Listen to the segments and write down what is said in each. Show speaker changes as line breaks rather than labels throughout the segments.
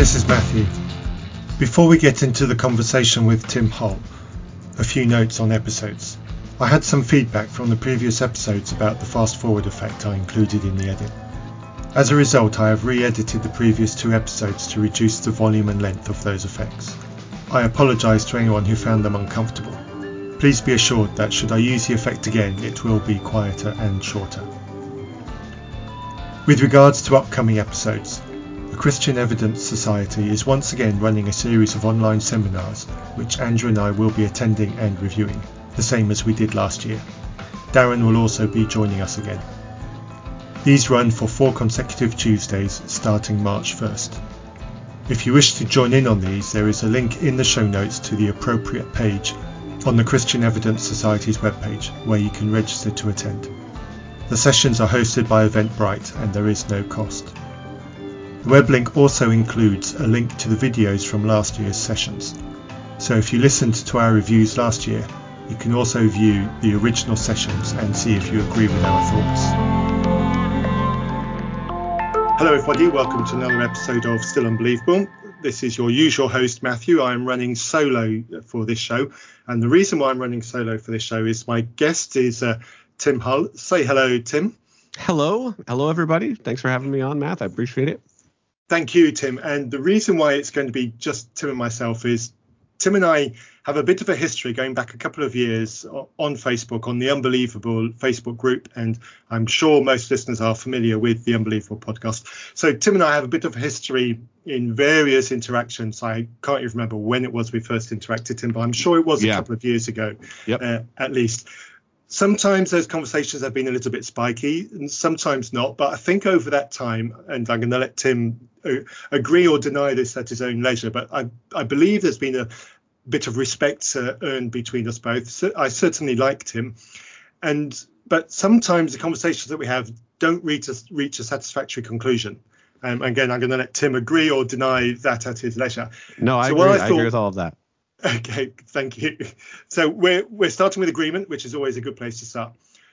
this is Matthew. Before we get into the conversation with Tim Hull, a few notes on episodes. I had some feedback from the previous episodes about the fast forward effect I included in the edit. As a result, I have re edited the previous two episodes to reduce the volume and length of those effects. I apologise to anyone who found them uncomfortable. Please be assured that should I use the effect again, it will be quieter and shorter. With regards to upcoming episodes, Christian Evidence Society is once again running a series of online seminars which Andrew and I will be attending and reviewing, the same as we did last year. Darren will also be joining us again. These run for four consecutive Tuesdays starting March 1st. If you wish to join in on these, there is a link in the show notes to the appropriate page on the Christian Evidence Society's webpage where you can register to attend. The sessions are hosted by Eventbrite and there is no cost. The web link also includes a link to the videos from last year's sessions. So if you listened to our reviews last year, you can also view the original sessions and see if you agree with our thoughts. Hello, everybody. Welcome to another episode of Still Unbelievable. This is your usual host, Matthew. I'm running solo for this show. And the reason why I'm running solo for this show is my guest is uh, Tim Hull. Say hello, Tim.
Hello. Hello, everybody. Thanks for having me on, Matt. I appreciate it.
Thank you, Tim. And the reason why it's going to be just Tim and myself is Tim and I have a bit of a history going back a couple of years on Facebook, on the Unbelievable Facebook group. And I'm sure most listeners are familiar with the Unbelievable podcast. So, Tim and I have a bit of history in various interactions. I can't even remember when it was we first interacted, Tim, but I'm sure it was yeah. a couple of years ago, yep. uh, at least sometimes those conversations have been a little bit spiky and sometimes not but i think over that time and i'm going to let tim uh, agree or deny this at his own leisure but i, I believe there's been a bit of respect uh, earned between us both. So i certainly liked him. And but sometimes the conversations that we have don't reach a, reach a satisfactory conclusion. Um, again i'm going to let tim agree or deny that at his leisure.
No i, so agree. I, thought, I agree with all of that
Okay, thank you. So we're we're starting with agreement, which is always a good place to start.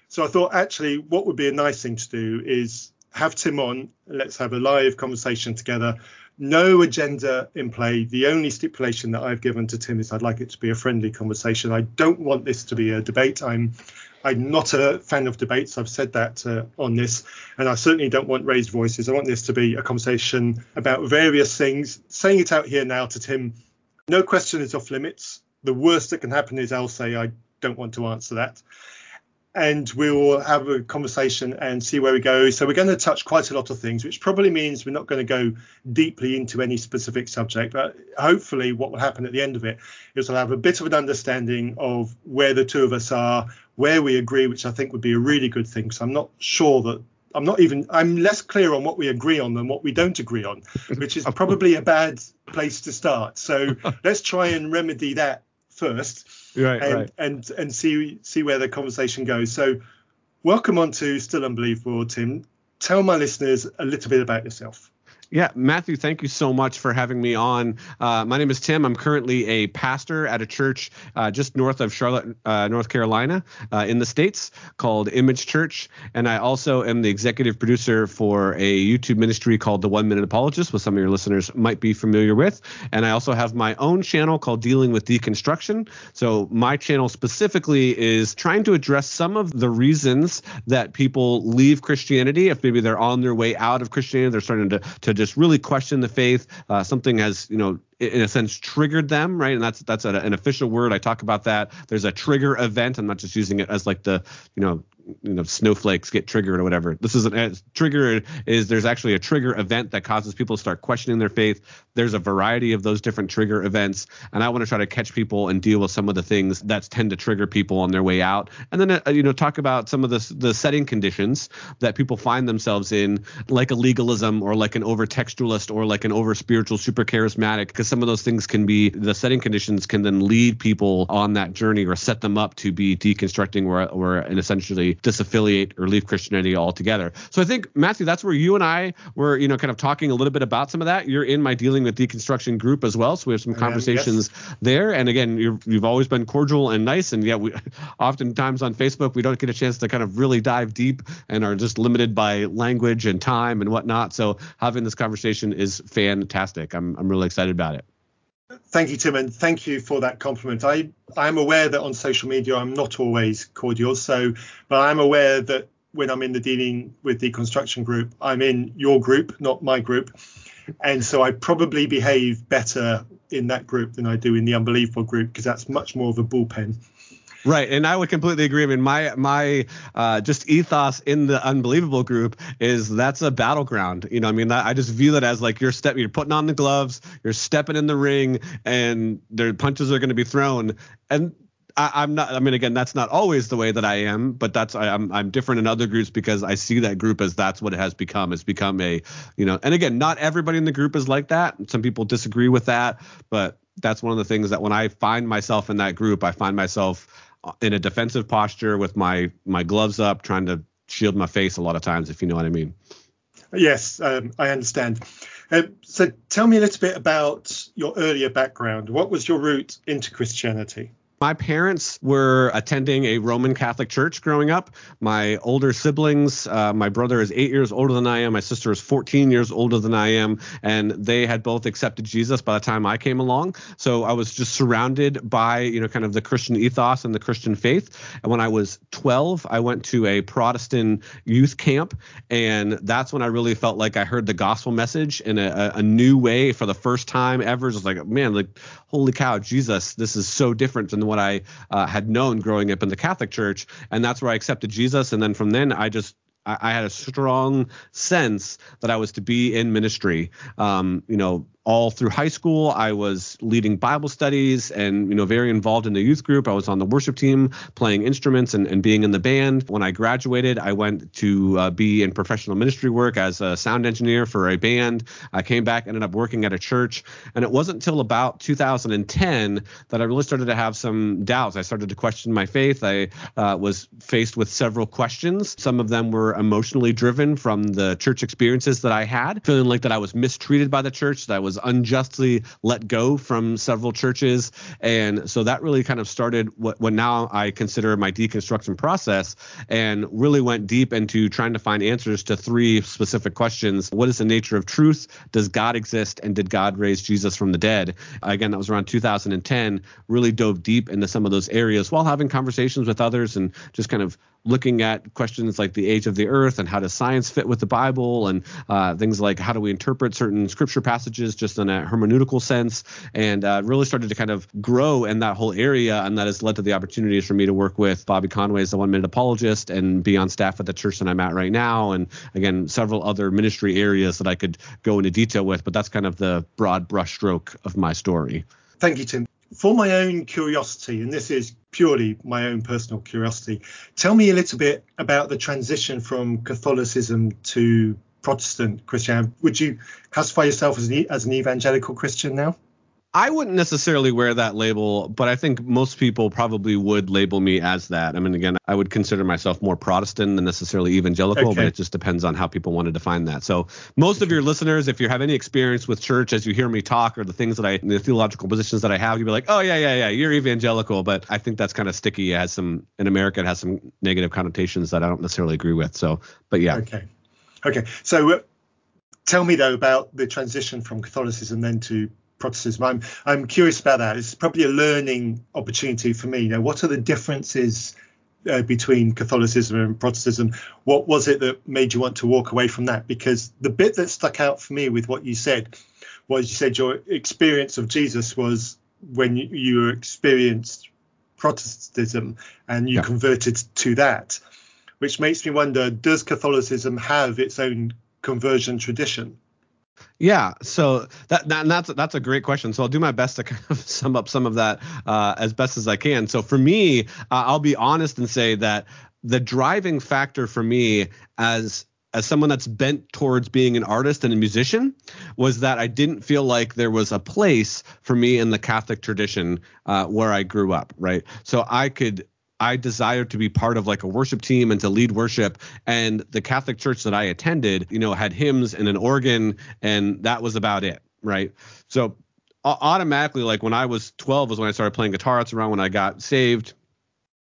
So I thought actually what would be a nice thing to do is have Tim on. Let's have a live conversation together. No agenda in play. The only stipulation that I've given to Tim is I'd like it to be a friendly conversation. I don't want this to be a debate. I'm I'm not a fan of debates. I've said that uh, on this, and I certainly don't want raised voices. I want this to be a conversation about various things. Saying it out here now to Tim no question is off limits. The worst that can happen is I'll say I don't want to answer that. And we will have a conversation and see where we go. So we're going to touch quite a lot of things, which probably means we're not going to go deeply into any specific subject. But hopefully, what will happen at the end of it is we'll have a bit of an understanding of where the two of us are, where we agree, which I think would be a really good thing. So I'm not sure that I'm not even I'm less clear on what we agree on than what we don't agree on, which is probably a bad place to start. So let's try and remedy that first, right, and right. and and see see where the conversation goes. So welcome on to Still Unbelievable, Tim. Tell my listeners a little bit about yourself.
Yeah, Matthew, thank you so much for having me on. Uh, my name is Tim. I'm currently a pastor at a church uh, just north of Charlotte, uh, North Carolina, uh, in the States called Image Church. And I also am the executive producer for a YouTube ministry called The One Minute Apologist, which some of your listeners might be familiar with. And I also have my own channel called Dealing with Deconstruction. So my channel specifically is trying to address some of the reasons that people leave Christianity. If maybe they're on their way out of Christianity, they're starting to, to just really question the faith. Uh, something has, you know, in a sense triggered them right? And that's that's an official word. I talk about that. There's a trigger event. I'm not just using it as like the you know you know snowflakes get triggered or whatever. This is a trigger is there's actually a trigger event that causes people to start questioning their faith. There's a variety of those different trigger events and i want to try to catch people and deal with some of the things that tend to trigger people on their way out. And then uh, you know talk about some of the the setting conditions that people find themselves in like a legalism or like an over textualist or like an over spiritual super charismatic because some of those things can be the setting conditions can then lead people on that journey or set them up to be deconstructing or, or essentially disaffiliate or leave Christianity altogether. So I think Matthew, that's where you and I were, you know, kind of talking a little bit about some of that. You're in my dealing with deconstruction group as well, so we have some conversations yes. there. And again, you have always been cordial and nice, and yet we oftentimes on Facebook we don't get a chance to kind of really dive deep and are just limited by language and time and whatnot. So having this conversation is fantastic. I'm I'm really excited about it.
Thank you, Tim, and thank you for that compliment. I I'm aware that on social media I'm not always cordial, so but I'm aware that when I'm in the dealing with Deconstruction group, I'm in your group, not my group, and so I probably behave better in that group than I do in the unbelievable group because that's much more of a bullpen.
Right, and I would completely agree. I mean, my my uh, just ethos in the unbelievable group is that's a battleground. You know, I mean, I just view that as like you're step, you're putting on the gloves, you're stepping in the ring, and their punches are going to be thrown. And I, am not. I mean, again, that's not always the way that I am, but that's I, I'm, I'm different in other groups because I see that group as that's what it has become. It's become a, you know, and again, not everybody in the group is like that. Some people disagree with that, but that's one of the things that when I find myself in that group, I find myself in a defensive posture with my my gloves up, trying to shield my face a lot of times, if you know what I mean.
Yes, um, I understand. Uh, so tell me a little bit about your earlier background. What was your route into Christianity?
My parents were attending a Roman Catholic church growing up. My older siblings, uh, my brother is eight years older than I am. My sister is 14 years older than I am. And they had both accepted Jesus by the time I came along. So I was just surrounded by, you know, kind of the Christian ethos and the Christian faith. And when I was 12, I went to a Protestant youth camp. And that's when I really felt like I heard the gospel message in a, a new way for the first time ever. Just like, man, like, holy cow, Jesus, this is so different than what I uh, had known growing up in the Catholic Church, and that's where I accepted Jesus. And then from then, I just I, had a strong sense that I was to be in ministry. Um, you know, all through high school. I was leading bible studies and you know very involved in the youth group. I was on the worship team playing instruments and, and being in the band. When i graduated i went to uh, be in professional ministry work as a sound engineer for a band. I came back ended up working at a church. And it wasn't until about 2010 that i really started to have some doubts. I started to question my faith. I uh, was faced with several questions. Some of them were emotionally driven from the church experiences that i had feeling like that i was mistreated by the church that i was unjustly let go from several churches. And so that really kind of started what, what now I consider my deconstruction process and really went deep into trying to find answers to three specific questions. What is the nature of truth? Does God exist? And did God raise Jesus from the dead? Again, that was around 2010. Really dove deep into some of those areas while having conversations with others and just kind of looking at questions like the age of the earth and how does science fit with the Bible and uh, things like how do we interpret certain scripture passages just in a hermeneutical sense, and uh, really started to kind of grow in that whole area, and that has led to the opportunities for me to work with Bobby Conway as the one minute apologist and be on staff at the church that I'm at right now, and again several other ministry areas that I could go into detail with, but that's kind of the broad brushstroke of my story.
Thank you, Tim. For my own curiosity, and this is purely my own personal curiosity, tell me a little bit about the transition from Catholicism to Protestant Christianity. Would you classify yourself as an, as an evangelical Christian now?
I wouldn't necessarily wear that label, but I think most people probably would label me as that. I mean, again, I would consider myself more Protestant than necessarily evangelical, okay. but it just depends on how people want to define that. So, most of your listeners, if you have any experience with church as you hear me talk or the things that I, the theological positions that I have, you'd be like, oh, yeah, yeah, yeah, you're evangelical. But I think that's kind of sticky. It has some, in America, it has some negative connotations that I don't necessarily agree with. So, but yeah.
Okay. Okay. So, uh, tell me though about the transition from Catholicism then to Protestantism. I'm I'm curious about that. It's probably a learning opportunity for me. You know, what are the differences uh, between Catholicism and Protestantism? What was it that made you want to walk away from that? Because the bit that stuck out for me with what you said was you said your experience of Jesus was when you, you experienced Protestantism and you yeah. converted to that, which makes me wonder: Does Catholicism have its own conversion tradition?
Yeah, so that, that that's that's a great question. So I'll do my best to kind of sum up some of that uh, as best as I can. So for me, uh, I'll be honest and say that the driving factor for me as as someone that's bent towards being an artist and a musician was that I didn't feel like there was a place for me in the Catholic tradition uh, where I grew up. Right, so I could I desired to be part of like a worship team and to lead worship. And the Catholic church that I attended, you know, had hymns and an organ, and that was about it, right? So automatically, like when I was 12 was when I started playing guitar. That's around when I got saved.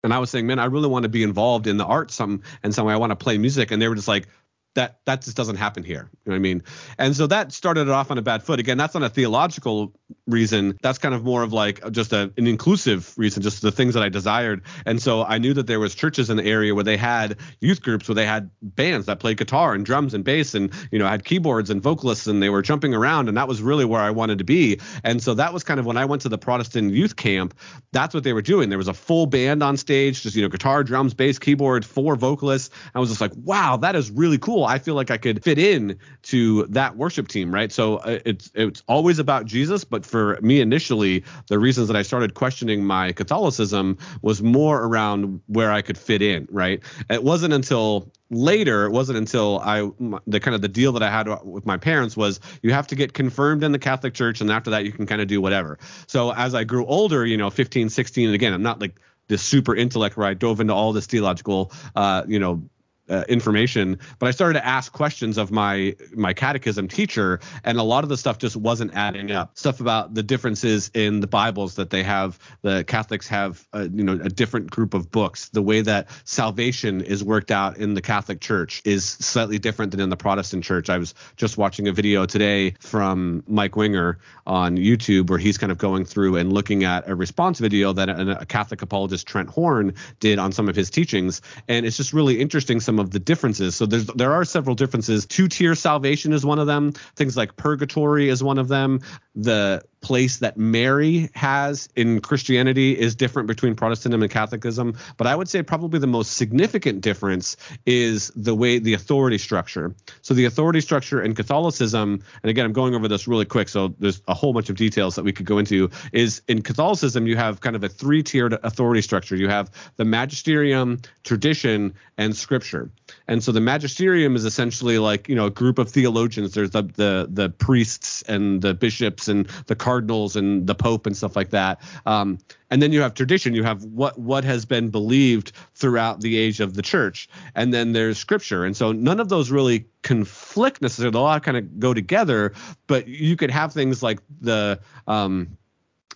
And I was saying, man, I really want to be involved in the arts some and some way. I want to play music. And they were just like, that that just doesn't happen here. You know I mean? And so that started it off on a bad foot. Again, that's not a theological reason. That's kind of more of like just a, an inclusive reason, just the things that I desired. And so I knew that there was churches in the area where they had youth groups where they had bands that played guitar and drums and bass and you know had keyboards and vocalists and they were jumping around and that was really where I wanted to be. And so that was kind of when I went to the Protestant youth camp, that's what they were doing. There was a full band on stage, just you know guitar, drums, bass, keyboard, four vocalists. I was just like, wow, that is really cool. I feel like I could fit in to that worship team, right? So uh, it's it's always about Jesus, but for me initially, the reasons that I started questioning my Catholicism was more around where I could fit in, right? It wasn't until later it wasn't until i the kind of the deal that i had with my parents was you have to get confirmed in the catholic church and after that you can kind of do whatever so as i grew older you know 15 16 and again i'm not like this super intellect where i dove into all this theological uh, you know uh, information, but I started to ask questions of my my catechism teacher, and a lot of the stuff just wasn't adding up. Stuff about the differences in the Bibles that they have. The Catholics have, a, you know, a different group of books. The way that salvation is worked out in the Catholic Church is slightly different than in the Protestant Church. I was just watching a video today from Mike Winger on YouTube where he's kind of going through and looking at a response video that a, a Catholic apologist Trent Horn did on some of his teachings, and it's just really interesting. Some of the differences. So there's there are several differences. Two tier salvation is one of them. Things like purgatory is one of them. The place that Mary has in Christianity is different between Protestantism and Catholicism, but I would say probably the most significant difference is the way the authority structure. So the authority structure in Catholicism, and again, I'm going over this really quick, so there's a whole bunch of details that we could go into. Is in Catholicism you have kind of a three-tiered authority structure. You have the magisterium, tradition, and scripture. And so the magisterium is essentially like you know a group of theologians. There's the the the priests and the bishops and the cardinals and the pope and stuff like that. Um, and then you have tradition. You have what what has been believed throughout the age of the church, and then there's scripture. And so none of those really conflict necessarily. They all kind of go together. But you could have things like the um,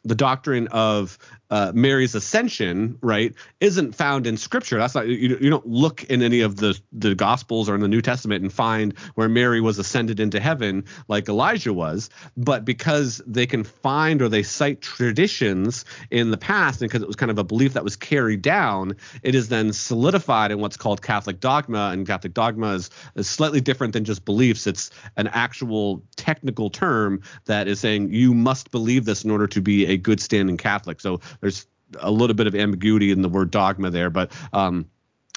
the doctrine of uh, Mary's ascension, right, isn't found in Scripture. That's not you, you don't look in any of the the Gospels or in the New Testament and find where Mary was ascended into heaven like Elijah was. But because they can find or they cite traditions in the past, and because it was kind of a belief that was carried down, it is then solidified in what's called Catholic dogma. And Catholic dogma is, is slightly different than just beliefs. It's an actual technical term that is saying you must believe this in order to be a good standing Catholic. So there's a little bit of ambiguity in the word dogma there, but um,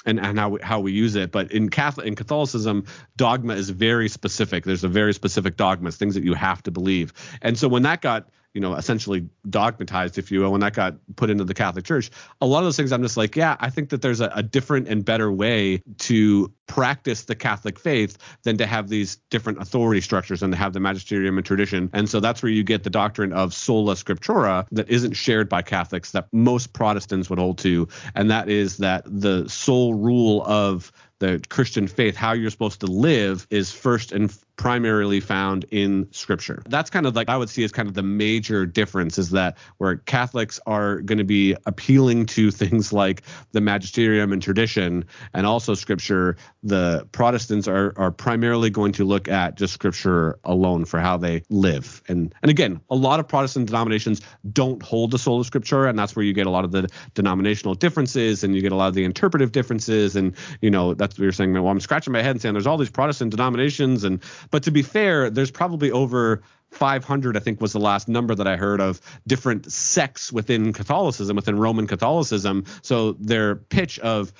and, and how we, how we use it. But in Catholic in Catholicism, dogma is very specific. There's a very specific dogmas, things that you have to believe. And so when that got you know, essentially dogmatized, if you will, when that got put into the Catholic Church. A lot of those things, I'm just like, yeah, I think that there's a, a, different and better way to practice the Catholic faith than to have these different authority structures and to have the magisterium and tradition. And so that's where you get the doctrine of sola scriptura that isn't shared by Catholics that most Protestants would hold to, and that is that the sole rule of the Christian faith, how you're supposed to live, is first and primarily found in scripture. That's kind of like I would see as kind of the major difference is that where Catholics are going to be appealing to things like the magisterium and tradition and also scripture, the Protestants are are primarily going to look at just scripture alone for how they live. And and again, a lot of Protestant denominations don't hold the sola scriptura and that's where you get a lot of the denominational differences and you get a lot of the interpretive differences and you know that's what you're saying, well I'm scratching my head and saying there's all these Protestant denominations and but to be fair, there's probably over 500 i think was the last number that i heard of different sects within catholicism within roman catholicism. So their pitch of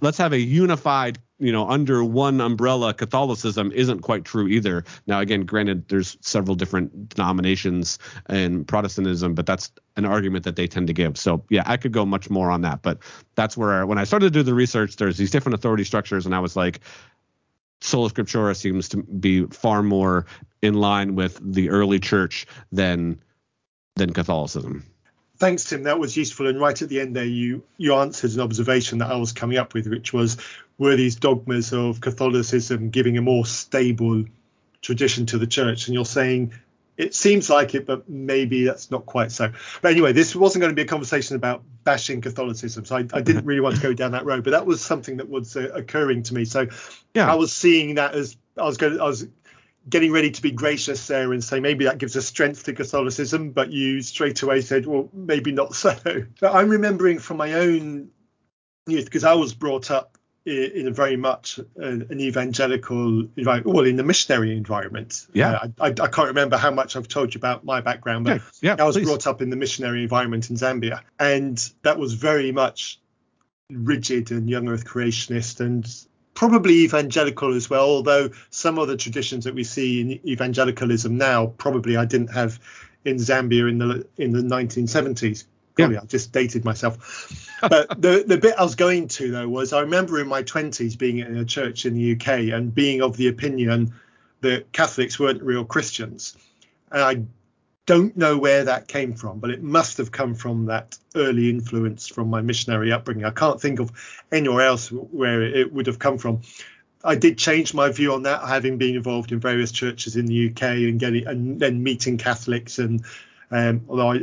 let's have a unified you know under one umbrella catholicism isn't quite true either. Now again granted there's several different denominations in protestantism but that's an argument that they tend to give. So yeah i could go much more on that. But that's where when i started to do the research there's these different authority structures and i was like sola scriptura seems to be far more in line with the early church than than Catholicism.
thanks, Tim. That was useful. And right at the end there, you you answered an observation that I was coming up with, which was were these dogmas of Catholicism giving a more stable tradition to the church? And you're saying it seems like it, but maybe that's not quite so. But anyway, this wasn't going to be a conversation about bashing Catholicism, so I, I didn't really want to go down that road. But that was something that was uh, occurring to me. So yeah. I was seeing that as I was going, I was getting ready to be gracious there and say maybe that gives a strength to Catholicism, but you straight away said, well, maybe not so. But I'm remembering from my own youth because I was brought up in a very much an evangelical environment, well, in the missionary environment.
Yeah.
Uh, I, I, can't remember how much I've told you about my background, but
yeah, yeah,
I was
please.
brought up in the missionary environment in Zambia, and that was very much rigid and young Earth creationist and probably evangelical as well. Although some of the traditions that we see in evangelicalism now, probably I didn't have in Zambia in the in the 1970s. Golly, yeah. I just dated myself. but the the bit I was going to though was I remember in my 20s being in a church in the UK and being of the opinion that Catholics weren't real Christians. And I don't know where that came from, but it must have come from that early influence from my missionary upbringing. I can't think of anywhere else where it would have come from. I did change my view on that, having been involved in various churches in the UK and getting and then meeting Catholics and um, although I,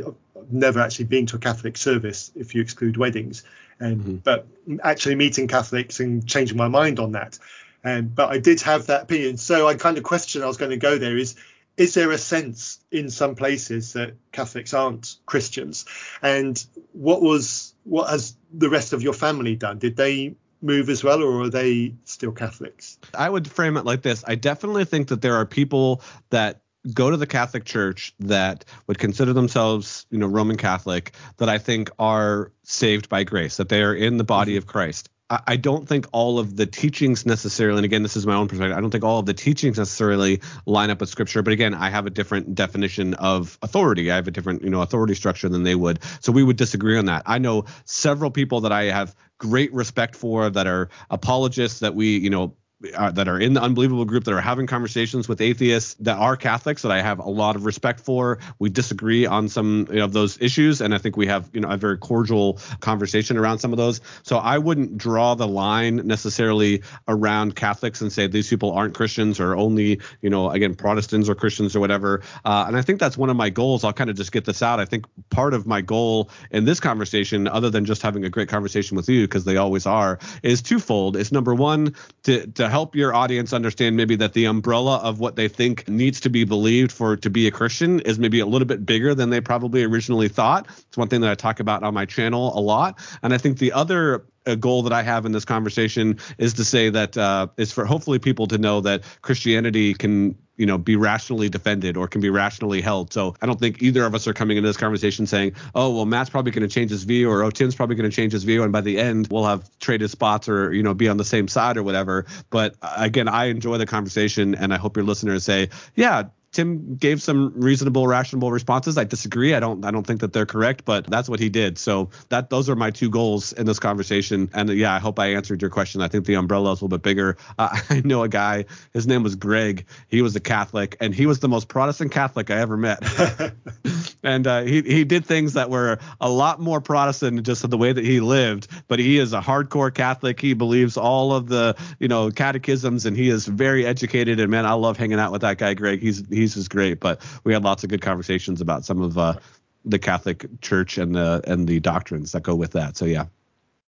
never actually been to a Catholic service if you exclude weddings. Um, mm-hmm. But actually meeting Catholics and changing my mind on that. Um, but I did have that opinion. So I kind of question I was going to go there is is there a sense in some places that Catholics aren't Christians? And what was what has the rest of your family done? Did they move as well, or are they still Catholics?
I would frame it like this: I definitely think that there are people that go to the Catholic Church that would consider themselves, you know, Roman Catholic that I think are saved by grace, that they are in the body of Christ. I, I don't think all of the teachings necessarily, and again, this is my own perspective, I don't think all of the teachings necessarily line up with scripture. But again, I have a different definition of authority. I have a different, you know, authority structure than they would. So we would disagree on that. I know several people that I have great respect for that are apologists that we, you know, uh, that are in the unbelievable group that are having conversations with atheists that are Catholics that I have a lot of respect for. We disagree on some you know, of those issues, and I think we have you know a very cordial conversation around some of those. So I wouldn't draw the line necessarily around Catholics and say these people aren't Christians or only you know again Protestants or Christians or whatever. Uh, and I think that's one of my goals. I'll kind of just get this out. I think part of my goal in this conversation, other than just having a great conversation with you because they always are, is twofold. Is number one to to help your audience understand maybe that the umbrella of what they think needs to be believed for to be a Christian is maybe a little bit bigger than they probably originally thought. It's one thing that I talk about on my channel a lot. And I think the other a goal that I have in this conversation is to say that uh, is for hopefully people to know that Christianity can you know be rationally defended or can be rationally held. So I don't think either of us are coming into this conversation saying, oh well, Matt's probably going to change his view or oh Tim's probably going to change his view, and by the end we'll have traded spots or you know be on the same side or whatever. But uh, again, I enjoy the conversation, and I hope your listeners say, yeah, Tim gave some reasonable, rational responses. I disagree. I don't. I don't think that they're correct, but that's what he did. So that those are my two goals in this conversation. And yeah, I hope I answered your question. I think the umbrella is a little bit bigger. Uh, I know a guy. His name was Greg. He was a Catholic, and he was the most Protestant Catholic I ever met. and uh, he he did things that were a lot more Protestant just the way that he lived. But he is a hardcore Catholic. He believes all of the you know catechisms, and he is very educated. And man, I love hanging out with that guy, Greg. He's he's just great. But we had lots of good conversations about some of uh, the Catholic Church and the and the doctrines that go with that. So yeah.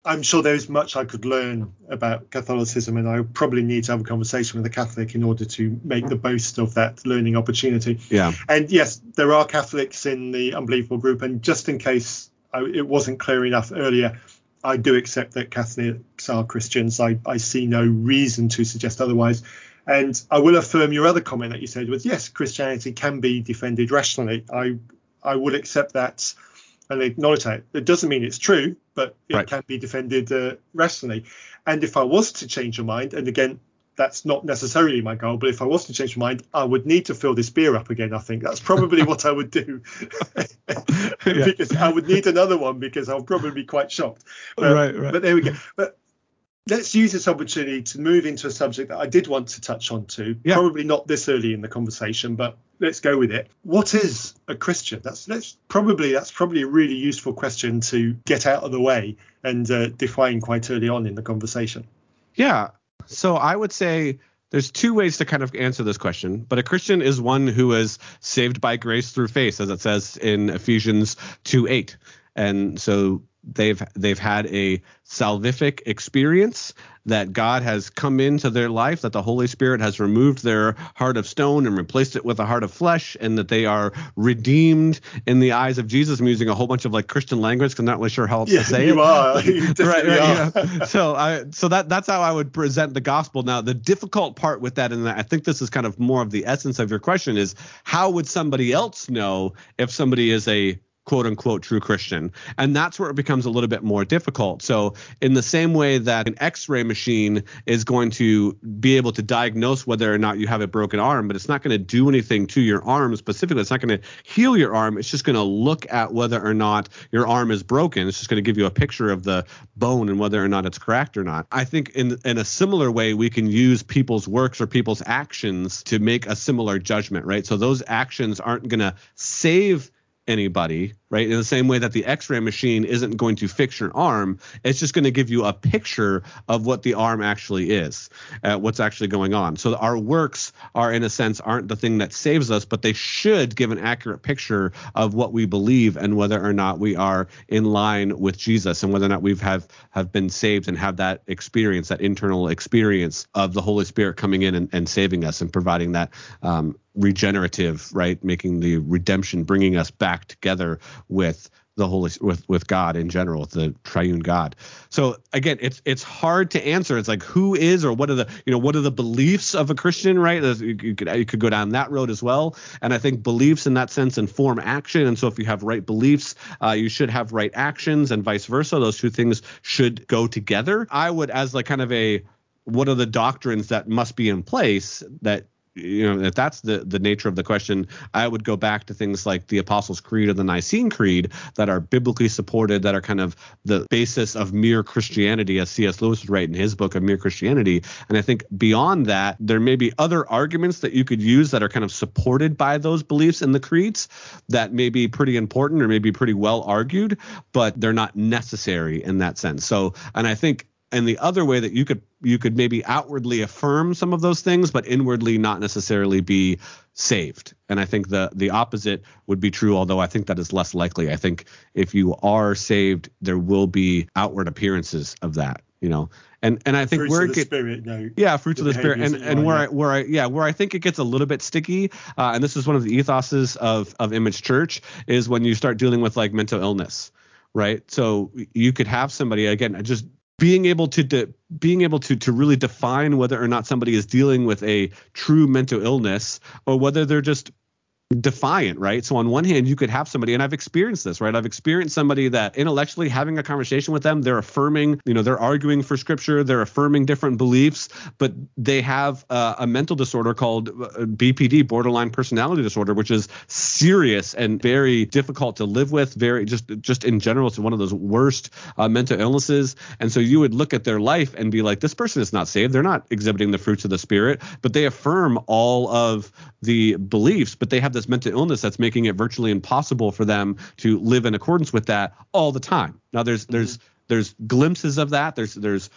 I'm sure there's much I could learn about Catholicism, and I probably need to have a conversation with a Catholic in order to make the most of that learning opportunity.
Yeah.
And yes, there are Catholics in the Unbelievable group, and just in case I, it wasn't clear enough earlier, I do accept that Catholics are Christians. I, I see no reason to suggest otherwise. And I will affirm your other comment that you said was yes, Christianity can be defended rationally. I I would accept that and acknowledge that. It doesn't mean it's true, but it right. can be defended uh, rationally. And if I was to change your mind, and again, that's not necessarily my goal, but if I was to change my mind, I would need to fill this beer up again. I think that's probably what I would do because I would need another one because I'll probably be quite shocked. But,
right, right.
But there we go. But let's use this opportunity to move into a subject that I did want to touch on to. Yeah. Probably not this early in the conversation, but let's go with it. What is a Christian? That's that's probably that's probably a really useful question to get out of the way and uh, define quite early on in the conversation.
Yeah. So I would say there's two ways to kind of answer this question, but a Christian is one who is saved by grace through faith, as it says in Ephesians 2 8. And so they've they've had a salvific experience that God has come into their life, that the Holy Spirit has removed their heart of stone and replaced it with a heart of flesh, and that they are redeemed in the eyes of Jesus. I'm using a whole bunch of like Christian language because I'm not really sure how else
yeah,
to say
you
it.
Are. You right, right,
are. Yeah. So I so that that's how I would present the gospel. Now the difficult part with that, and I think this is kind of more of the essence of your question, is how would somebody else know if somebody is a quote unquote true Christian. And that's where it becomes a little bit more difficult. So, in the same way that an x ray machine is going to be able to diagnose whether or not you have a broken arm, but it's not going to do anything to your arm specifically, it's not going to heal your arm. It's just going to look at whether or not your arm is broken. It's just going to give you a picture of the bone and whether or not it's cracked or not. I think in, in a similar way, we can use people's works or people's actions to make a similar judgment, right? So, those actions aren't going to save anybody, right? In the same way that the x-ray machine isn't going to fix your arm, it's just going to give you a picture of what the arm actually is, uh, what's actually going on. So our works are in a sense aren't the thing that saves us, but they should give an accurate picture of what we believe and whether or not we are in line with Jesus and whether or not we've have have been saved and have that experience, that internal experience of the Holy Spirit coming in and, and saving us and providing that um, regenerative, right? Making the redemption, bringing us back together with the holy with with God in general, with the triune God. So again, it's it's hard to answer. It's like who is or what are the you know what are the beliefs of a Christian, right? You could you could go down that road as well. And I think beliefs in that sense inform action. And so if you have right beliefs, uh, you should have right actions, and vice versa. Those two things should go together. I would as like kind of a what are the doctrines that must be in place that you know if that's the the nature of the question i would go back to things like the apostles creed or the nicene creed that are biblically supported that are kind of the basis of mere christianity as cs lewis would write in his book of mere christianity. And i think beyond that there may be other arguments that you could use that are kind of supported by those beliefs in the creeds that may be pretty important or maybe pretty well argued but they're not necessary in that sense. So and i think and the other way that you could you could maybe outwardly affirm some of those things but inwardly not necessarily be saved. And i think the the opposite would be true although i think that is less likely. I think if you are saved there will be outward appearances of that you know? And and i think
fruits
where
it spirit, no,
yeah fruits of the spirit. And and where I, where I yeah where i think it gets a little bit sticky uh, and this is one of the ethoses of of image church is when you start dealing with like mental illness right? So you could have somebody again just being able to de- being able to to really define whether or not somebody is dealing with a true mental illness or whether they're just defiant, right? So on one hand, you could have somebody, and I've experienced this, right? I've experienced somebody that intellectually having a conversation with them, they're affirming, you know, they're arguing for scripture, they're affirming different beliefs, but they have uh, a mental disorder called uh, BPD, borderline personality disorder, which is serious and very difficult to live with. Very just just in general, it's one of those worst uh, mental illnesses. And so you would look at their life and be like, this person is not saved. They're not exhibiting the fruits of the spirit, but they affirm all of the beliefs, but they have this mental illness that's making it virtually impossible for them to live in accordance with that all the time. Now there's mm-hmm. there's there's glimpses of that. There's there's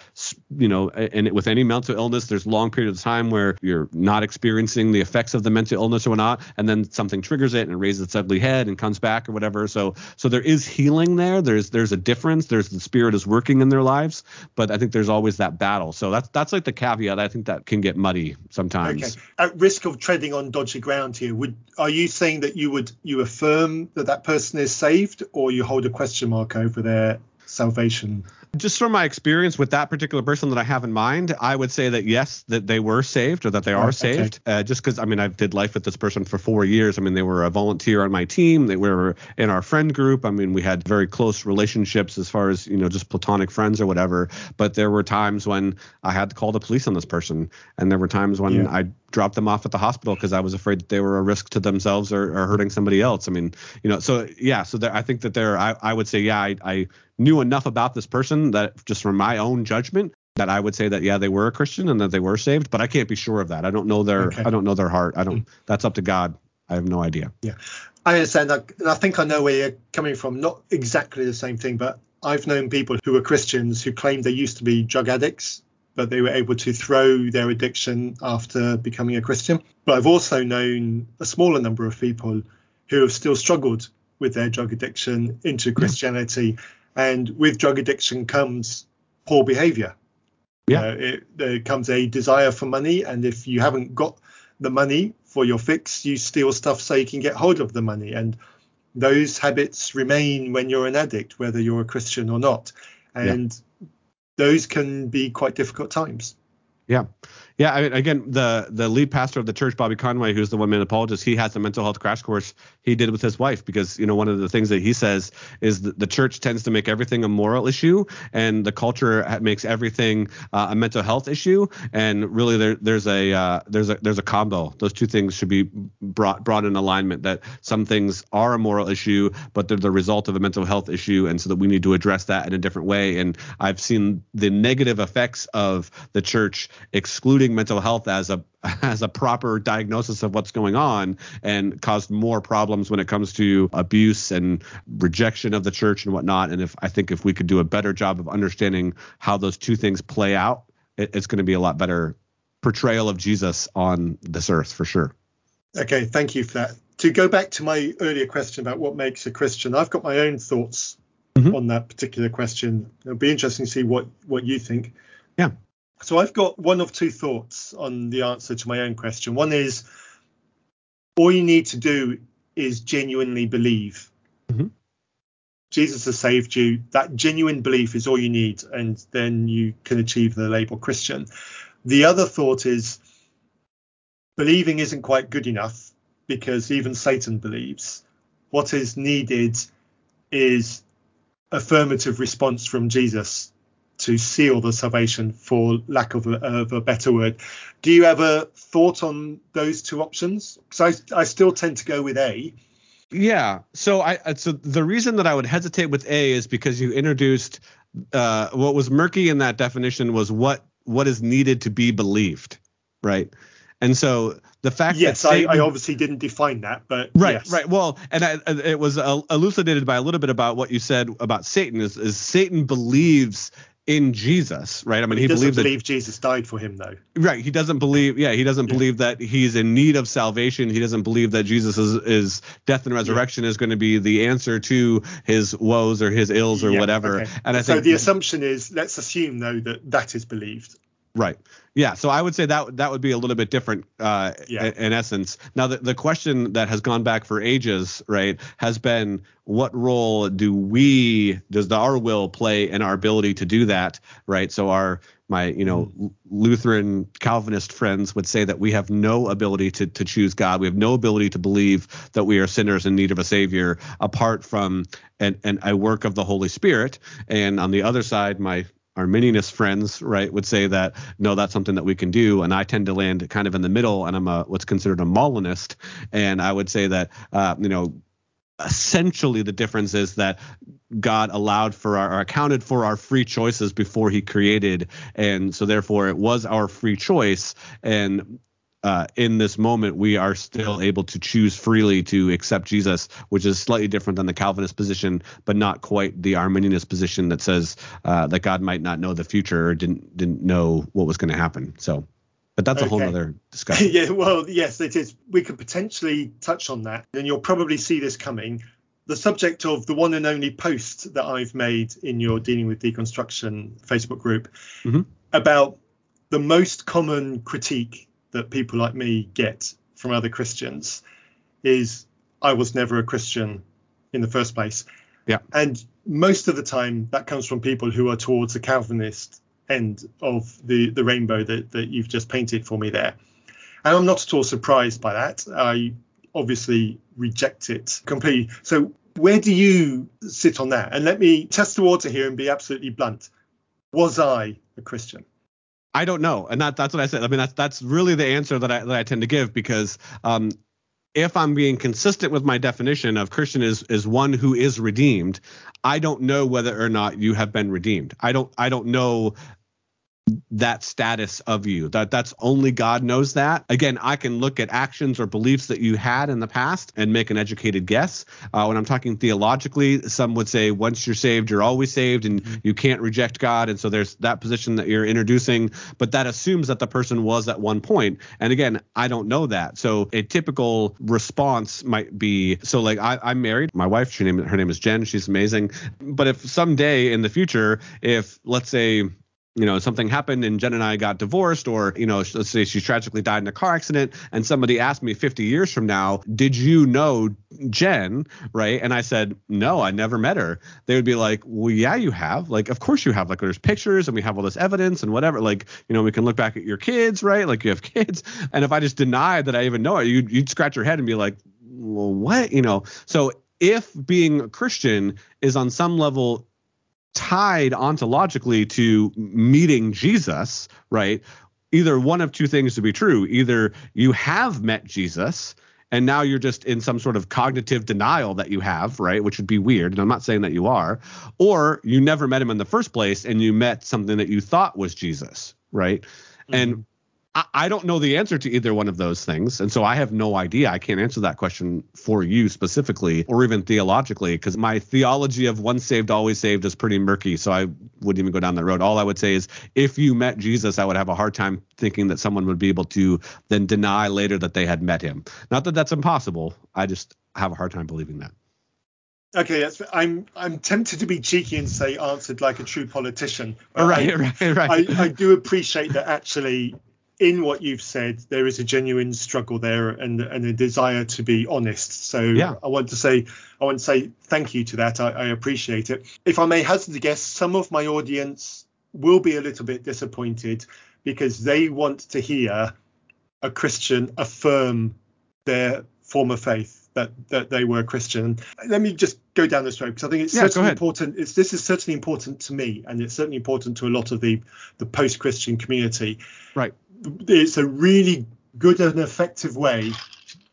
you know, and with any mental illness, there's long periods of time where you're not experiencing the effects of the mental illness or not, and then something triggers it and it raises its ugly head and comes back or whatever. So so there is healing there. There's there's a difference. There's the spirit is working in their lives, but I think there's always that battle. So that's that's like the caveat. I think that can get muddy sometimes.
Okay. At risk of treading on dodgy ground here, would are you saying that you would you affirm that that person is saved, or you hold a question mark over their salvation
just from my experience with that particular person that I have in mind, I would say that yes, that they were saved or that they are saved. Okay. Uh, just because I mean I did life with this person for four years. I mean they were a volunteer on my team. They were in our friend group. I mean we had very close relationships as far as you know just platonic friends or whatever. But there were times when I had to call the police on this person, and there were times when yeah. I dropped them off at the hospital because I was afraid that they were a risk to themselves or, or hurting somebody else. I mean you know so yeah so there, I think that there I, I would say yeah I, I knew enough about this person that just from my own judgment that I would say that yeah they were a Christian and that they were saved, but I can't be sure of that. I don't know their okay. I don't know their heart. I don't. Hmm. That's up to God. I have no idea.
Yeah, I understand that, and I think I know where you're coming from. Not exactly the same thing, but I've known people who were Christians who claimed they used to be drug addicts, but they were able to throw their addiction after becoming a Christian. But I've also known a smaller number of people who have still struggled with their drug addiction into Christianity. And with drug addiction comes poor behavior.
Yeah.
Uh, it, there comes a desire for money. And if you haven't got the money for your fix, you steal stuff so you can get hold of the money. And those habits remain when you're an addict, whether you're a Christian or not. And yeah. Those can be quite difficult times.
Yeah. Yeah, I mean, again, the the lead pastor of the church, Bobby Conway, who's the One Minute Apologist, he has a mental health crash course he did with his wife because you know one of the things that he says is that the church tends to make everything a moral issue and the culture makes everything uh, a mental health issue, and really there, there's a uh, there's a there's a combo. Those two things should be brought brought in alignment. That some things are a moral issue, but they're the result of a mental health issue, and so that we need to address that in a different way. And I've seen the negative effects of the church excluding mental health as a as a proper diagnosis of what's going on and caused more problems when it comes to abuse and rejection of the church and whatnot. And if I think if we could do a better job of understanding how those two things play out, it, it's going to be a lot better portrayal of Jesus on this earth for sure.
Okay, thank you for that. To go back to my earlier question about what makes a Christian, I've got my own thoughts mm-hmm. on that particular question. It'll be interesting to see what what you think.
Yeah.
So I've got one of two thoughts on the answer to my own question. One is all you need to do is genuinely believe. Mm-hmm. Jesus has saved you. That genuine belief is all you need, and then you can achieve the label Christian. The other thought is believing isn't quite good enough because even Satan believes. What is needed is affirmative response from Jesus to seal the salvation, for lack of a, of a better word. Do you ever thought on those two options? Because I, I still tend to go with A.
Yeah. So I so the reason that I would hesitate with A is because you introduced uh, what was murky in that definition was what what is needed to be believed, right? And so the fact
yes,
that
Satan, I, I, obviously didn't define that, but
right,
yes.
right. Well, and I, it was elucidated by a little bit about what you said about Satan. Is, is Satan believes in Jesus, right? I
mean,
he,
he
believes
believe that, Jesus died for him, though.
Right. He doesn't believe. Yeah, he doesn't yeah. believe that he's in need of salvation. He doesn't believe that Jesus' is, is death and resurrection yeah. is going to be the answer to his woes or his ills or yeah, whatever. Okay.
And I think so the assumption is, let's assume though that that is believed.
Right. Yeah. So I would say that that would be a little bit different uh, yeah. in, in essence. Now, the, the question that has gone back for ages, right, has been what role do we, does the, our will play in our ability to do that, right? So our my you know mm. Lutheran Calvinist friends would say that we have no ability to to choose God. We have no ability to believe that we are sinners in need of a savior apart from an, an a work of the Holy Spirit. And on the other side, my Arminianist friends, right, would say that no, that's something that we can do, and I tend to land kind of in the middle, and I'm a what's considered a Molinist, and I would say that uh, you know essentially the difference is that God allowed for our accounted for our free choices before he created. And so therefore it was our free choice. And uh, in this moment, we are still able to choose freely to accept Jesus, which is slightly different than the Calvinist position, but not quite the Arminianist position that says uh, that God might not know the future or didn't didn't know what was going to happen. So, but that's okay. a whole other discussion.
yeah, well, yes, it is. We could potentially touch on that, and you'll probably see this coming. The subject of the one and only post that I've made in your Dealing with Deconstruction Facebook group mm-hmm. about the most common critique that people like me get from other Christians is I was never a Christian in the first place.
Yeah.
And most of the time that comes from people who are towards the Calvinist end of the, the rainbow that, that you've just painted for me there. And I'm not at all surprised by that. I obviously reject it completely. So where do you sit on that? And let me test the water here and be absolutely blunt. Was I a Christian?
I don't know, and that that's what I said. I mean, that's that's really the answer that I that I tend to give because um, if I'm being consistent with my definition of Christian is is one who is redeemed, I don't know whether or not you have been redeemed. I don't I don't know that status of you that that's only god knows that. Again i can look at actions or beliefs that you had in the past and make an educated guess. Uh, when i'm talking theologically some would say once you're saved you're always saved and mm-hmm. you can't reject god. And so there's that position that you're introducing but that assumes that the person was at one point. And again i don't know that. So a typical response might be so like I, i'm married my wife she name, her name is jen she's amazing. But if someday in the future if let's say you know something happened and jen and i got divorced or you know let's say she tragically died in a car accident and somebody asked me 50 years from now did you know jen? Right? And i said no i never met her. They would be like well yeah you have. Like of course you have. Like there's pictures and we have all this evidence and whatever. Like you know we can look back at your kids right? Like you have kids. And if i just denied that i even know it you'd, you'd scratch your head and be like well what? You know? So if being a christian is on some level tied ontologically to meeting Jesus, right? Either one of two things to be true. Either you have met Jesus and now you're just in some sort of cognitive denial that you have, right? Which would be weird. And I'm not saying that you are. Or you never met him in the first place and you met something that you thought was Jesus, right? Mm-hmm. And I, don't know the answer to either one of those things. And so I have no idea. I can't answer that question for you specifically or even theologically because my theology of once saved, always saved is pretty murky. So I wouldn't even go down that road. All I would say is if you met Jesus, I would have a hard time thinking that someone would be able to then deny later that they had met him. Not that that's impossible. I just have a hard time believing that.
Okay, I'm I'm tempted to be cheeky and say answered like a true politician.
Right, I, right, right.
I, I do appreciate that actually in what you've said, there is a genuine struggle there and, and a desire to be honest. So yeah. I want to say I want to say thank you to that. I, I appreciate it. If I may hazard a guess, some of my audience will be a little bit disappointed because they want to hear a Christian affirm their former faith that that they were a Christian. Let me just go down this road because I think it's yeah, certainly important. It's this is certainly important to me, and it's certainly important to a lot of the the post-Christian community.
Right
it's a really good and effective way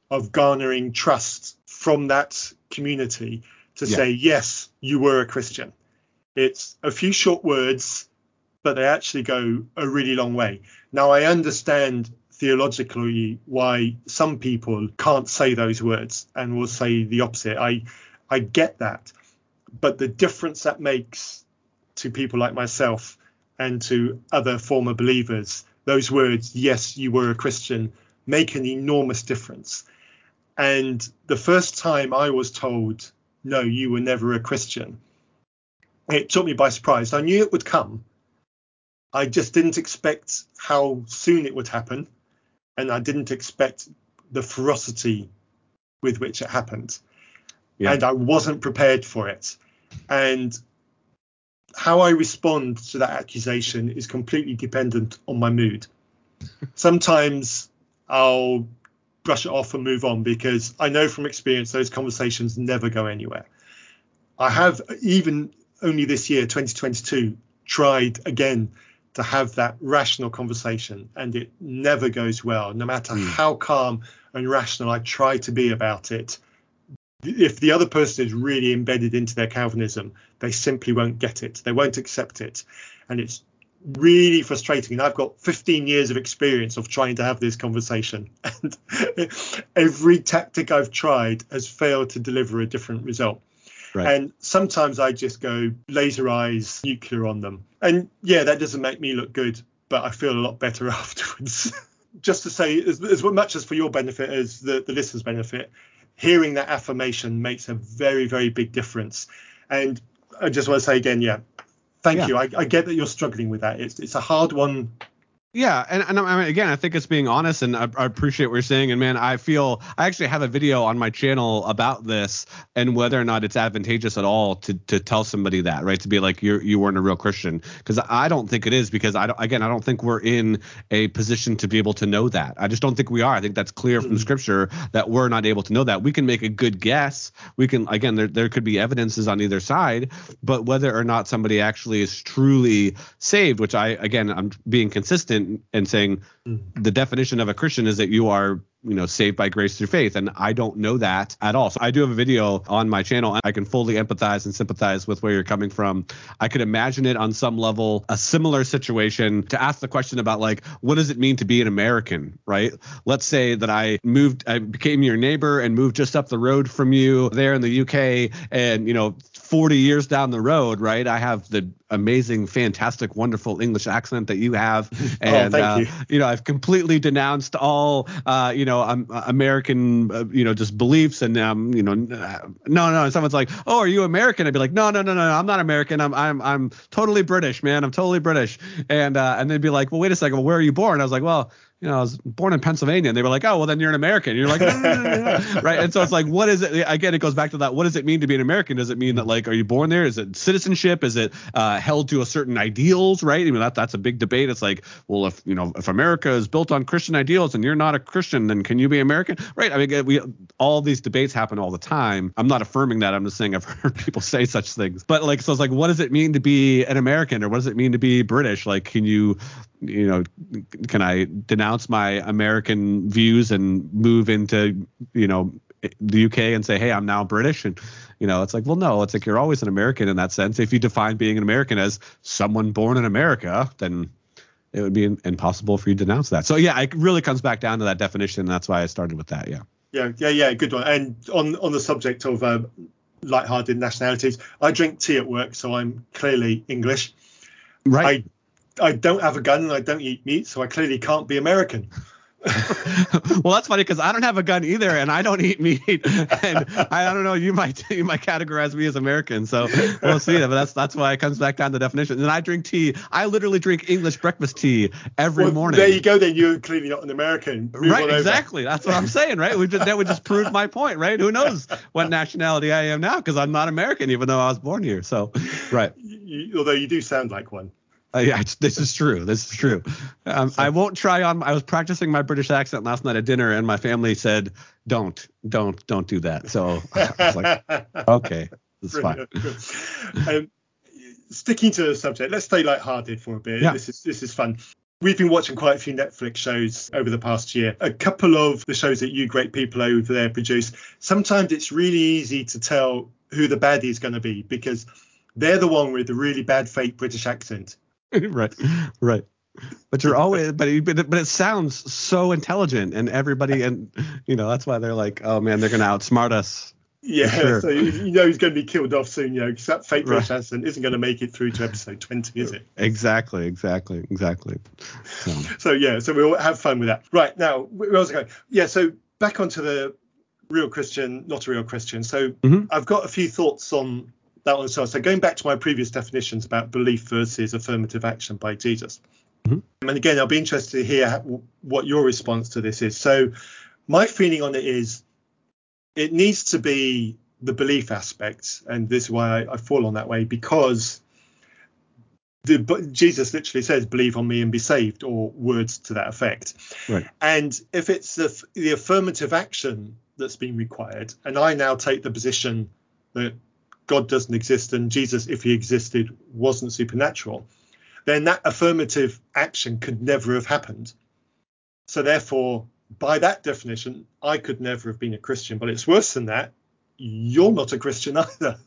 of garnering trust from that community to yeah. say yes you were a christian. It's a few short words but they actually go a really long way. Now i understand theologically why some people can't say those words and will say the opposite. I i get that. But the difference that makes to people like myself and to other former believers those words, yes, you were a Christian, make an enormous difference. And the first time I was told, no, you were never a Christian, it took me by surprise. I knew it would come. I just didn't expect how soon it would happen. And I didn't expect the ferocity with which it happened. Yeah. And I wasn't prepared for it. And how I respond to that accusation is completely dependent on my mood. Sometimes I'll brush it off and move on because I know from experience those conversations never go anywhere. I have even only this year, 2022, tried again to have that rational conversation and it never goes well. No matter mm. how calm and rational I try to be about it, if the other person is really embedded into their Calvinism, they simply won't get it. They won't accept it. And it's really frustrating. And I've got 15 years of experience of trying to have this conversation. And every tactic I've tried has failed to deliver a different result. Right. And sometimes I just go laser eyes, nuclear on them. And yeah, that doesn't make me look good, but I feel a lot better afterwards. just to say, as, as much as for your benefit as the, the listener's benefit, hearing that affirmation makes a very, very big difference. And I just want to say again, yeah, thank yeah. you. I, I, get that you're struggling with that. It's it's a hard one
yeah, and, and I mean, again, I think it's being honest, and I, I, appreciate what you're saying. And man, I feel I actually have a video on my channel about this and whether or not it's advantageous at all to to tell somebody that, right? To be like you you weren't a real Christian, because I don't think it is. Because I don't, again, I don't think we're in a position to be able to know that. I just don't think we are. I think that's clear from mm-hmm. Scripture that we're not able to know that. We can make a good guess. We can again, there there could be evidences on either side, but whether or not somebody actually is truly saved, which I again, I'm being consistent and saying mm. the definition of a Christian is that you are you know saved by grace through faith. And i don't know that at all. So i do have a video on my channel and i can fully empathize and sympathize with where you're coming from. I could imagine it on some level a similar situation to ask the question about like what does it mean to be an american right? Let's say that i moved i became your neighbor and moved just up the road from you there in the uk and you know 40 years down the road, right? I have the amazing, fantastic, wonderful English accent that you have,
Oh,
and
thank
uh,
you.
you know, I've completely denounced all, uh, you know, um, American, uh, you know, just beliefs, and um, you know, uh, no, no. Someone's like, "Oh, are you American?" I'd be like, "No, no, no, no, I'm not American. I'm, I'm, I'm totally British, man. I'm totally British." And uh, and they'd be like, "Well, wait a second. Well, where are you born?" I was like, "Well." You know, I was born in Pennsylvania, and they were like, "Oh, well, then you're an American." And you're like, right? And so it's like, what is it? Again, it goes back to that. What does it mean to be an American? Does it mean that like, are you born there? Is it citizenship? Is it uh, held to a certain ideals? Right? I mean, that that's a big debate. It's like, well, if you know, if America is built on Christian ideals and you're not a Christian, then can you be American? Right? I mean, we all these debates happen all the time. I'm not affirming that. I'm just saying I've heard people say such things. But like, so it's like, what does it mean to be an American, or what does it mean to be British? Like, can you you know, can I denounce my American views and move into, you know, the UK and say, hey, I'm now British? And, you know, it's like, well, no, it's like you're always an American in that sense. If you define being an American as someone born in America, then it would be impossible for you to denounce that. So, yeah, it really comes back down to that definition. That's why I started with that. Yeah.
Yeah, yeah, yeah, good one. And on on the subject of uh, light-hearted nationalities, I drink tea at work, so I'm clearly English.
Right.
I I don't have a gun and I don't eat meat, so I clearly can't be American.
well, that's funny because I don't have a gun either, and I don't eat meat, and I, don't know. You might you might categorize me as American, so we'll see. But that's that's why it comes back down to definition. And I drink tea. I literally drink English breakfast tea every
Well,
morning.
There you go. Then you're clearly not an American. Move
Right, exactly. That's what I'm saying, right? We just, that would just prove my point, right? Who knows what nationality I am now because I'm not American, even though I was born here. So, right.
You, although you do sound like one.
Uh, yeah, it's, this is true. This is true. Um, I won't try on. I was practicing my British accent last night at dinner, and my family said, "Don't, don't, don't do that." So I was like, "Okay, it's fine."
Um, sticking to the subject, let's stay light-hearted for a bit.
Yeah.
This is this is fun. We've been watching quite a few Netflix shows over the past year. A couple of the shows that you great people over there produce. Sometimes it's really easy to tell who the baddie is going to be because they're the one with the really bad fake British accent.
right, right. But you're always, but it, but it, sounds so intelligent, and everybody, and you know that's why they're like, "Oh man, they're gonna outsmart us."
Yeah,
Sure.
so you know he's going to be killed off soon. You know, because that fake British
Right.
accent isn't going to make it through to episode 20, is it?
Exactly, exactly, exactly. So,
So yeah, so we'll have fun with that. Right now, where else going? Yeah, so back onto the real Christian, not a real Christian. So
Mhm.
I've got a few thoughts on that one well. So going back to my previous definitions about belief versus affirmative action by Jesus.
Mhm.
And again, I'll be interested to hear what your response to this is. So my feeling on it is it needs to be the belief aspect, and this is why I, I fall on that way because the, Jesus literally says, "Believe on me and be saved," or words to that effect.
Right.
And if it's the, the affirmative action that's being required, and I now take the position that God doesn't exist and Jesus, if he existed, wasn't supernatural, then that affirmative action could never have happened. So therefore, by that definition, I could never have been a Christian. But it's worse than that. You're not a Christian either.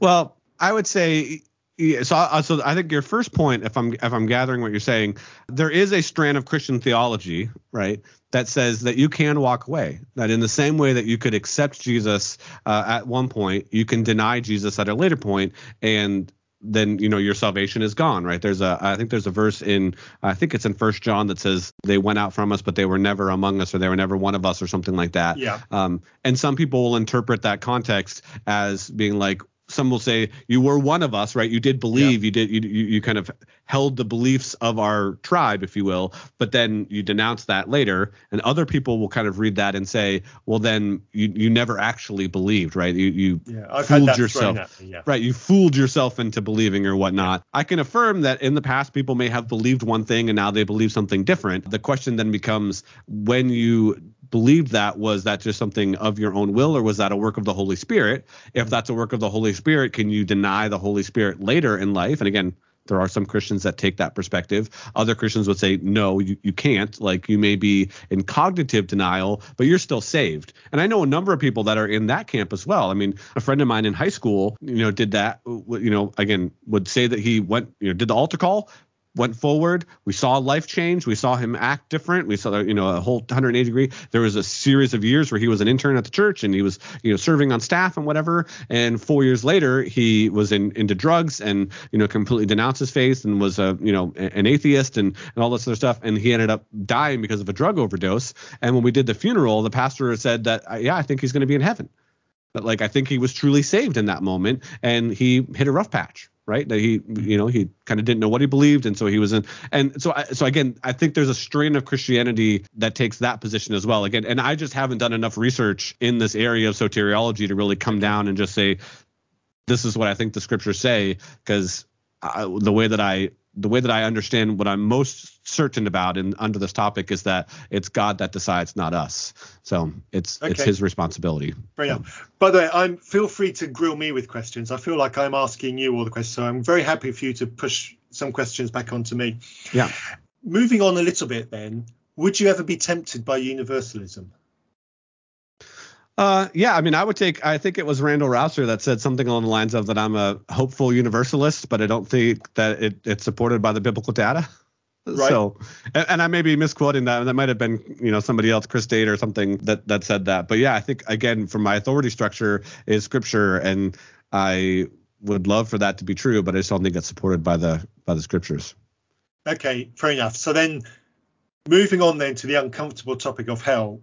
well, I would say. Yeah, so, I, so I think your first point, if I'm if I'm gathering what you're saying, there is a strand of Christian theology, right, that says that you can walk away. That in the same way that you could accept Jesus uh, at one point, you can deny Jesus at a later point, and then you know your salvation is gone right there's a i think there's a verse in i think it's in first john that says they went out from us but they were never among us or they were never one of us or something like that
Yeah.
um, and some people will interpret that context as being like some will say you were one of us right you did believe you did you, you you kind of held the beliefs of our tribe if you will but then you denounce that later and other people will kind of read that and say well then you you never actually believed right you you
Yeah,
fooled yourself
me. Yeah.
Right, you fooled yourself into believing or whatnot. I can affirm that in the past, people may have believed one thing and now they believe something different. The question then becomes when you believed that, was that just something of your own will or was that a work of the Holy Spirit? If that's a work of the Holy Spirit, can you deny the Holy Spirit later in life? And again, There are some Christians that take that perspective. Other Christians would say, no, you, you can't. Like you may be in cognitive denial, but you're still saved. And I know a number of people that are in that camp as well. I mean, a friend of mine in high school, you know, did that, you know, again, would say that he went, you know, did the altar call, went forward. We saw life change. We saw him act different. We saw, you know, a whole 180 degree. There was a series of years where he was an intern at the church and he was, you know, serving on staff and whatever. And four years later, he was in, into drugs and, you know, completely denounced his faith and was a, you know, an atheist and, and all this other stuff. And he ended up dying because of a drug overdose. And when we did the funeral, the pastor said that, uh, yeah, I think he's going to be in heaven. But like, I think he was truly saved in that moment and he hit a rough patch right? That he, mm-hmm. you know, he kind of didn't know what he believed, and so he was in. And so, I, so again, I think there's a strain of Christianity that takes that position as well. Again, and I just haven't done enough research in this area of soteriology to really come down and just say, this is what I think the scriptures say, because the way that I the way that I understand what I'm most certain about in under this topic is that it's God that decides, not us. So it's okay. it's His responsibility.
Fair enough. By the way, I'm feel free to grill me with questions. I feel like I'm asking you all the questions, so I'm very happy for you to push some questions back onto me.
Yeah.
Moving on a little bit, then, would you ever be tempted by universalism?
Uh, yeah, I mean, I would take. I think it was Randall Rauser that said something along the lines of that I'm a hopeful universalist, but I don't think that it, it's supported by the biblical data. Right. So, and, and, I may be misquoting that, and that might have been, you know, somebody else, Chris Date or something that that said that. But yeah, I think again, from my authority structure is Scripture, and I would love for that to be true, but I just don't think it's supported by the by the Scriptures.
Okay, fair enough. So then, moving on then to the uncomfortable topic of hell,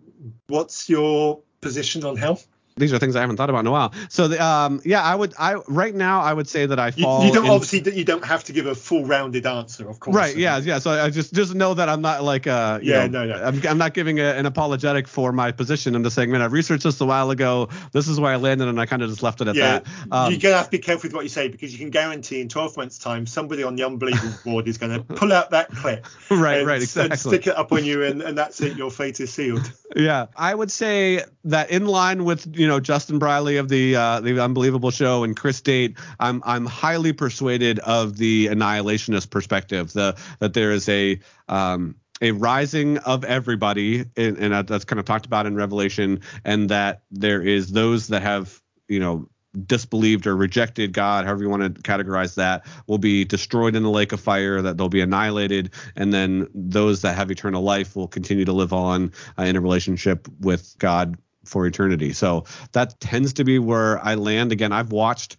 what's your position on hell?
These are things I haven't thought about in a while. So the, um, yeah, I would I right now I would say that I fall.
You, you don't in, obviously you don't have to give a full rounded answer, of course.
Right. Yeah. Yeah. So I just just know that I'm not like uh yeah know, no no I'm, I'm not giving a, an apologetic for my position. I'm just saying, man, I've researched this a while ago. This is where I landed, and I kind of just left it at yeah, that.
Um, you're gonna have to be careful with what you say because you can guarantee in 12 months' time somebody on the unbelievable board is going to pull out that clip.
right. right. Exactly.
And stick it up on you, and, and that's it. Your fate is sealed.
Yeah. I would say that in line with you know Justin Brierley of the uh, the Unbelievable Show and Chris Date, I'm I'm highly persuaded of the annihilationist perspective. The that there is a um, a rising of everybody, and, and that's kind of talked about in Revelation, and that there is those that have you know disbelieved or rejected God, however you want to categorize that, will be destroyed in the lake of fire, that they'll be annihilated, and then those that have eternal life will continue to live on uh, in a relationship with God for eternity. So that tends to be where I land. Again, I've watched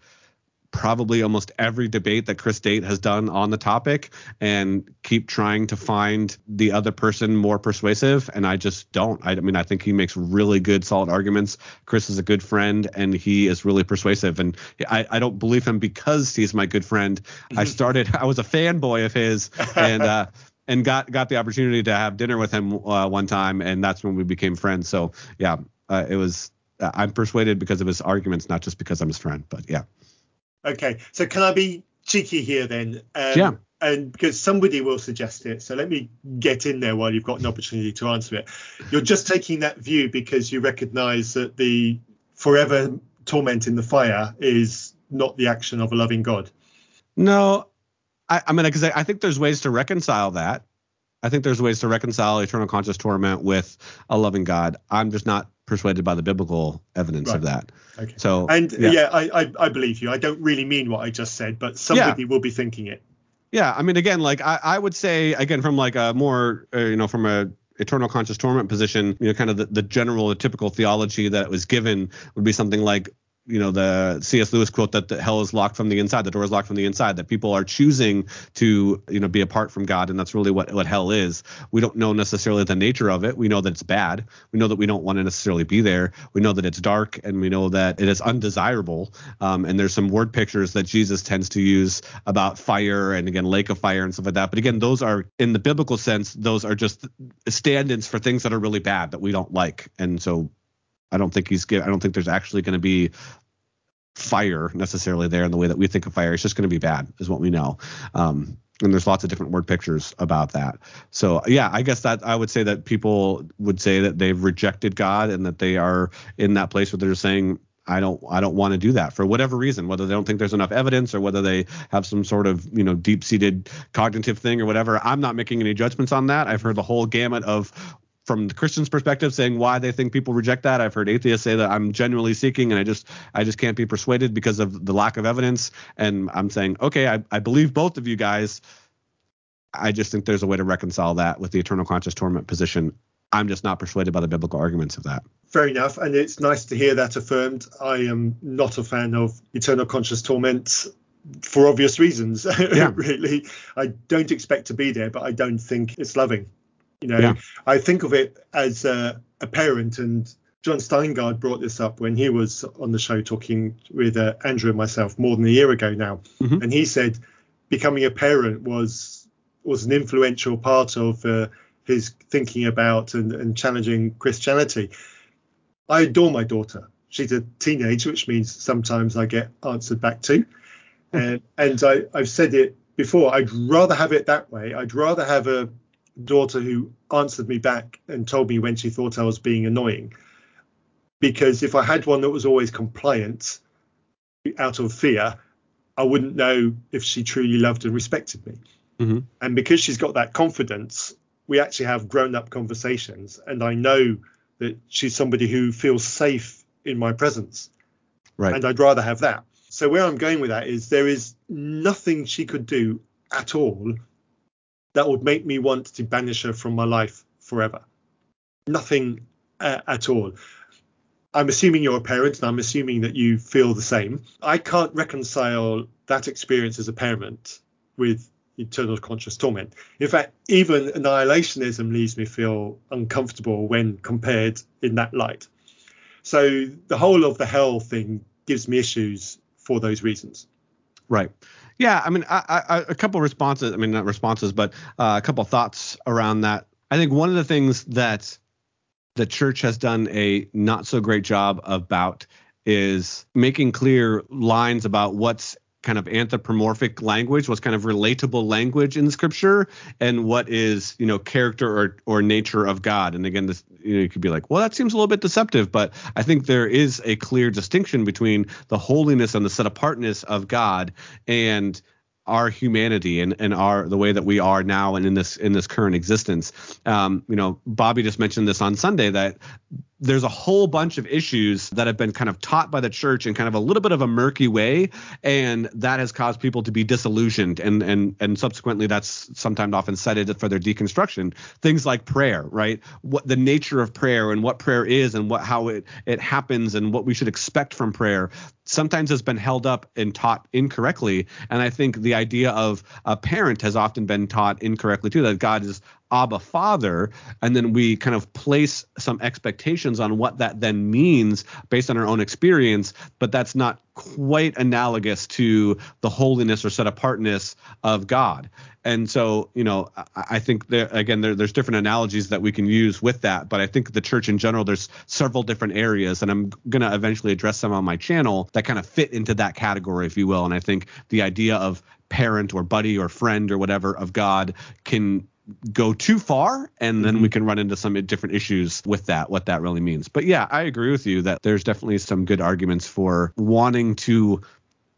probably almost every debate that Chris Date has done on the topic and keep trying to find the other person more persuasive. And I just don't. I, mean, I think he makes really good, solid arguments. Chris is a good friend and he is really persuasive. And I, I don't believe him because he's my good friend. I mm-hmm. started, I was a fanboy of his and, uh, and got got the opportunity to have dinner with him uh, one time, and that's when we became friends. So yeah, uh, it was uh, I'm persuaded because of his arguments, not just because I'm his friend. But yeah.
Okay, so can I be cheeky here then?
Um, yeah.
And because somebody will suggest it, so let me get in there while you've got an opportunity to answer it. You're just taking that view because you recognise that the forever torment in the fire is not the action of a loving God.
No, I, I mean, because I, I think there's ways to reconcile that. I think there's ways to reconcile eternal conscious torment with a loving God. I'm just not persuaded by the biblical evidence right. of that.
Okay. So and yeah, yeah I, I, I believe you. I don't really mean what I just said, but somebody yeah. will be thinking it.
Yeah, I mean, again, like I, I would say, again, from like a more, uh, you know, from a eternal conscious torment position, you know, kind of the, the general, the typical theology that was given would be something like you know the C.S. Lewis quote that the hell is locked from the inside, the door is locked from the inside, that people are choosing to you know be apart from God, and that's really what what hell is. We don't know necessarily the nature of it. We know that it's bad. We know that we don't want to necessarily be there. We know that it's dark, and we know that it is undesirable. Um, and there's some word pictures that Jesus tends to use about fire and again lake of fire and stuff like that. But again, those are in the biblical sense, those are just stand-ins for things that are really bad that we don't like, and so I don't think he's. I don't think there's actually going to be fire necessarily there in the way that we think of fire. It's just going to be bad, is what we know. Um, and there's lots of different word pictures about that. So yeah, I guess that I would say that people would say that they've rejected God and that they are in that place where they're saying I don't I don't want to do that for whatever reason, whether they don't think there's enough evidence or whether they have some sort of you know deep seated cognitive thing or whatever. I'm not making any judgments on that. I've heard the whole gamut of from the Christian's perspective saying why they think people reject that. I've heard atheists say that I'm genuinely seeking and I just I just can't be persuaded because of the lack of evidence. And I'm saying, okay, I, I believe both of you guys. I just think there's a way to reconcile that with the eternal conscious torment position. I'm just not persuaded by the biblical arguments of that.
Fair enough, and it's nice to hear that affirmed. I am not a fan of eternal conscious torment for obvious reasons. Yeah. really, I don't expect to be there, but I don't think it's loving. You know, yeah. I think of it as a, a, parent, and John Steingard brought this up when he was on the show talking with uh, Andrew and myself more than a year ago now, mm-hmm. and he said becoming a parent was was an influential part of uh, his thinking about and, and challenging Christianity. I adore my daughter. She's a teenager, which means sometimes I get answered back to. And, and I, I've said it before, I'd rather have it that way. I'd rather have a daughter who answered me back and told me when she thought I was being annoying. Because if I had one that was always compliant out of fear, I wouldn't know if she truly loved and respected me. Mm-hmm. And because she's got that confidence, we actually have grown up conversations. And I know that she's somebody who feels safe in my presence. Right. And I'd rather have that. So where I'm going with that is there is nothing she could do at all that would make me want to banish her from my life forever. Nothing uh, at all. I'm assuming you're a parent and I'm assuming that you feel the same. I can't reconcile that experience as a parent with eternal conscious torment. In fact, even annihilationism leaves me feel uncomfortable when compared in that light. So the whole of the hell thing gives me issues for those reasons.
Right. Yeah. I mean, I, I, a couple responses. I mean, not responses, but uh, a couple thoughts around that. I think one of the things that the church has done a not so great job about is making clear lines about what's kind of anthropomorphic language, what's kind of relatable language in scripture, and what is, you know, character or, or nature of God. And again, this you, know, you could be like, well, that seems a little bit deceptive, but I think there is a clear distinction between the holiness and the set apartness of God and our humanity and, and our the way that we are now and in this in this current existence. Um, you know, Bobby just mentioned this on Sunday that there's a whole bunch of issues that have been kind of taught by the church in kind of a little bit of a murky way and that has caused people to be disillusioned and and and subsequently that's sometimes often cited for their deconstruction. Things like prayer right? What the nature of prayer and what prayer is and what how it it happens and what we should expect from prayer sometimes has been held up and taught incorrectly and i think the idea of a parent has often been taught incorrectly too that god is Abba Father, and then we kind of place some expectations on what that then means based on our own experience, but that's not quite analogous to the holiness or set apartness of God. And so, you know, I, think there again, there, there's different analogies that we can use with that, but I think the church in general, there's several different areas, and I'm gonna eventually address some on my channel that kind of fit into that category, if you will. And I think the idea of parent or buddy or friend or whatever of God can go too far and then mm-hmm. we can run into some different issues with that what that really means but yeah i agree with you that there's definitely some good arguments for wanting to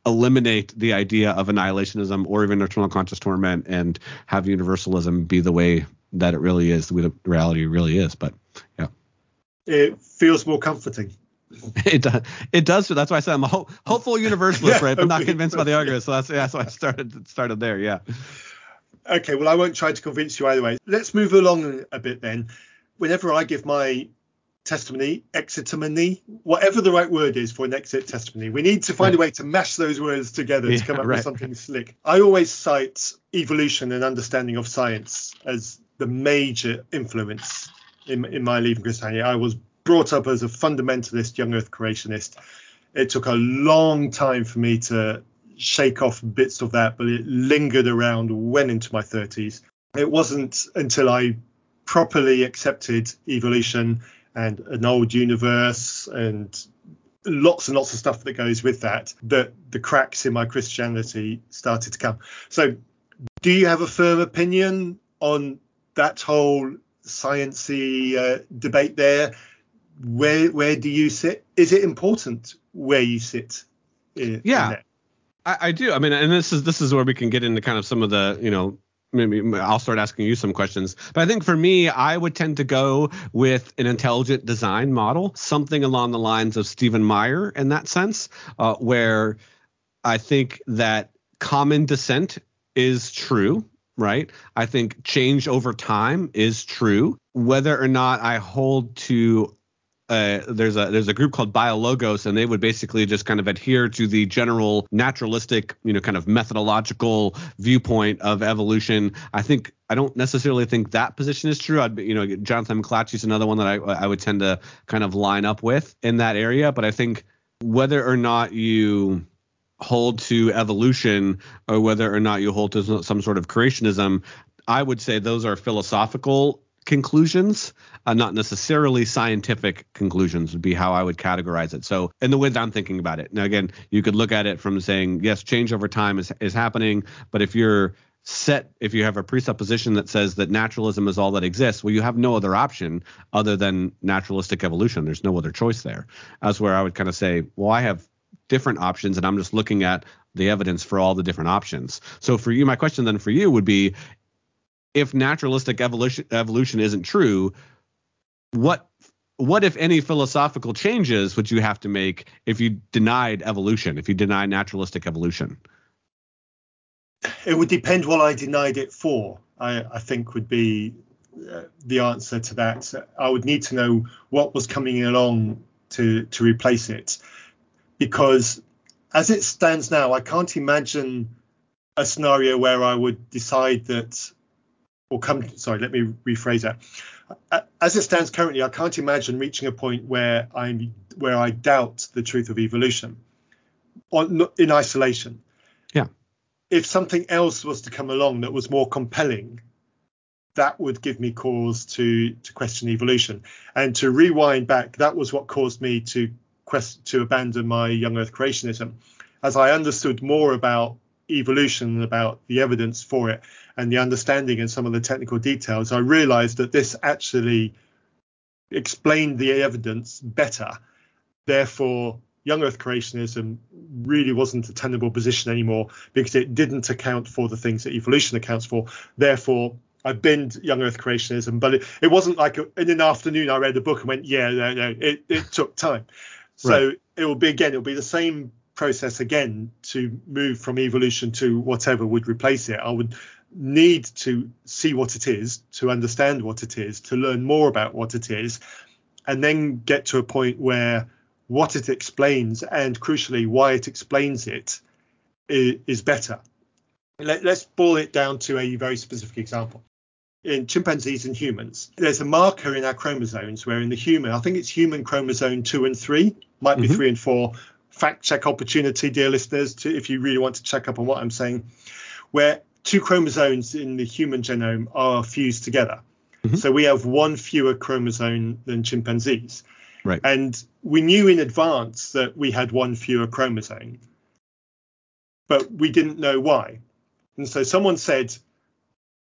eliminate the idea of annihilationism or even eternal conscious torment and have universalism be the way that it really is the way the reality really is but yeah
it feels more comforting
it does. It does. That's why I said I'm a ho- hopeful universalist, yeah, right? But not convinced by the argument. So that's yeah. That's why I started started there. Yeah.
Okay, well, I won't try to convince you either way. Let's move along a bit then. Whenever I give my testimony, exitimony, whatever the right word is for an exit testimony, we need to find a way to mash those words together yeah, to come up right. with something slick. I always cite evolution and understanding of science as the major influence in, in my leaving Christianity. I was brought up as a fundamentalist young earth creationist. It took a long time for me to shake off bits of that, but it lingered around well into my 30s. It wasn't until I properly accepted evolution and an old universe and lots and lots of stuff that goes with that that the cracks in my Christianity started to come. So, do you have a firm opinion on that whole sciency uh, debate there? where where do you sit? Is it important where you sit?
In, yeah, in I, I do. I mean, and this is this is where we can get into kind of some of the you know maybe I'll start asking you some questions. But I think for me, I would tend to go with an intelligent design model, something along the lines of Stephen Meyer in that sense, uh, where I think that common descent is true. Right. I think change over time is true. Whether or not I hold to uh, there's a there's a group called Biologos, and they would basically just kind of adhere to the general naturalistic, you know, kind of methodological viewpoint of evolution. I think I don't necessarily think that position is true. I'd you know, Jonathan McLatchie is another one that I I would tend to kind of line up with in that area. But I think whether or not you hold to evolution or whether or not you hold to some sort of creationism, I would say those are philosophical conclusions, uh, not necessarily scientific conclusions, would be how I would categorize it. So, in the way that I'm thinking about it. Now, again, you could look at it from saying, yes, change over time is, is happening, but if you're set if you have a presupposition that says that naturalism is all that exists well you have no other option other than naturalistic evolution there's no other choice there as where i would kind of say well i have different options and i'm just looking at the evidence for all the different options so for you my question then for you would be if naturalistic evolution evolution isn't true, what what if any philosophical changes would you have to make if you denied evolution, if you deny naturalistic evolution?
It would depend what I denied it for. I, I think would be uh, the answer to that. I would need to know what was coming along to to replace it, because as it stands now, I can't imagine a scenario where I would decide that or come sorry let me rephrase that. As it stands currently i can't imagine reaching a point where i'm where i doubt the truth of evolution. On, in isolation.
Yeah.
If something else was to come along that was more compelling that would give me cause to to question evolution. And to rewind back that was what caused me to quest to abandon my young earth creationism. As i understood more about evolution and about the evidence for it and the understanding and some of the technical details, I realized that this actually explained the evidence better. Therefore, young earth creationism really wasn't a tenable position anymore because it didn't account for the things that evolution accounts for. Therefore, I binned young earth creationism, but it, it wasn't like a, in an afternoon I read a book and went, yeah, no, no, it, it took time. So right. it will be again, it will be the same process again to move from evolution to whatever would replace it. I would need to see what it is, to understand what it is, to learn more about what it is, and then get to a point where what it explains and crucially why it explains it is, better. Let, us boil it down to a very specific example. In chimpanzees and humans, there's a marker in our chromosomes where in the human, I think it's human chromosome two and three, might be mm-hmm. three and four. Fact check opportunity, dear listeners, to, if you really want to check up on what I'm saying, where two chromosomes in the human genome are fused together. Mm-hmm. So we have one fewer chromosome than chimpanzees.
Right.
And we knew in advance that we had one fewer chromosome, but we didn't know why. And so someone said,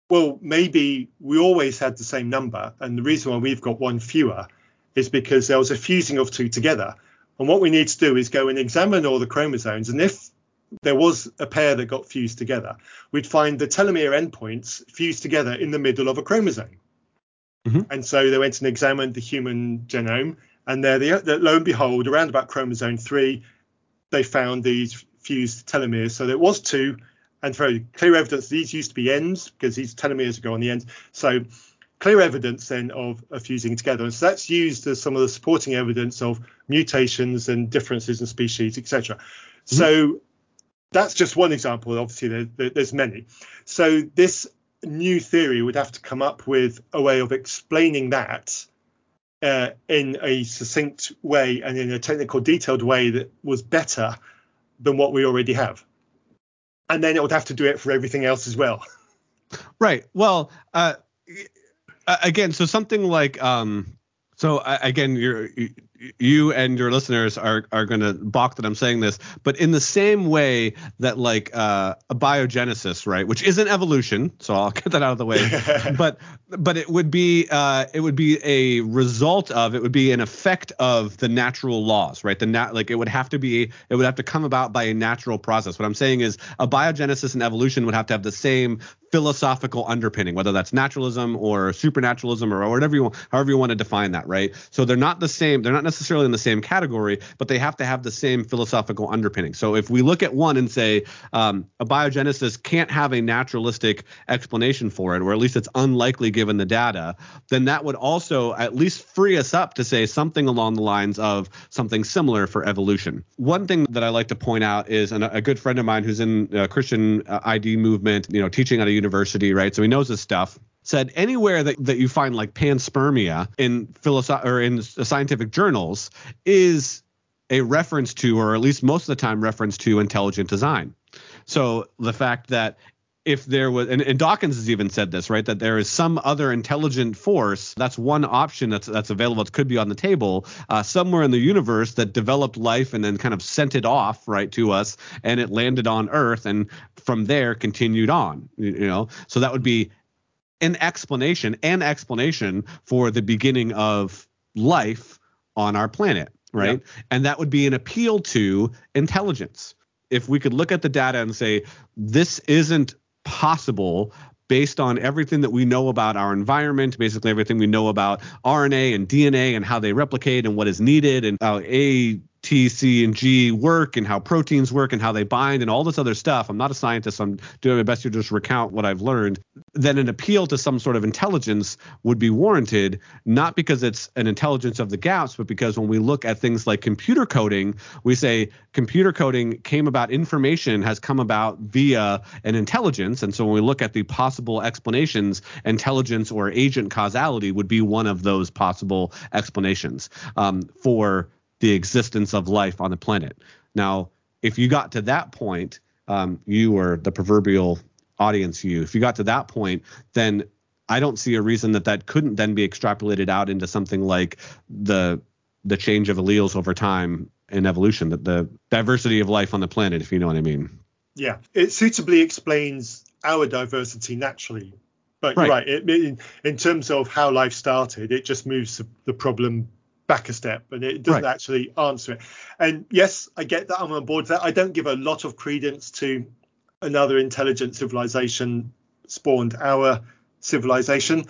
well, maybe we always had the same number. And the reason why we've got one fewer is because there was a fusing of two together. And what we need to do is go and examine all the chromosomes. And if there was a pair that got fused together, we'd find the telomere endpoints fused together in the middle of a chromosome. Mm-hmm. And so they went and examined the human genome, and there, they, lo and behold, around about chromosome three, they found these fused telomeres. So there was two, and very clear evidence these used to be ends because these telomeres go on the ends. So clear evidence then of, of fusing together. And so that's used as some of the supporting evidence of mutations and differences in species, etc. Mm-hmm. So that's just one example. Obviously, there, there's many. So this new theory would have to come up with a way of explaining that uh, in a succinct way and in a technical, detailed way that was better than what we already have. And then it would have to do it for everything else as well.
Right. Well, uh, again, so something like um, so again, you're you and your listeners are are going to balk that I'm saying this, but in the same way that like uh, abiogenesis, right, which isn't evolution, so I'll get that out of the way, but but it would be uh, it would be a result of it would be an effect of the natural laws, right? The nat like it would have to be it would have to come about by a natural process. What I'm saying is abiogenesis and evolution would have to have the same philosophical underpinning, whether that's naturalism or supernaturalism or whatever you want, however you want to define that, right? So they're not the same. They're not necessarily in the same category, but they have to have the same philosophical underpinning. So if we look at one and say um, abiogenesis can't have a naturalistic explanation for it, or at least it's unlikely given the data, then that would also at least free us up to say something along the lines of something similar for evolution. One thing that I like to point out is an, a good friend of mine who's in a Christian uh, ID movement, you know, teaching at a university, right? So he knows this stuff said anywhere that, that you find like panspermia in philosoph- or in scientific journals is a reference to, or at least most of the time, reference to intelligent design. So the fact that if there was and, and, Dawkins has even said this, right? That there is some other intelligent force. That's one option that's that's available. It could be on the table uh, somewhere in the universe that developed life and then kind of sent it off right to us, and it landed on Earth, and from there continued on. You know, so that would be an explanation, an explanation for the beginning of life on our planet, right? And that would be an appeal to intelligence. If we could look at the data and say this isn't possible based on everything that we know about our environment, basically everything we know about RNA and DNA and how they replicate and what is needed and how A, T, C, and G work and how proteins work and how they bind and all this other stuff. I'm not a scientist. I'm doing my best to just recount what I've learned. Then an appeal to some sort of intelligence would be warranted, not because it's an intelligence of the gaps, but because when we look at things like computer coding, we say computer coding came about, information has come about via an intelligence. And so when we look at the possible explanations, intelligence or agent causality would be one of those possible explanations um, for the existence of life on the planet. Now, if you got to that point, um, you or the proverbial audience, you, if you got to that point, then I don't see a reason that that couldn't then be extrapolated out into something like the the change of alleles over time in evolution, the, the diversity of life on the planet, if you know what I mean.
Yeah, it suitably explains our diversity naturally. But right, right it, in, in terms of how life started, it just moves the, the problem back a step and it doesn't right. actually answer it. And yes, I get that I'm on board with that. I don't give a lot of credence to another intelligent civilization spawned our civilization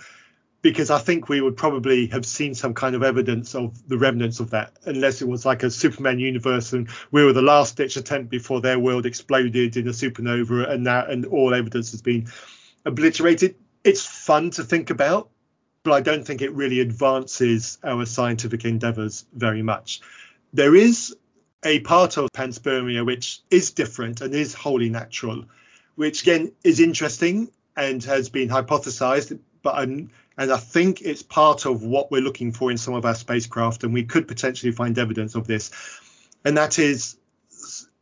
because I think we would probably have seen some kind of evidence of the remnants of that, unless it was like a Superman universe and we were the last ditch attempt before their world exploded in a supernova and that and all evidence has been obliterated. It's fun to think about, but I don't think it really advances our scientific endeavors very much. There is a part of panspermia which is different and is wholly natural, which again is interesting and has been hypothesized, but I'm, and I think it's part of what we're looking for in some of our spacecraft, and we could potentially find evidence of this. And that is,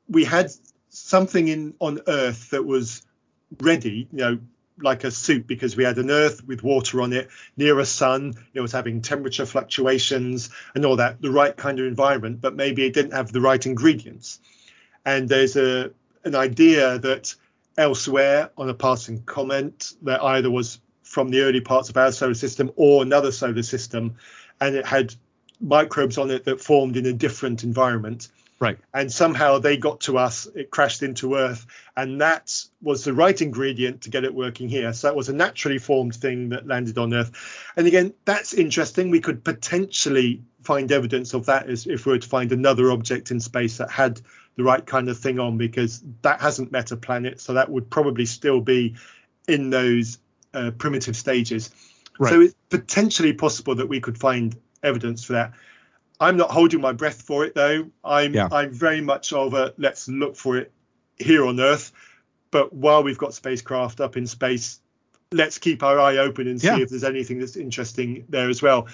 we had something in on Earth that was ready, you know, like a soup because we had an earth with water on it near a sun it was having temperature fluctuations and all that the right kind of environment but maybe it didn't have the right ingredients. And there's a an idea that elsewhere on a passing comment that either was from the early parts of our solar system or another solar system and it had microbes on it that formed in a different environment
Right.
And somehow they got to us, it crashed into Earth, and that was the right ingredient to get it working here. So it was a naturally formed thing that landed on Earth. And again, that's interesting. We could potentially find evidence of that as if we were to find another object in space that had the right kind of thing on, because that hasn't met a planet. So that would probably still be in those uh, primitive stages. Right. So it's potentially possible that we could find evidence for that. I'm not holding my breath for it though. I'm yeah. I'm very much over let's look for it here on Earth. But while we've got spacecraft up in space, let's keep our eye open and see yeah. if there's anything that's interesting there as well.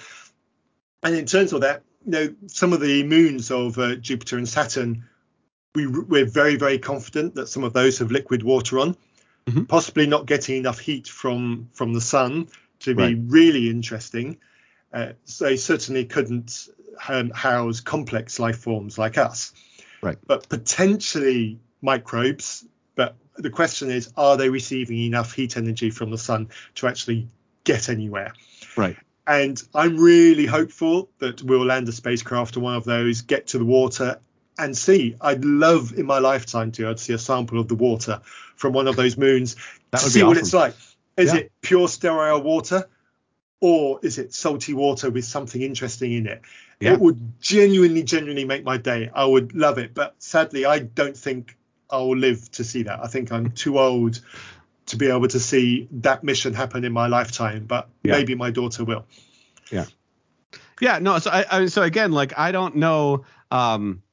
And in terms of that, you know, some of the moons of uh, Jupiter and Saturn, we we're very very confident that some of those have liquid water on, mm-hmm. possibly not getting enough heat from from the sun to be really interesting. Uh, so they certainly couldn't Um, house complex life forms like us.
Right.
But potentially microbes. But the question is, are they receiving enough heat energy from the sun to actually get anywhere?
Right.
And I'm really hopeful that we'll land a spacecraft on one of those, get to the water, and see. I'd love in my lifetime to I'd see a sample of the water from one of those moons
That
to see
be
what it's like. Is
Yeah.
it pure sterile water, or is it salty water with something interesting in it?
Yeah.
It would genuinely, genuinely make my day. I would love it, but sadly, I don't think I will live to see that. I think I'm too old to be able to see that mission happen in my lifetime, but
Yeah.
maybe my daughter will.
Yeah, Yeah. no. So I, I so again, like I don't know. Um,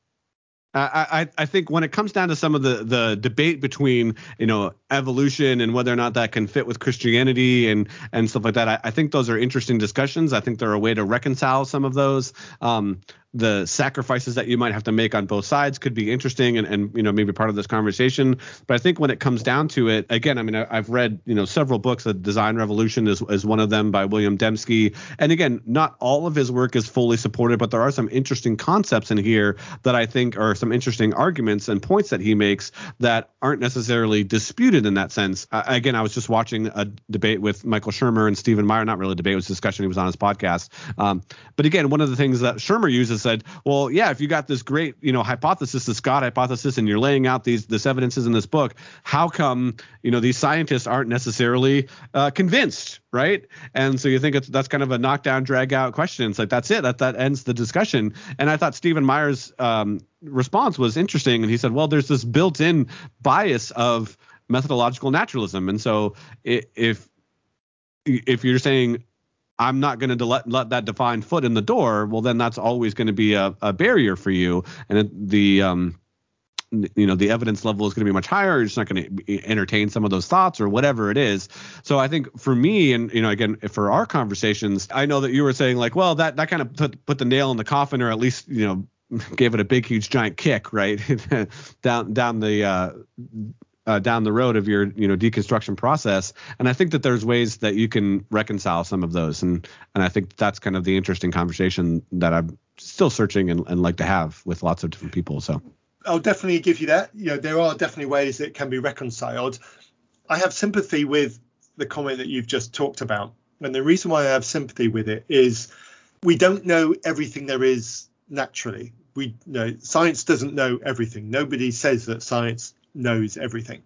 I, I I think when it comes down to some of the the debate between you know evolution and whether or not that can fit with Christianity and and stuff like that, I, I think those are interesting discussions. I think they're a way to reconcile some of those. Um, the sacrifices that you might have to make on both sides could be interesting and, and you know maybe part of this conversation but i think when it comes down to it again i mean I, i've read you know several books the design revolution is, is one of them by william dembski and again not all of his work is fully supported but there are some interesting concepts in here that i think are some interesting arguments and points that he makes that aren't necessarily disputed in that sense I, again i was just watching a debate with michael shermer and stephen meyer not really a debate it was a discussion he was on his podcast um, but again one of the things that shermer uses said, well, yeah, if you got this great, you know, hypothesis, this God hypothesis, and you're laying out these this evidences in this book, how come, you know, these scientists aren't necessarily uh, convinced, right? And so you think it's, that's kind of a knockdown, drag out question. It's like that's it, that that ends the discussion. And I thought Stephen Meyer's um, response was interesting, and he said, well, there's this built-in bias of methodological naturalism, and so if if you're saying I'm not going to let let that defined foot in the door, well, then that's always going to be a, a barrier for you, and the um, you know the evidence level is going to be much higher. You're just not going to entertain some of those thoughts or whatever it is. So I think for me, and you know, again, for our conversations, I know that you were saying like, well, that that kind of put put the nail in the coffin, or at least you know gave it a big huge giant kick right down down the uh, uh, down the road of your you know deconstruction process and i think that there's ways that you can reconcile some of those and and i think that's kind of the interesting conversation that i'm still searching and, and like to have with lots of different people so
I'll definitely give you that. You know, there are definitely ways that can be reconciled. I have sympathy with the comment that you've just talked about. And the reason why I have sympathy with it is we don't know everything there is naturally. We you know science doesn't know everything. Nobody says that science knows everything.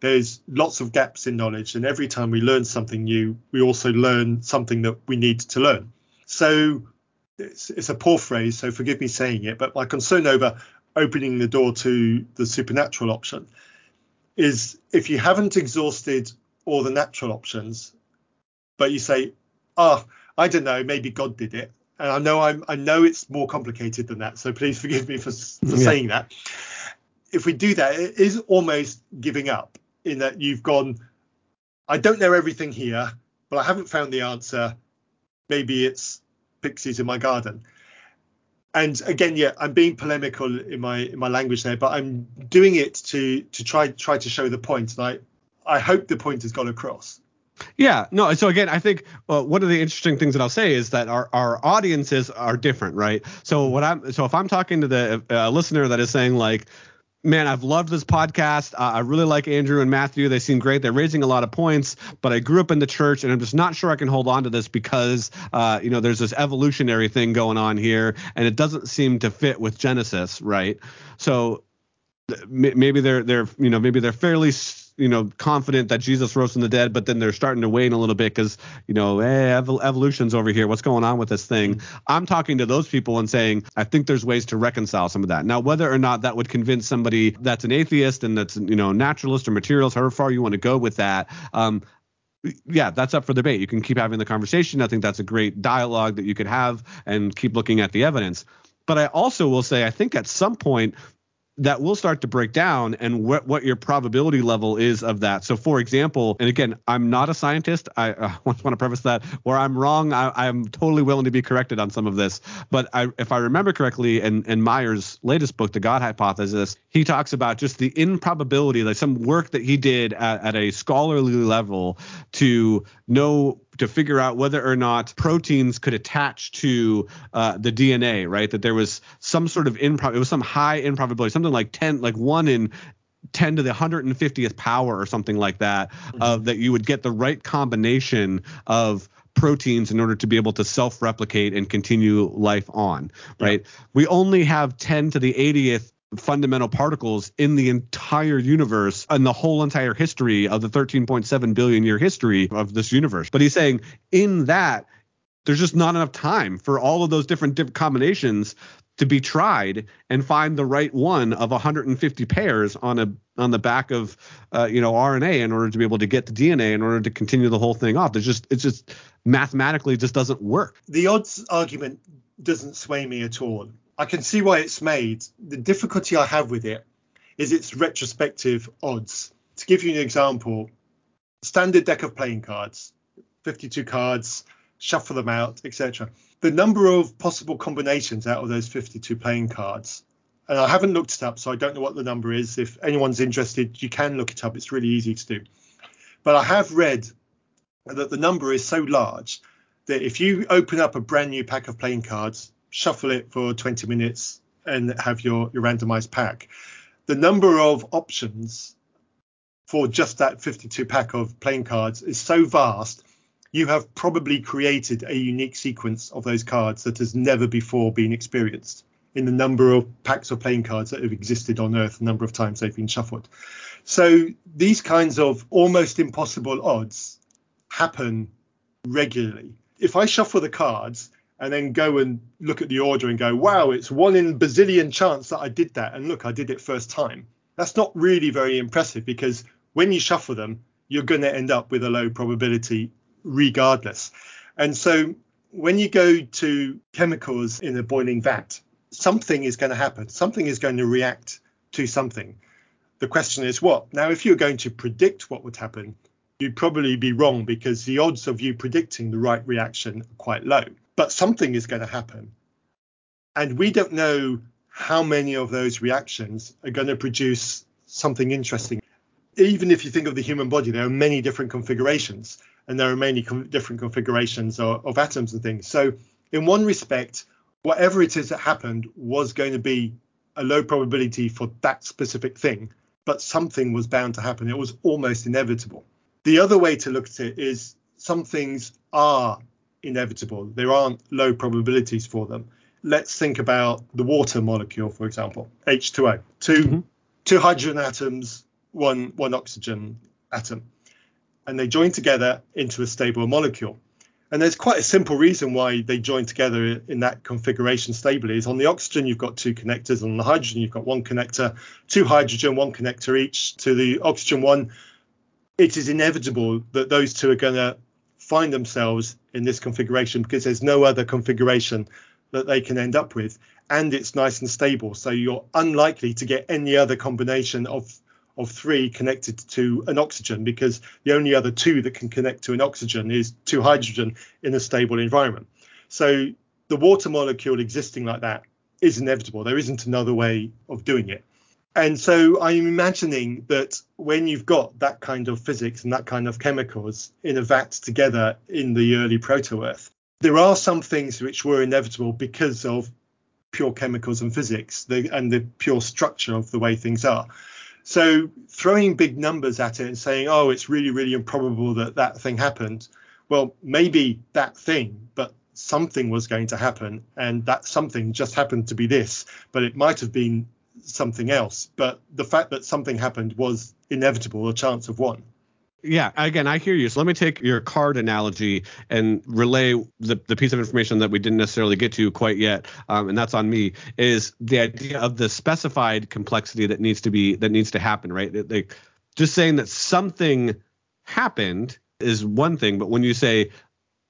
There's lots of gaps in knowledge, and every time we learn something new, we also learn something that we need to learn. So it's, it's a poor phrase, so forgive me saying it, but my concern over opening the door to the supernatural option is if you haven't exhausted all the natural options, but you say, "Oh, I don't know, maybe God did it," and I know I'm, I know it's more complicated than that, so please forgive me for, for
Yeah.
saying that. If we do that, it is almost giving up in that you've gone, I don't know everything here, but I haven't found the answer. Maybe it's pixies in my garden and again yeah i'm being polemical in my in my language there but i'm doing it to to try try to show the point. and i i hope the point has gone across
Yeah, no. So again, I think uh, one of the interesting things that I'll say is that our, our audiences are different, right? So what I'm so if I'm talking to the uh, listener that is saying like, man, I've loved this podcast. Uh, I really like Andrew and Matthew. They seem great. They're raising a lot of points, but I grew up in the church and I'm just not sure I can hold on to this because uh, you know there's this evolutionary thing going on here and it doesn't seem to fit with Genesis, right? So maybe they're they're you know maybe they're fairly s- you know confident that Jesus rose from the dead, but then they're starting to wane a little bit because you know hey evol- evolution's over here. What's going on with this thing? I'm talking to those people and saying I think there's ways to reconcile some of that. Now whether or not that would convince somebody that's an atheist and that's you know naturalist or materialist, however far you want to go with that. Um, yeah, that's up for debate. You can keep having the conversation. I think that's a great dialogue that you could have and keep looking at the evidence. But I also will say, I think at some point that will start to break down and what, what your probability level is of that. So, for example, and again, I'm not a scientist. I uh, want to preface that where I'm wrong, I, I'm totally willing to be corrected on some of this. But I, if I remember correctly, in, in Meyer's latest book, The God Hypothesis, he talks about just the improbability, like some work that he did at, at a scholarly level to know to figure out whether or not proteins could attach to uh, the DNA, right? That there was some sort of improv, it was some high improbability, something like 10, like one in 10 to the 150th power or something like that, mm-hmm. uh, that you would get the right combination of proteins in order to be able to self-replicate and continue life on, right? Yeah. We only have 10 to the 80th fundamental particles in the entire universe and the whole entire history of the 13.7 billion year history of this universe. But he's saying in that there's just not enough time for all of those different, different combinations to be tried and find the right one of 150 pairs on a on the back of uh, you know RNA in order to be able to get the DNA in order to continue the whole thing off. There's just it's just mathematically just doesn't work.
The odds argument doesn't sway me at all. I can see why it's made. The difficulty I have with it is its retrospective odds. To give you an example, standard deck of playing cards, 52 cards, shuffle them out, etc. The number of possible combinations out of those 52 playing cards, and I haven't looked it up, so I don't know what the number is. If anyone's interested, you can look it up. It's really easy to do. But I have read that the number is so large that if you open up a brand new pack of playing cards, shuffle it for 20 minutes, and have your, your randomized pack, the number of options for just that 52 pack of playing cards is so vast you have probably created a unique sequence of those cards that has never before been experienced in the number of packs of playing cards that have existed on Earth, the number of times they've been shuffled. So these kinds of almost impossible odds happen regularly. If I shuffle the cards and then go and look at the order and go, wow, it's one in bazillion chance that I did that, and look, I did it first time. That's not really very impressive because when you shuffle them, you're going to end up with a low probability regardless. And so when you go to chemicals in a boiling vat, something is going to happen. Something is going to react to something. The question is what? Now, if you're going to predict what would happen, you'd probably be wrong because the odds of you predicting the right reaction are quite low. But something is going to happen. And we don't know how many of those reactions are going to produce something interesting. Even if you think of the human body, there are many different configurations and there are many com- different configurations of, of atoms and things. So, in one respect, whatever it is that happened was going to be a low probability for that specific thing, but something was bound to happen. It was almost inevitable. The other way to look at it is some things are inevitable. There aren't low probabilities for them. Let's think about the water molecule, for example, H2O. 2 mm-hmm. two hydrogen atoms, one one oxygen atom and they join together into a stable molecule. And there's quite a simple reason why they join together in that configuration stably. Is on the oxygen you've got two connectors, on the hydrogen you've got one connector, two hydrogen, one connector each. To the oxygen one, it is inevitable that those two are going to find themselves in this configuration because there's no other configuration that they can end up with, and it's nice and stable. So you're unlikely to get any other combination of of three connected to an oxygen because the only other two that can connect to an oxygen is two hydrogen in a stable environment. So the water molecule existing like that is inevitable. There isn't another way of doing it. And so I'm imagining that when you've got that kind of physics and that kind of chemicals in a vat together in the early proto Earth, there are some things which were inevitable because of pure chemicals and physics the, and the pure structure of the way things are. So throwing big numbers at it and saying, oh, it's really, really improbable that that thing happened. Well, maybe that thing, but something was going to happen. And that something just happened to be this, but it might have been something else. But the fact that something happened was inevitable, a chance of one
yeah, again, I hear you. So let me take your card analogy and relay the, the piece of information that we didn't necessarily get to quite yet, um, and that's on me. Is the idea of the specified complexity that needs to be that needs to happen, right? Like just saying that something happened is one thing, but when you say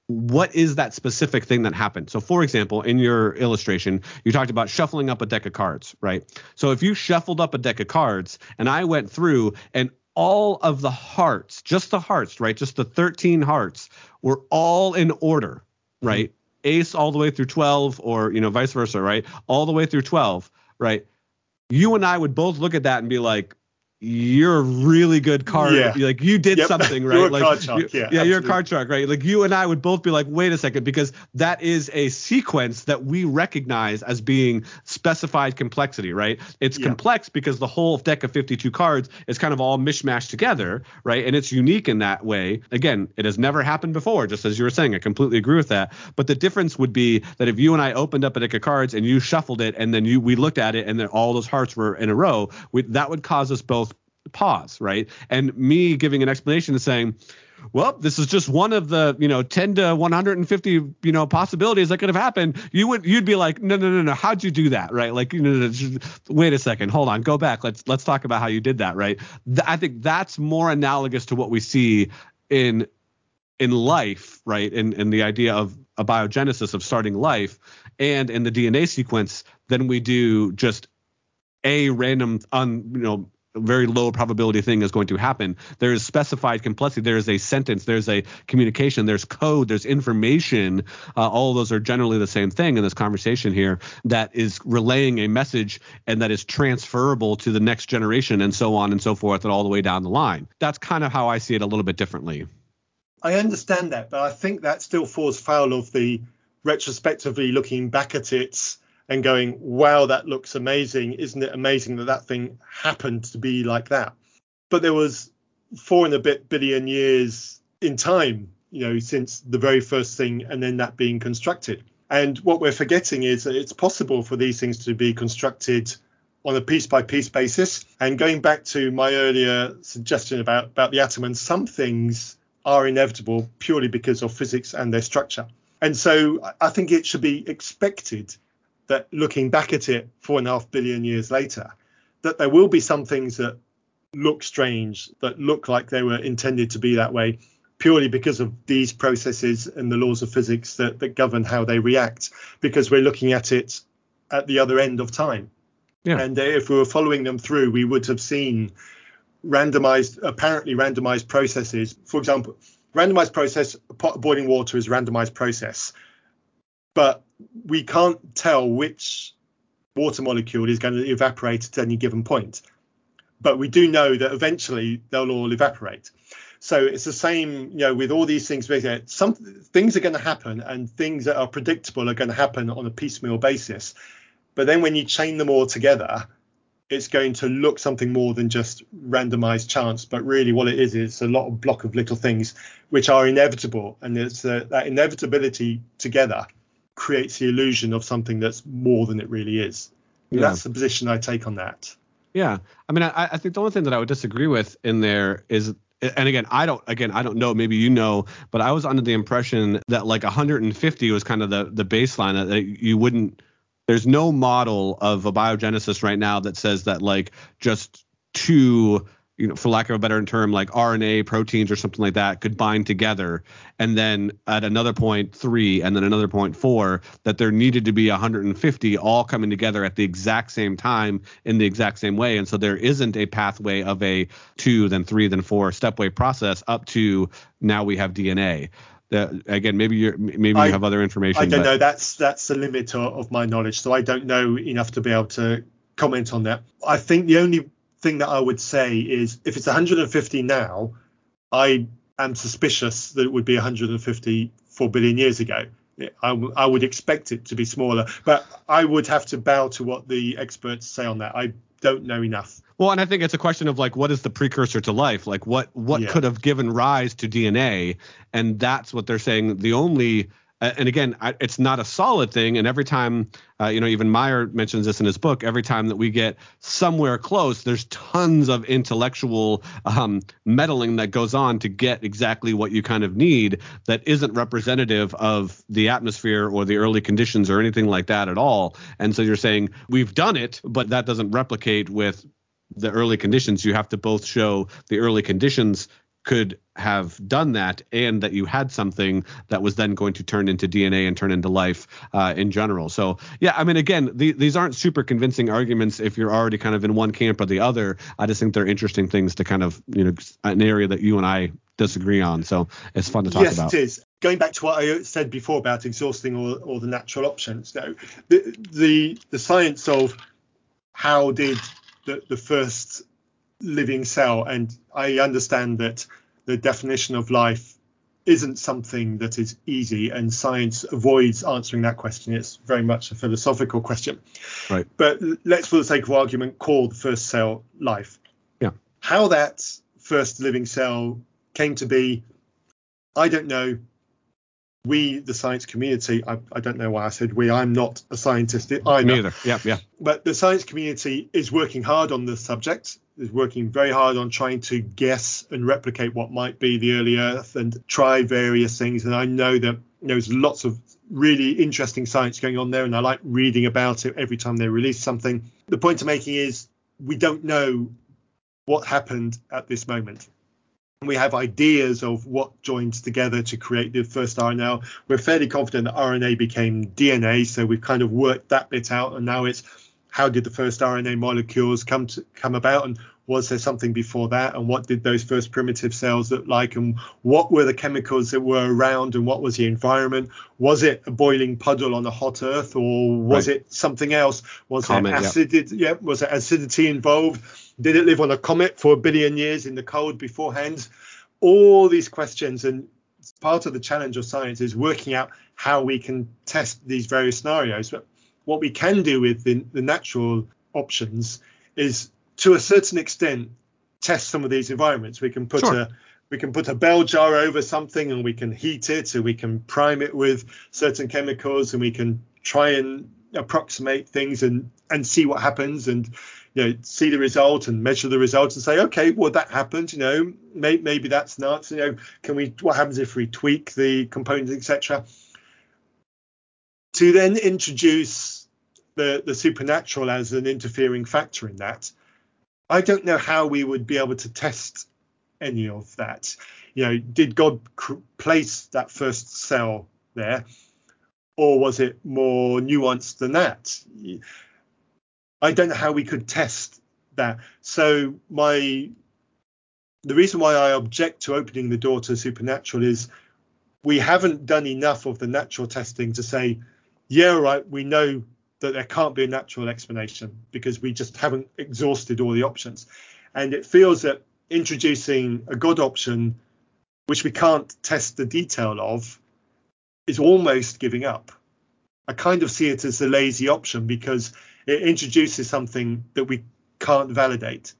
what is that specific thing that happened? So, for example, in your illustration, you talked about shuffling up a deck of cards, right? So, if you shuffled up a deck of cards and I went through and all of the hearts, just the hearts, right? Just the 13 hearts were all in order, mm-hmm. right? Mm-hmm. Ace all the way through 12, or, you know, vice versa, right? All the way through 12, right? You and I would both look at that and be like, you're a really good card. Yeah. Like you did yep. something, right?
you're
like
card shark. Yeah,
yeah, you're a card shark, right? Like you and I would both be like, wait a second, because that is a sequence that we recognize as being specified complexity, right? It's yep. complex because the whole deck of 52 cards is kind of all mishmashed together, right? And it's unique in that way. Again, it has never happened before, just as you were saying. I completely agree with that. But the difference would be that if you and I opened up a deck of cards and you shuffled it, and then you we looked at it, and then all those hearts were in a row, we, that would cause us both pause, right? And me giving an explanation and saying, well, this is just one of the, you know, 10 to 150, you know, possibilities that could have happened. You would, you'd be like, no, no, no, no. How'd you do that? Right. Like, you know, wait a second. Hold on. Go back. Let's, let's talk about how you did that. Right. Th- I think that's more analogous to what we see in, in life. Right. And, and the idea of abiogenesis of starting life and in the DNA sequence than we do just a random un, you know very low probability thing is going to happen. There is specified complexity. There is a sentence. There's a communication. There's code. There's information. Uh, all those are generally the same thing in this conversation here that is relaying a message and that is transferable to the next generation and so on and so forth and all the way down the line. That's kind of how I see it a little bit differently.
I understand that, but I think that still falls foul of the retrospectively looking back at it and going, wow, that looks amazing. Isn't it amazing that that thing happened to be like that? But there was four and a bit billion years in time, you know, since the very first thing and then that being constructed. And what we're forgetting is that it's possible for these things to be constructed on a piece by piece basis. And going back to my earlier suggestion about, about the atom, and some things are inevitable purely because of physics and their structure. And so I think it should be expected that looking back at it four and a half billion years later, that there will be some things that look strange, that look like they were intended to be that way, purely because of these processes and the laws of physics that, that govern how they react, because we're looking at it at the other end of time. Yeah. And uh, if we were following them through, we would have seen randomized, apparently randomized processes. For example, randomized process, boiling water is a randomized process but we can't tell which water molecule is going to evaporate at any given point. But we do know that eventually they'll all evaporate. So it's the same, you know, with all these things. Some things are going to happen, and things that are predictable are going to happen on a piecemeal basis. But then when you chain them all together, it's going to look something more than just randomized chance. But really, what it is is a lot of block of little things which are inevitable, and it's uh, that inevitability together creates the illusion of something that's more than it really is. Yeah. That's the position I take on that.
Yeah, I mean, I, I think the only thing that I would disagree with in there is and again i don't again i don't know maybe you know but i was under the impression that like 150 was kind of the the baseline that you wouldn't there's no model of abiogenesis right now that says that like just two you know, for lack of a better term, like RNA proteins or something like that could bind together. And then at another point three, and then another point four, that there needed to be 150 all coming together at the exact same time in the exact same way. And so there isn't a pathway of a two, then three, then four stepway process up to now we have DNA. That, again, maybe you maybe you have other information.
I don't but... know. That's that's the limit of my knowledge. So I don't know enough to be able to comment on that. I think the only thing that I would say is if it's 150 now, I am suspicious that it would be 154 billion years ago. I, w- I would expect it to be smaller, but I would have to bow to what the experts say on that. I don't know enough.
Well, and I think it's a question of like what is the precursor to life? Like what what yeah. could have given rise to DNA? And that's what they're saying. The only and again, it's not a solid thing. And every time, uh, you know, even Meyer mentions this in his book. Every time that we get somewhere close, there's tons of intellectual um, meddling that goes on to get exactly what you kind of need. That isn't representative of the atmosphere or the early conditions or anything like that at all. And so you're saying we've done it, but that doesn't replicate with the early conditions. You have to both show the early conditions could have done that and that you had something that was then going to turn into DNA and turn into life uh, in general. So, yeah, I mean, again, the, these aren't super convincing arguments if you're already kind of in one camp or the other. I just think they're interesting things to kind of, you know, an area that you and I disagree on. So it's fun to talk
yes,
about.
Yes, it is. Going back to what I said before about exhausting all, all the natural options, no, the, the, the science of how did the, the first living cell. And I understand that the definition of life isn't something that is easy, and science avoids answering that question. It's very much a philosophical question.
Right.
But let's, for the sake of argument, call the first cell life.
Yeah.
How that first living cell came to be, I don't know. We, the science community, I, I don't know why I said we. I'm not a scientist either.
Me either. Yeah, yeah.
But the science community is working hard on this subject is working very hard on trying to guess and replicate what might be the early Earth and try various things. And I know that there's lots of really interesting science going on there, and I like reading about it every time they release something. The point I'm making is we don't know what happened at this moment. We have ideas of what joined together to create the first RNA. We're fairly confident that RNA became DNA, so we've kind of worked that bit out, and now it's how did the first RNA molecules come to come about, and was there something before that, and what did those first primitive cells look like, and what were the chemicals that were around, and what was the environment? Was it a boiling puddle on a hot Earth, or was right. it something else? Was there acid? Yeah. yeah, was acidity involved? Did it live on a comet for a billion years in the cold beforehand? All these questions, and part of the challenge of science is working out how we can test these various scenarios. But what we can do with the, the natural options is to a certain extent test some of these environments. We can put sure. a we can put a bell jar over something and we can heat it and we can prime it with certain chemicals and we can try and approximate things and and see what happens and you know see the result and measure the results and say okay well that happened you know may, maybe that's nuts you know can we what happens if we tweak the components etc to then introduce the, the supernatural as an interfering factor in that. I don't know how we would be able to test any of that. You know, did God cr- place that first cell there, or was it more nuanced than that? I don't know how we could test that. So my the reason why I object to opening the door to supernatural is we haven't done enough of the natural testing to say, yeah, right, we know that there can't be a natural explanation because we just haven't exhausted all the options. And it feels that introducing a God option, which we can't test the detail of, is almost giving up. I kind of see it as a lazy option because it introduces something that we can't validate.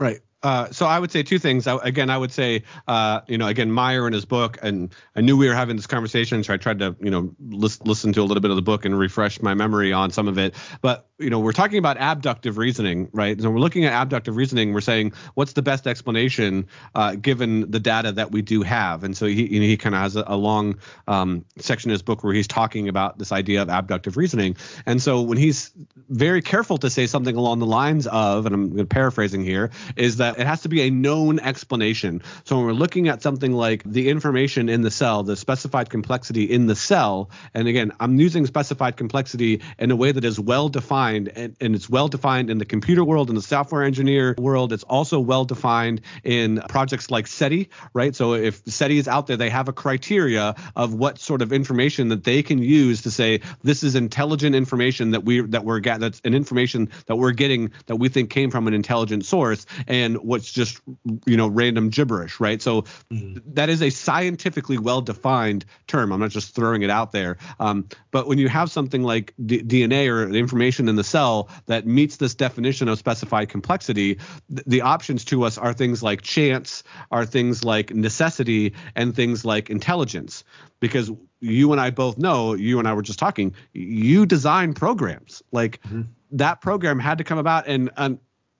Right. Uh, so I would say two things. I, again, I would say, uh, you know, again, Meyer in his book, and I knew we were having this conversation, so I tried to, you know, list, listen to a little bit of the book and refresh my memory on some of it. But you know, we're talking about abductive reasoning, right? So we're looking at abductive reasoning. We're saying what's the best explanation uh, given the data that we do have. And so he, you know, he kind of has a, a long um, section in his book where he's talking about this idea of abductive reasoning. And so when he's very careful to say something along the lines of, and I'm paraphrasing here, is that it has to be a known explanation. So when we're looking at something like the information in the cell, the specified complexity in the cell, and again, I'm using specified complexity in a way that is well defined, and, and it's well defined in the computer world, in the software engineer world. It's also well defined in projects like SETI, right? So if SETI is out there, they have a criteria of what sort of information that they can use to say this is intelligent information that we that we're getting that's an information that we're getting that we think came from an intelligent source, and what's just you know random gibberish, right? So mm-hmm. that is a scientifically well-defined term. I'm not just throwing it out there. Um, but when you have something like D- DNA or the information in the cell that meets this definition of specified complexity, th- the options to us are things like chance, are things like necessity, and things like intelligence. Because you and I both know, you and I were just talking, you design programs. Like mm-hmm. that program had to come about and, and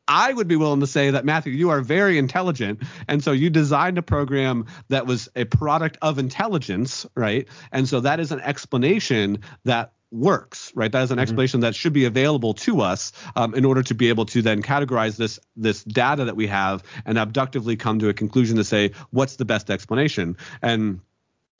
I would be willing to say that Matthew, you are very intelligent, and so you designed a program that was a product of intelligence, right? And so that is an explanation that works, right? That is an mm-hmm. explanation that should be available to us um, in order to be able to then categorize this this data that we have and abductively come to a conclusion to say what's the best explanation. And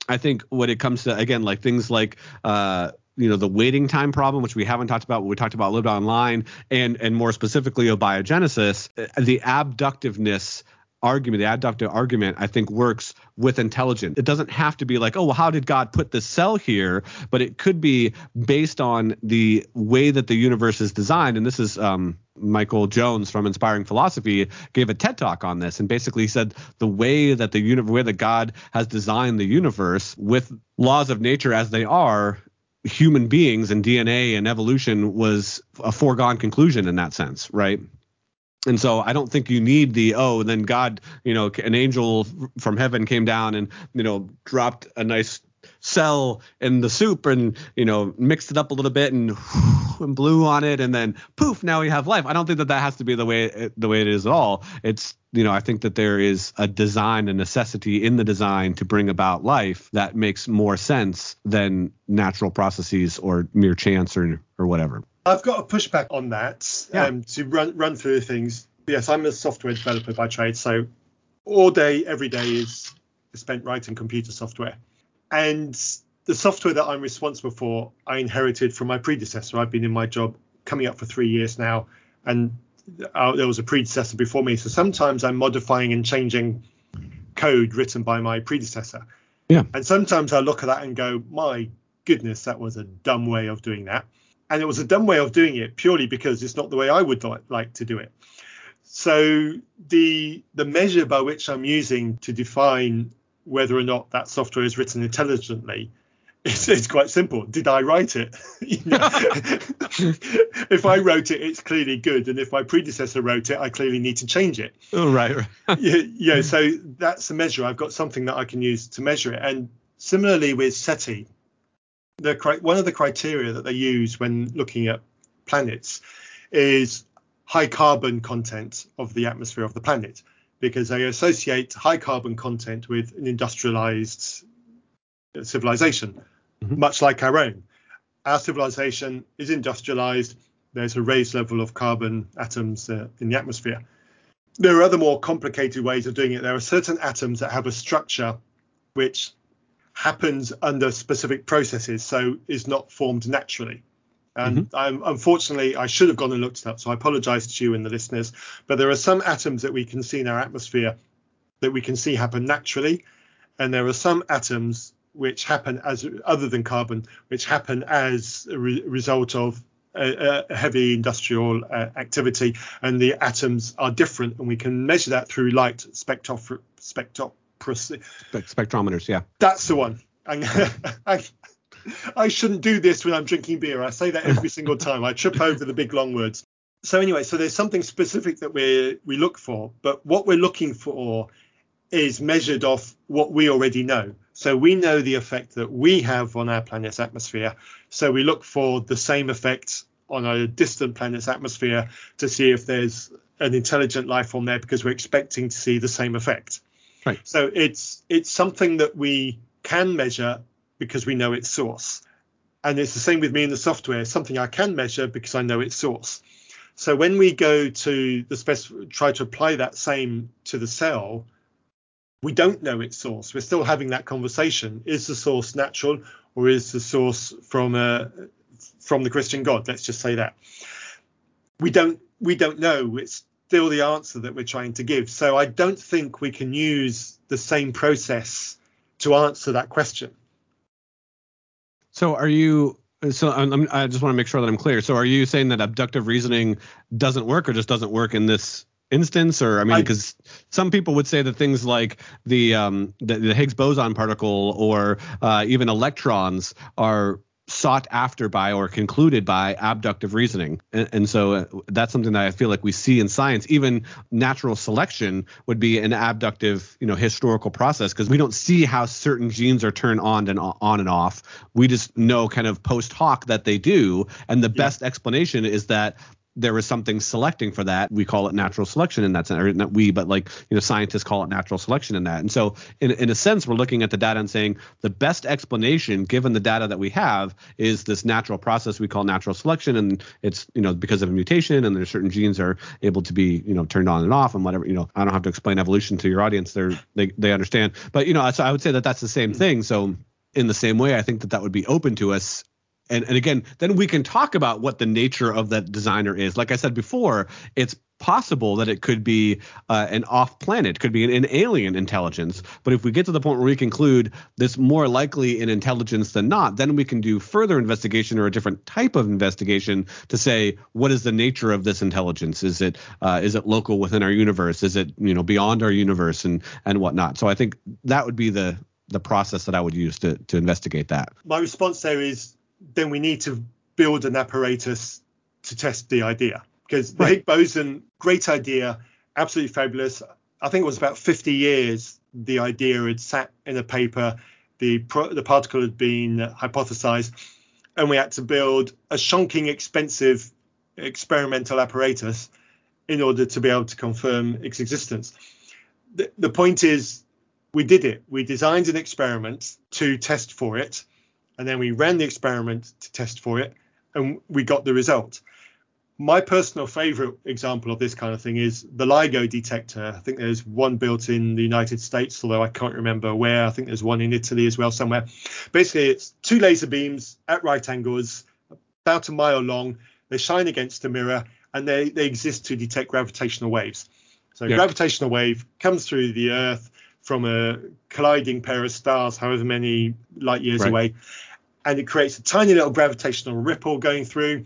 I think when it comes to again like things like uh, you know the waiting time problem which we haven't talked about but we talked about a little bit online and and more specifically of biogenesis the abductiveness argument, the adductive argument, I think works with intelligence. It doesn't have to be like, oh, well, how did God put this cell here? But it could be based on the way that the universe is designed. And this is um, Michael Jones from Inspiring Philosophy gave a TED talk on this and basically said the way that the universe, way that God has designed the universe with laws of nature as they are, human beings and DNA and evolution was a foregone conclusion in that sense, right? And so I don't think you need the oh then God you know an angel from heaven came down and you know dropped a nice cell in the soup and you know mixed it up a little bit and, and blew on it and then poof now we have life. I don't think that that has to be the way the way it is at all. It's you know I think that there is a design a necessity in the design to bring about life that makes more sense than natural processes or mere chance or or whatever.
I've got a pushback on that yeah. um, to run run through things. Yes, I'm a software developer by trade, so all day, every day is spent writing computer software. And the software that I'm responsible for, I inherited from my predecessor. I've been in my job coming up for three years now, and uh, there was a predecessor before me. So sometimes I'm modifying and changing code written by my predecessor.
Yeah.
And sometimes I look at that and go, my goodness, that was a dumb way of doing that and it was a dumb way of doing it purely because it's not the way I would like to do it. So the the measure by which I'm using to define whether or not that software is written intelligently it's, it's quite simple. Did I write it? if I wrote it, it's clearly good, and if my predecessor wrote it, I clearly need to change it.
Oh, right. right.
yeah, yeah. Hmm. So that's the measure. I've got something that I can use to measure it. And similarly with SETI, the one of the criteria that they use when looking at planets is high carbon content of the atmosphere of the planet because they associate high carbon content with an industrialized civilization mm-hmm. much like our own. Our civilization is industrialized. There's a raised level of carbon atoms uh, in the atmosphere. There are other more complicated ways of doing it. There are certain atoms that have a structure which happens under specific processes, so is not formed naturally. And mm-hmm. I'm, unfortunately, I should have gone and looked it up, so I apologize to you and the listeners. But there are some atoms that we can see in our atmosphere that we can see happen naturally, and there are some atoms which happen as other than carbon, which happen as a re- result of a, heavy industrial uh, activity, and the atoms are different, and we can measure that through light spectroph- spectro-
spectrometers. Yeah,
that's the one. I, I shouldn't do this when I'm drinking beer. I say that every single time. I trip over the big long words. So anyway, so there's something specific that we we look for, but what we're looking for is measured off what we already know. So we know the effect that we have on our planet's atmosphere. So we look for the same effect on a distant planet's atmosphere to see if there's an intelligent life form there because we're expecting to see the same effect.
Right.
So it's it's something that we can measure because we know its source. And it's the same with me in the software, something I can measure because I know its source. So when we go to the spec- try to apply that same to the cell, we don't know its source. We're still having that conversation. Is the source natural or is the source from a from the Christian God? Let's just say that. We don't we don't know. It's still the answer that we're trying to give. So I don't think we can use the same process to answer that question.
So are you so I'm, i just want to make sure that I'm clear. So are you saying that abductive reasoning doesn't work or just doesn't work in this instance or I mean because some people would say that things like the um the, the Higgs boson particle or uh, even electrons are sought after by or concluded by abductive reasoning. And, and, so uh, that's something that I feel like we see in science. Even natural selection would be an abductive, you know, historical process because we don't see how certain genes are turned on and on and off. We just know kind of post hoc that they do. And the yeah. best explanation is that there was something selecting for that. We call it natural selection in that sense, or not we, but like you know, scientists call it natural selection in that. And so, in in a sense, we're looking at the data and saying the best explanation, given the data that we have, is this natural process we call natural selection, and it's you know because of a mutation, and there's certain genes are able to be you know turned on and off, and whatever. You know, I don't have to explain evolution to your audience; they're they they understand. But you know, so I would say that that's the same thing. So in the same way, I think that that would be open to us and, and again, then we can talk about what the nature of that designer is. Like I said before, it's possible that it could be uh, an off planet, could be an, an, alien intelligence. But if we get to the point where we conclude this more likely an intelligence than not, then we can do further investigation or a different type of investigation to say what is the nature of this intelligence? Is it uh, is it local within our universe? Is it you know beyond our universe and and whatnot? So I think that would be the the process that I would use to to investigate that.
My response there is then we need to build an apparatus to test the idea because the right. Higgs boson, great idea, absolutely fabulous. I think it was about 50 years the idea had sat in a paper, the the particle had been hypothesized, and we had to build a shonking expensive experimental apparatus in order to be able to confirm its existence. The, the point is, we did it. We designed an experiment to test for it, and then we ran the experiment to test for it, and we got the result my personal favorite example of this kind of thing is the LIGO detector. I think there's one built in the United States, although I can't remember where. I think there's one in Italy as well somewhere. Basically, it's two laser beams at right angles, about a mile long. They shine against a mirror and they, they exist to detect gravitational waves. So, yeah. gravitational wave comes through the Earth from a colliding pair of stars, however many light years right. away, and it creates a tiny little gravitational ripple going through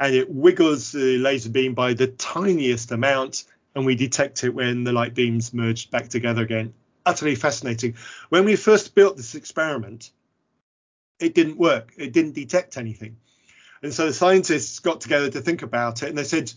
and it wiggles the laser beam by the tiniest amount, and we detect it when the light beams merge back together again. Utterly fascinating. When we first built this experiment, it didn't work. It didn't detect anything. And so the scientists got together to think about it, and they said,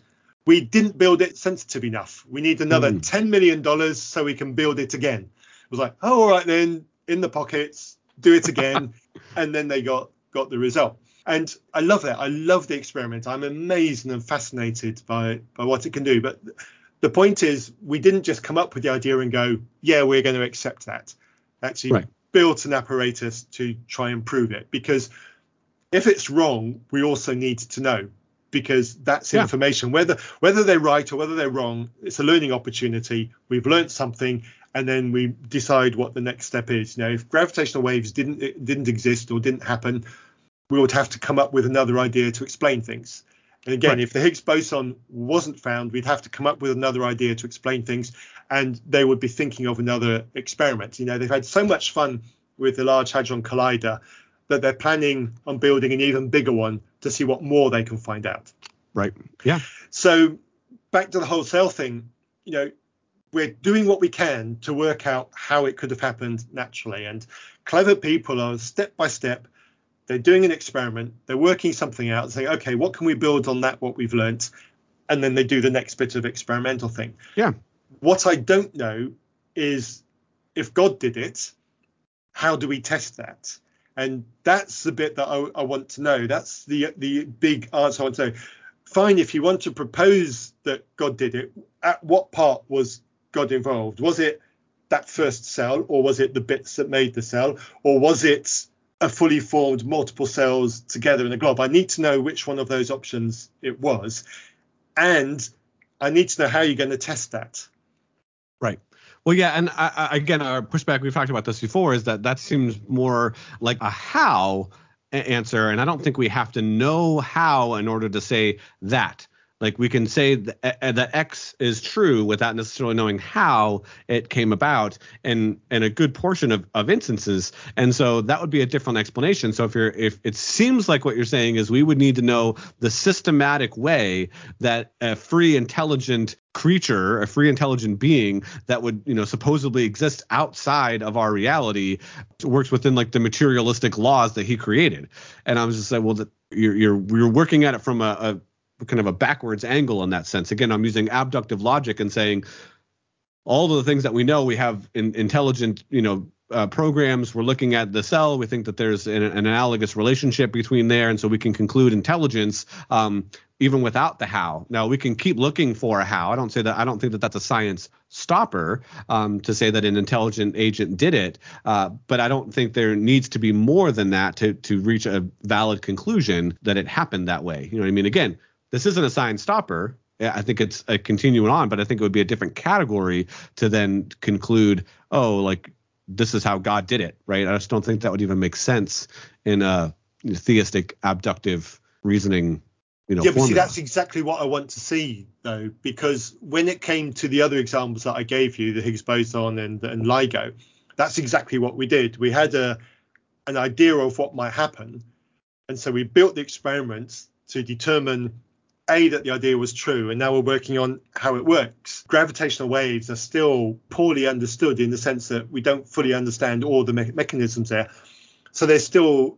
we didn't build it sensitive enough. We need another mm. $10 million so we can build it again. Was like, oh, all right then, in the pockets, do it again. and then they got got the result. And I love that. I love the experiment. I'm amazed and fascinated by by what it can do. But the point is, we didn't just come up with the idea and go, yeah, we're going to accept that. Actually, right. built an apparatus to try and prove it. Because if it's wrong, we also need to know because that's yeah. information. Whether whether they're right or whether they're wrong, it's a learning opportunity. We've learned something, and then we decide what the next step is. Now, if gravitational waves didn't didn't exist or didn't happen, we would have to come up with another idea to explain things. And again, right. if the Higgs boson wasn't found, we'd have to come up with another idea to explain things, and they would be thinking of another experiment. You know, they've had so much fun with the Large Hadron Collider that they're planning on building an even bigger one to see what more they can find out.
Right. Yeah.
So back to the whole cell thing, you know, we're doing what we can to work out how it could have happened naturally. And clever people are step by step they're doing an experiment, they're working something out, saying, okay, what can we build on that, what we've learnt? And then they do the next bit of experimental thing.
Yeah.
What I don't know is if God did it, how do we test that? And that's the bit that I, I want to know. That's the the big answer I want to know. Fine, if you want to propose that God did it, at what part was God involved? Was it that first cell, or was it the bits that made the cell, or was it a fully formed multiple cells together in a glob. I need to know which one of those options it was, and I need to know how you're going to test that.
Right. Well, yeah, and I, I, again, our pushback we've talked about this before is that that seems more like a how answer, and I don't think we have to know how in order to say that. Like we can say that, that X is true without necessarily knowing how it came about, and and a good portion of, of instances. And so that would be a different explanation. So if you're if it seems like what you're saying is we would need to know the systematic way that a free intelligent creature, a free intelligent being that would, you know, supposedly exist outside of our reality works within like the materialistic laws that he created. And I was just like, well, the, you're you're you're working at it from a, a kind of a backwards angle in that sense. Again, I'm using abductive logic and saying all of the things that we know we have in, intelligent, you know, uh, programs. We're looking at the cell. We think that there's an, an, analogous relationship between there, and so we can conclude intelligence um, even without the how. Now we can keep looking for a how. I don't say that. I don't think that that's a science stopper um, to say that an intelligent agent did it, uh, but I don't think there needs to be more than that to to reach a valid conclusion that it happened that way. You know what I mean? Again, this isn't a sign stopper. I think it's a continuing on, but I think it would be a different category to then conclude, oh, like this is how God did it, right? I just don't think that would even make sense in a theistic abductive reasoning. you know,
yeah, but see, that's exactly what I want to see, though, because when it came to the other examples that I gave you, the Higgs boson and, and LIGO, that's exactly what we did. We had a an idea of what might happen, and so we built the experiments to determine a that the idea was true, and now we're working on how it works. Gravitational waves are still poorly understood in the sense that we don't fully understand all the me- mechanisms there, so there's still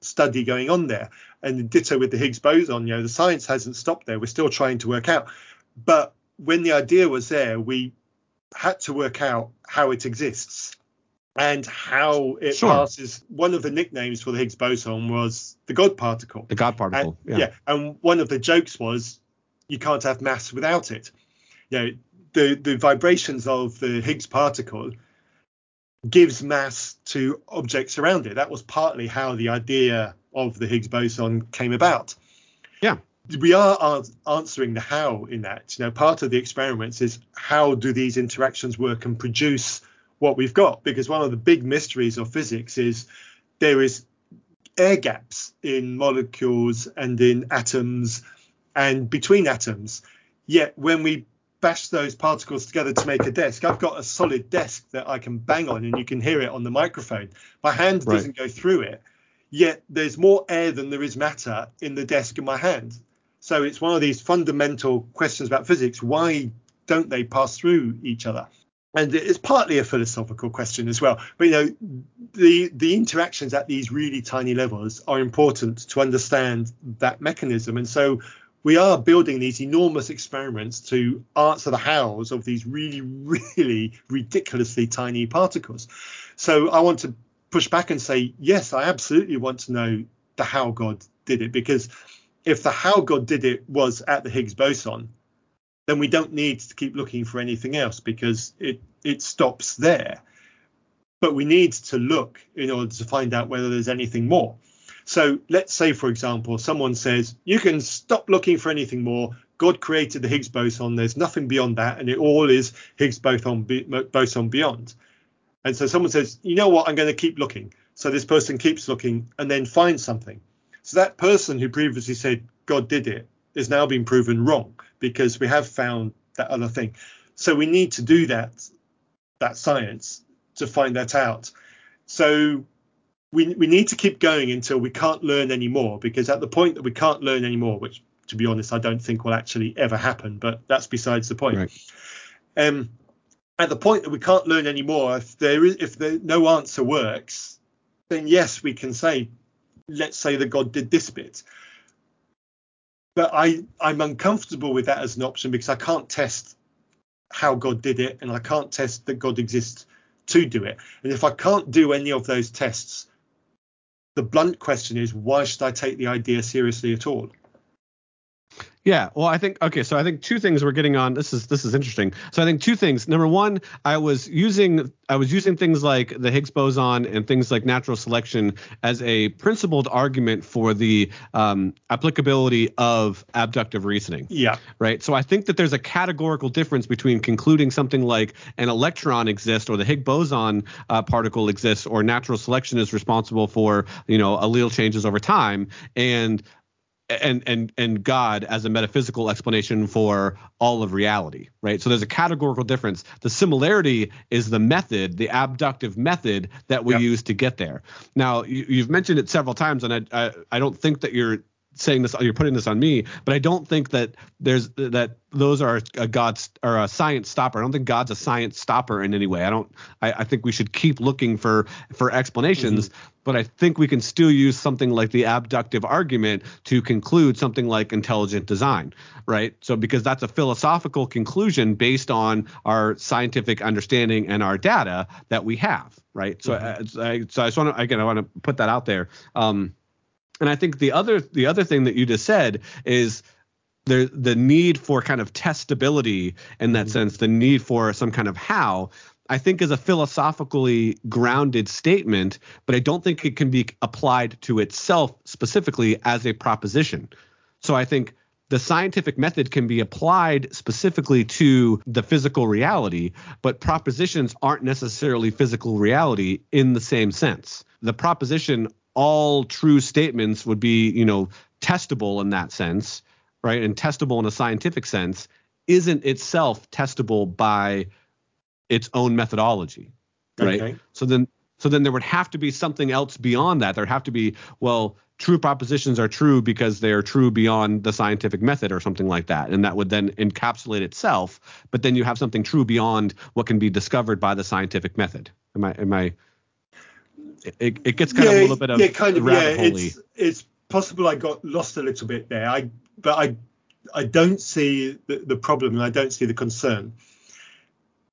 study going on there. And ditto with the Higgs boson, you know, the science hasn't stopped there. We're still trying to work out. But when the idea was there, we had to work out how it exists and how it
Sure.
passes. One of the nicknames for the Higgs boson was the God particle.
the God particle.
And, yeah. And one of the jokes was you can't have mass without it. You know, the, the vibrations of the Higgs particle gives mass to objects around it. That was partly how the idea of the Higgs boson came about.
Yeah.
We are answering the how in that. You know, part of the experiments is how do these interactions work and produce what we've got? Because one of the big mysteries of physics is there is air gaps in molecules and in atoms and between atoms. Yet when we bash those particles together to make a desk, I've got a solid desk that I can bang on and you can hear it on the microphone. My hand
Right.
doesn't go through it. Yet there's more air than there is matter in the desk in my hand. So it's one of these fundamental questions about physics. Why don't they pass through each other? And it's partly a philosophical question as well. But you know, the the interactions at these really tiny levels are important to understand that mechanism. And so we are building these enormous experiments to answer the hows of these really, really ridiculously tiny particles. So I want to push back and say, yes, I absolutely want to know the how God did it, because if the how God did it was at the Higgs boson, then we don't need to keep looking for anything else because it it stops there. But we need to look in order to find out whether there's anything more. So let's say, for example, someone says, you can stop looking for anything more. God created the Higgs boson. There's nothing beyond that. And it all is Higgs boson, boson beyond. And so someone says, you know what? I'm going to keep looking. So this person keeps looking and then finds something. So that person who previously said God did it is now being proven wrong because we have found that other thing. So we need to do that, that science to find that out. So we, we need to keep going until we can't learn anymore because at the point that we can't learn anymore, which to be honest, I don't think will actually ever happen, but that's besides the point.
Right.
Um, at the point that we can't learn anymore, if there is if there, no answer works, then yes, we can say, let's say that God did this bit. But I I'm uncomfortable with that as an option because I can't test how God did it, and I can't test that God exists to do it. And if I can't do any of those tests, the blunt question is why should I take the idea seriously at all?
Yeah, well, I think okay. So I think two things we're getting on. This is this is interesting. So I think two things. Number one, I was using I was using things like the Higgs boson and things like natural selection as a principled argument for the um, applicability of abductive reasoning.
Yeah,
right? So I think that there's a categorical difference between concluding something like an electron exists or the Higgs boson uh, particle exists or natural selection is responsible for you know allele changes over time and and and and God as a metaphysical explanation for all of reality, right? So there's a categorical difference. The similarity is the method, the abductive method that we
Yep.
use to get there. Now you, you've mentioned it several times, and I, I I don't think that you're saying this you're putting this on me but i don't think that there's that those are a god's or a science stopper. I don't think god's a science stopper in any way. I don't i, I think we should keep looking for for explanations but i think we can still use something like the abductive argument to conclude something like intelligent design right? So because that's a philosophical conclusion based on our scientific understanding and our data that we have right? So uh, I, so i just want to again i want to put that out there. Um and I think the other the other thing that you just said is the the need for kind of testability in that mm-hmm. sense, the need for some kind of how. I think is a philosophically grounded statement, but I don't think it can be applied to itself specifically as a proposition. So I think the scientific method can be applied specifically to the physical reality, but propositions aren't necessarily physical reality in the same sense. The proposition all true statements would be, you know, testable in that sense, right? And testable in a scientific sense isn't itself testable by its own methodology, right? Okay. So then so then there would have to be something else beyond that. There would have to be, well, true propositions are true because they are true beyond the scientific method or something like that. And that would then encapsulate itself. But then you have something true beyond what can be discovered by the scientific method. Am I am I it, it gets kind yeah, of a little bit of
yeah, kind of yeah. It's it's possible I got lost a little bit there. I but I I don't see the, the problem and I don't see the concern.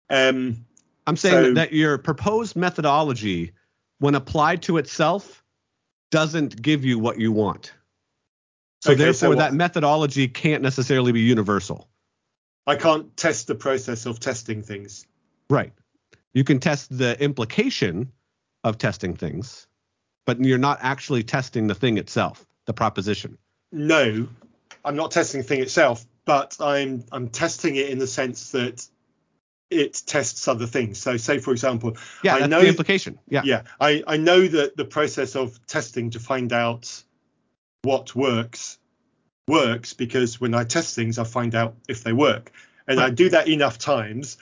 Um, I'm saying so, that, that your proposed methodology, when applied to itself, doesn't give you what you want. So okay, therefore, so that methodology can't necessarily be universal.
I can't test the process of testing things.
Right. You can test the implication of testing things, but you're not actually testing the thing itself, the proposition.
No, I'm not testing the thing itself, but I'm I'm testing it in the sense that it tests other things. So, say for example,
yeah, I know the implication. Yeah,
yeah, I I know that the process of testing to find out what works works because when I test things, I find out if they work, and right. I do that enough times.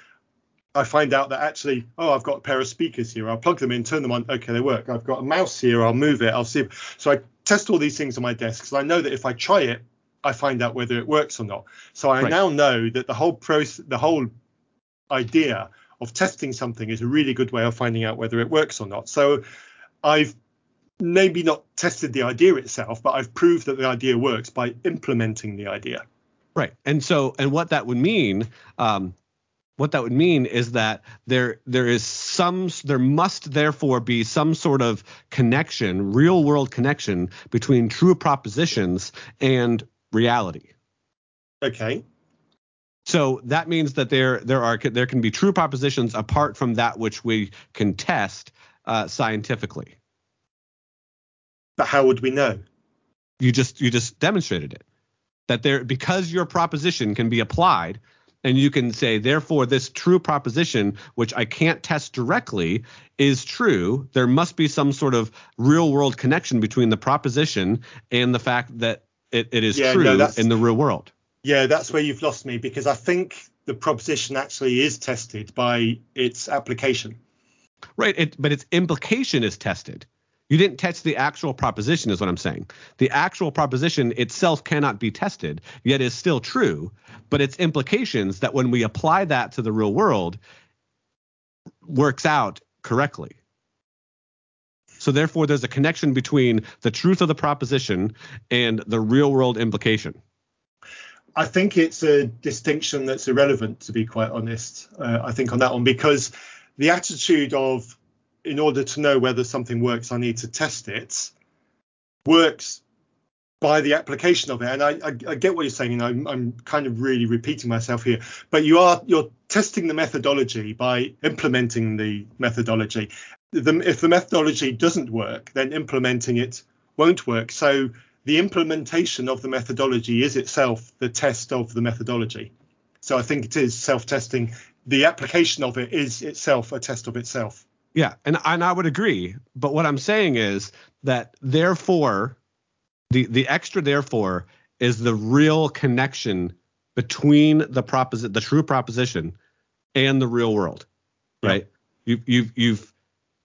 I find out that actually, oh, I've got a pair of speakers here. I'll plug them in, turn them on. Okay, they work. I've got a mouse here. I'll move it. I'll see. So I test all these things on my desk because I know that if I try it, I find out whether it works or not. So I right. now know that the whole process, the whole idea of testing something is a really good way of finding out whether it works or not. So I've maybe not tested the idea itself, but I've proved that the idea works by implementing the idea.
Right. And so, and what that would mean, um, what that would mean is that there there is some there must therefore be some sort of connection, real world connection between true propositions and reality.
Okay.
So that means that there there are there can be true propositions apart from that which we can test uh, scientifically.
But how would we know?
You just you just demonstrated it. That there because your proposition can be applied and you can say therefore this true proposition which I can't test directly is true. There must be some sort of real world connection between the proposition and the fact that it, it is yeah, true no, in the real world.
Yeah, that's where you've lost me because I think the proposition actually is tested by its application.
Right, it, but its implication is tested. You didn't test the actual proposition, is what I'm saying. The actual proposition itself cannot be tested, yet is still true. But its implications that when we apply that to the real world works out correctly. So therefore, there's a connection between the truth of the proposition and the real world implication.
I think it's a distinction that's irrelevant, to be quite honest. Uh, I think on that one because the attitude of, in order to know whether something works, I need to test it, works by the application of it. And I, I, I get what you're saying, and I'm, I'm kind of really repeating myself here. But you are you're testing the methodology by implementing the methodology. The, if the methodology doesn't work, then implementing it won't work. So the implementation of the methodology is itself the test of the methodology. So I think it is self-testing. The application of it is itself a test of itself.
Yeah, and and I would agree. But what I'm saying is that therefore, the the extra therefore is the real connection between the proposit the true proposition and the real world, right? Yeah. You've you've you've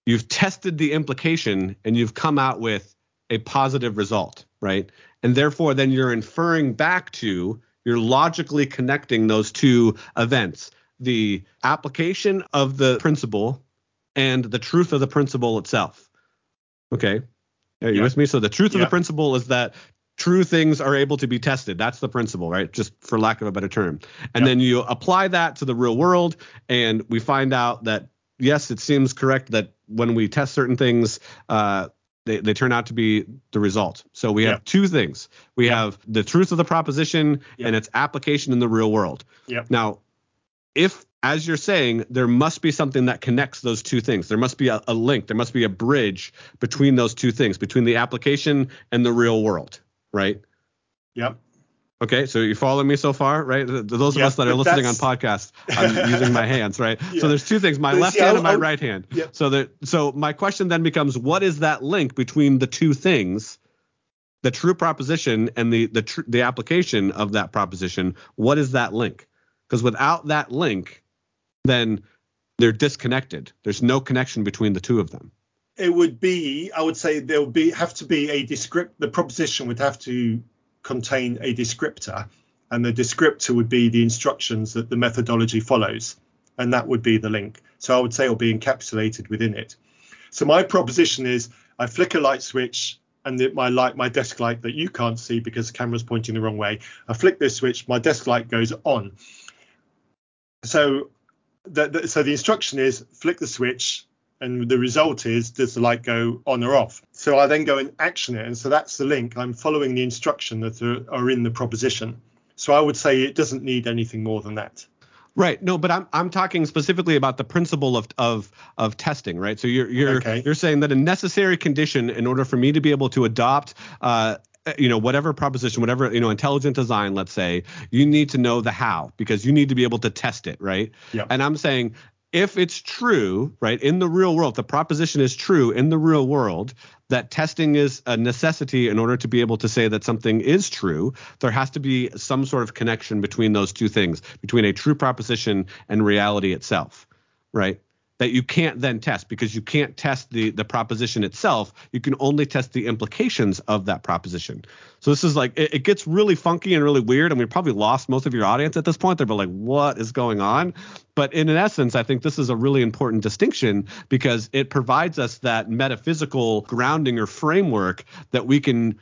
you've tested the implication and you've come out with a positive result, right? And therefore, then you're inferring back to, you're logically connecting those two events the application of the principle and the truth of the principle itself. Okay. Are you yeah. with me? So the truth yeah. of the principle is that true things are able to be tested. That's the principle, right? Just for lack of a better term. And then you apply that to the real world, and we find out that yes, it seems correct that when we test certain things, uh, they, they turn out to be the result. So we have two things. We have the truth of the proposition and its application in the real world.
Yep.
Now, if as you're saying, there must be something that connects those two things. There must be a, a link. There must be a bridge between those two things, between the application and the real world, right?
Yep.
Okay, so you follow me so far, right? Those of
Yeah,
us that are listening on podcasts, I'm using my hands, right?
Yeah.
So there's two things: my left
see,
hand and my
I'll-
right hand.
Yep.
So that so my question then becomes, what is that link between the two things, the true proposition and the the tr- the application of that proposition? What is that link? Because without that link, then they're disconnected. There's no connection between the two of them.
it would be i would say there would be have to be a descript the proposition would have to contain a descriptor and the descriptor would be the instructions that the methodology follows and that would be the link so i would say it'll be encapsulated within it so my proposition is i flick a light switch and the, my light my desk light that you can't see because the camera's pointing the wrong way i flick this switch my desk light goes on so the, the, so the instruction is flick the switch and the result is does the light go on or off so i then go and action it and so that's the link i'm following the instruction that are, are in the proposition so i would say it doesn't need anything more than that
Right. No, but I'm I'm talking specifically about the principle of of of testing, right? So you're you're
Okay.
you're saying that a necessary condition in order for me to be able to adopt uh Uh, you know whatever proposition whatever you know intelligent design let's say you need to know the how because you need to be able to test it right
Yeah.
and i'm saying if it's true right in the real world the proposition is true in the real world that testing is a necessity in order to be able to say that something is true there has to be some sort of connection between those two things between a true proposition and reality itself right that you can't then test because you can't test the the proposition itself. You can only test the implications of that proposition. So this is like it, it gets really funky and really weird and we probably lost most of your audience at this point. They're like what is going on? But in essence i think this is a really important distinction because it provides us that metaphysical grounding or framework that we can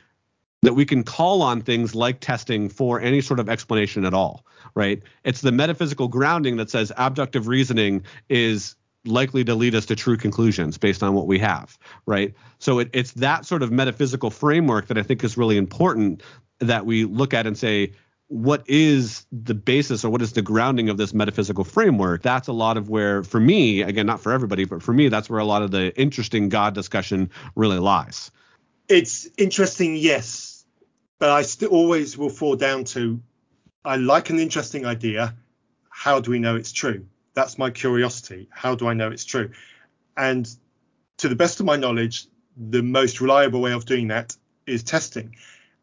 that we can call on things like testing for any sort of explanation at all, right? It's the metaphysical grounding that says abductive reasoning is likely to lead us to true conclusions based on what we have, right? So it, it's that sort of metaphysical framework that I think is really important that we look at and say, what is the basis or what is the grounding of this metaphysical framework? That's a lot of where, for me, again, not for everybody, but for me, that's where a lot of the interesting God discussion really lies.
it's interesting yes but i still always will fall down to i like an interesting idea how do we know it's true that's my curiosity. How do i know it's true? And to the best of my knowledge the most reliable way of doing that is testing.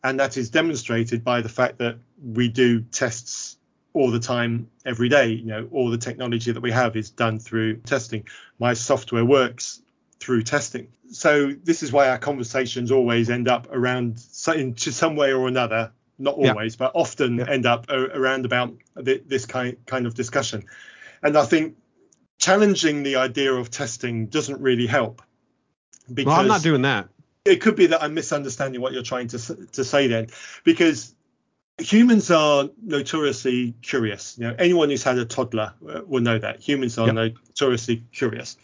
And that is demonstrated by the fact that we do tests all the time every day. You know all the technology that we have is done through testing. My software works through testing. So this is why our conversations always end up around in to some way or another not
Yeah.
always but often
Yeah.
end up around about this kind kind of discussion and i think challenging the idea of testing doesn't really help because
Well, I'm not doing that.
it could be that I'm misunderstanding what you're trying to to say then, because humans are notoriously curious. You know, anyone who's had a toddler uh, will know that humans are
Yep.
notoriously curious,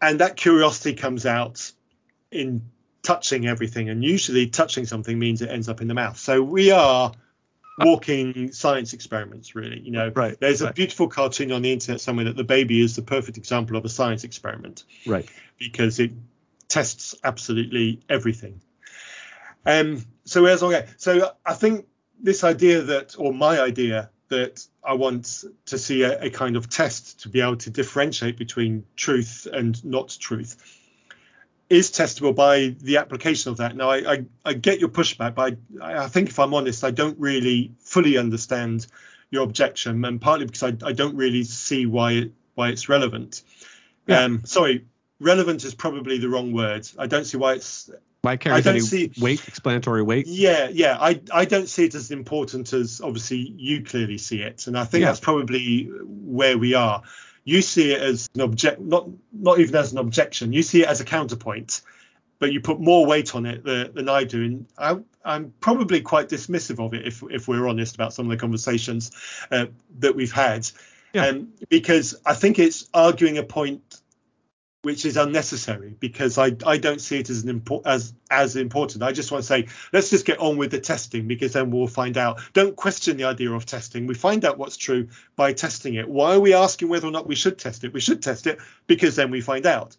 and that curiosity comes out in touching everything, and usually touching something means it ends up in the mouth. So we are walking science experiments, really. You know,
Right,
there's a beautiful cartoon on the internet somewhere that the baby is the perfect example of a science experiment
Right.
because it tests absolutely everything. Um, so where's okay? So I think this idea that, or my idea that I want to see a, a kind of test to be able to differentiate between truth and not truth is testable by the application of that. Now I, I, I get your pushback, but I, I think if I'm honest, I don't really fully understand your objection, and partly because I, I don't really see why it, why it's relevant.
Yeah.
Um, sorry, relevant is probably the wrong word. I don't see why it's
Why
don't
any
see-
weight, explanatory weight?
yeah, yeah. I I don't see it as important as obviously you clearly see it, and I think
Yeah.
that's probably where we are. You see it as an object, not not even as an objection. You see it as a counterpoint, but you put more weight on it than, than I do, and I, I'm probably quite dismissive of it if if we're honest about some of the conversations uh, that we've had,
Yeah.
um, because I think it's arguing a point which is unnecessary because I, I don't see it as an impor- as as important. I just want to say let's just get on with the testing because then we'll find out. Don't question the idea of testing. We find out what's true by testing it. Why are we asking whether or not we should test it? We should test it because then we find out.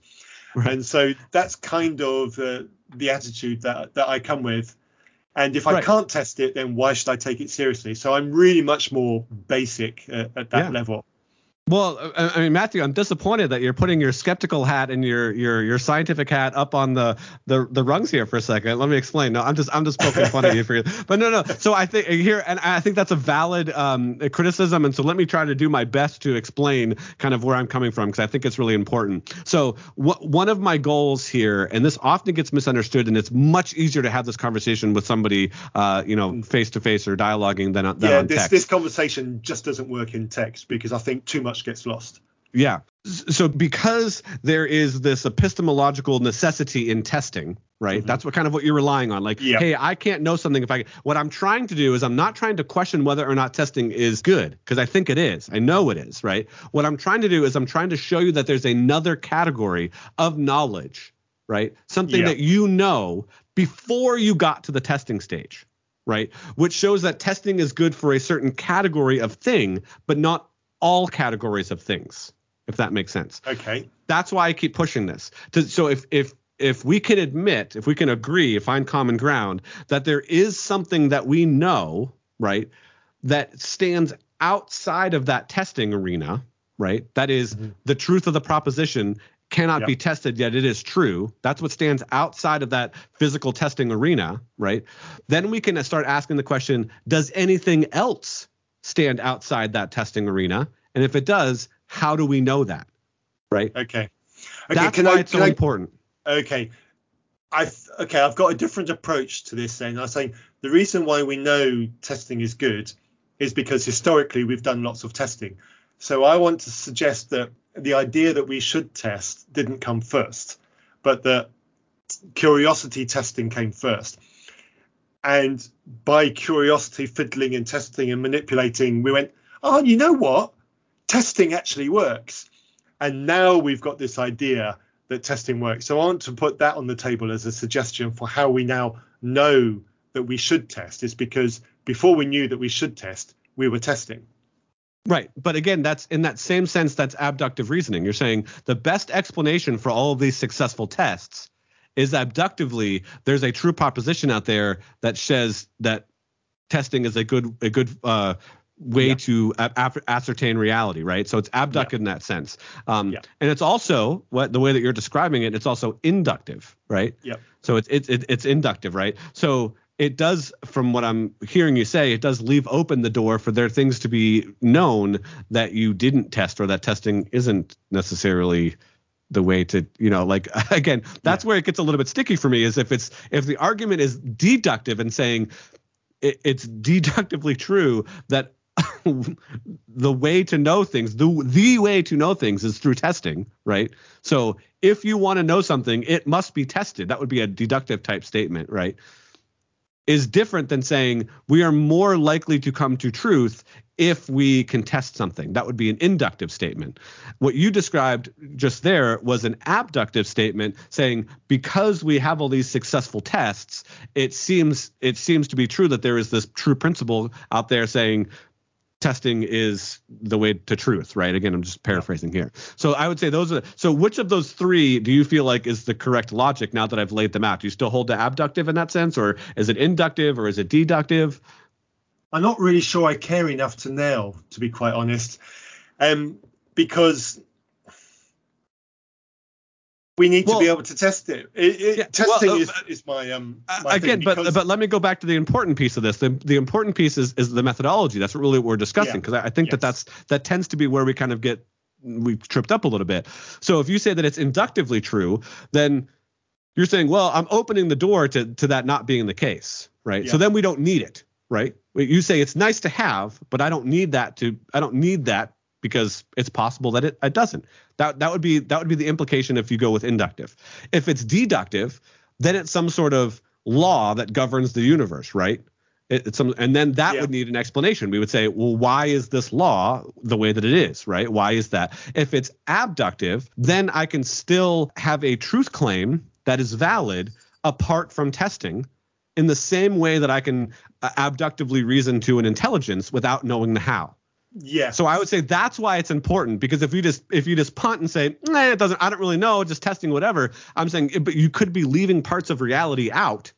Right.
And so that's kind of uh, the attitude that that I come with. And if I can't test it, then why should I take it seriously? So I'm really much more basic uh, at that
Yeah.
level.
Well, I mean, Matthew, I'm disappointed that you're putting your skeptical hat and your your your scientific hat up on the the the rungs here for a second. Let me explain. No, I'm just I'm just poking fun at you for but no no. So I think here and I think that's a valid um, criticism, and so let me try to do my best to explain kind of where I'm coming from because I think it's really important. So wh- one of my goals here, and this often gets misunderstood, and it's much easier to have this conversation with somebody, uh, you know, face to face or dialoguing than, than
yeah,
on
this
text.
this conversation just doesn't work in text because I think too much gets lost.
Yeah. So because there is this epistemological necessity in testing, right? Mm-hmm. That's what kind of what you're relying on. Like,
Yeah.
hey, I can't know something if I what I'm trying to do is I'm not trying to question whether or not testing is good because I think it is. I know it is, right? What I'm trying to do is I'm trying to show you that there's another category of knowledge, right? Something
Yeah.
that you know before you got to the testing stage. Right, which shows that testing is good for a certain category of thing, but not all categories of things if that makes sense.
Okay.
That's why I keep pushing this. To, so if if if we can admit, if we can agree, find common ground that there is something that we know, right, that stands outside of that testing arena, right? That is mm-hmm. the truth of the proposition cannot
Yep.
be tested yet it is true. That's what stands outside of that physical testing arena, right? Then we can start asking the question, does anything else stand outside that testing arena? And if it does, how do we know that? Right?
Okay. Okay.
That's
can
why
I,
it's so
I-
important.
Okay. I okay. I've got a different approach to this. Then I'm saying the reason why we know testing is good is because historically we've done lots of testing. So I want to suggest that the idea that we should test didn't come first, but that curiosity testing came first. And by curiosity fiddling and testing and manipulating, we went, oh, you know what? Testing actually works. And now we've got this idea that testing works. So I want to put that on the table as a suggestion for how we now know that we should test is because before we knew that we should test, we were testing.
Right. But again, that's in that same sense, that's abductive reasoning. You're saying the best explanation for all of these successful tests is abductively there's a true proposition out there that says that testing is a good a good uh, way
Yeah.
to ascertain reality, right? So it's abductive in that sense. Um,
Yeah.
And it's also what the way that you're describing it, it's also inductive, right?
Yep.
So it's it's it, it's inductive, right? So it does, from what I'm hearing you say, it does leave open the door for there things to be known that you didn't test or that testing isn't necessarily the way to you know like again that's where it gets a little bit sticky for me is if it's if the argument is deductive and saying it, it's deductively true that the way to know things the the way to know things is through testing right? So if you want to know something it must be tested. That would be a deductive type statement right? Is different than saying we are more likely to come to truth if we can test something. That would be an inductive statement. What you described just there was an abductive statement saying because we have all these successful tests, it seems it seems to be true that there is this true principle out there saying testing is the way to truth, right? Again, I'm just paraphrasing here. So I would say those are so which of those three do you feel like is the correct logic now that I've laid them out? Do you still hold to abductive in that sense or is it inductive or is it deductive?
I'm not really sure I care enough to nail, to be quite honest, um, because we need
Well-
to be able to test it. It- it-
Yeah,
testing
well, uh,
is, is my um
Uh,
my
again, but but let me go back to the important piece of this. The the important piece is is the methodology. That's really what we're discussing
Yeah.
because I, I think that that's that tends to be where we kind of get we tripped up a little bit. So if you say that it's inductively true, then you're saying, well, I'm opening the door to to that not being the case, right? So then we don't need it, right? You say it's nice to have, but I don't need that to I don't need that because it's possible that it, it doesn't. That that would be that would be the implication if you go with inductive. If it's deductive, then it's some sort of law that governs the universe, right? It, it's some, and then that
Yeah.
would need an explanation. We would say, well, why is this law the way that it is, right? Why is that? If it's abductive, then I can still have a truth claim that is valid apart from testing in the same way that I can uh, abductively reason to an intelligence without knowing the how.
yeah
So I would say that's why it's important because if you just if you just punt and say, nah, it doesn't, I don't really know, just testing whatever. I'm saying, but you could be leaving parts of reality out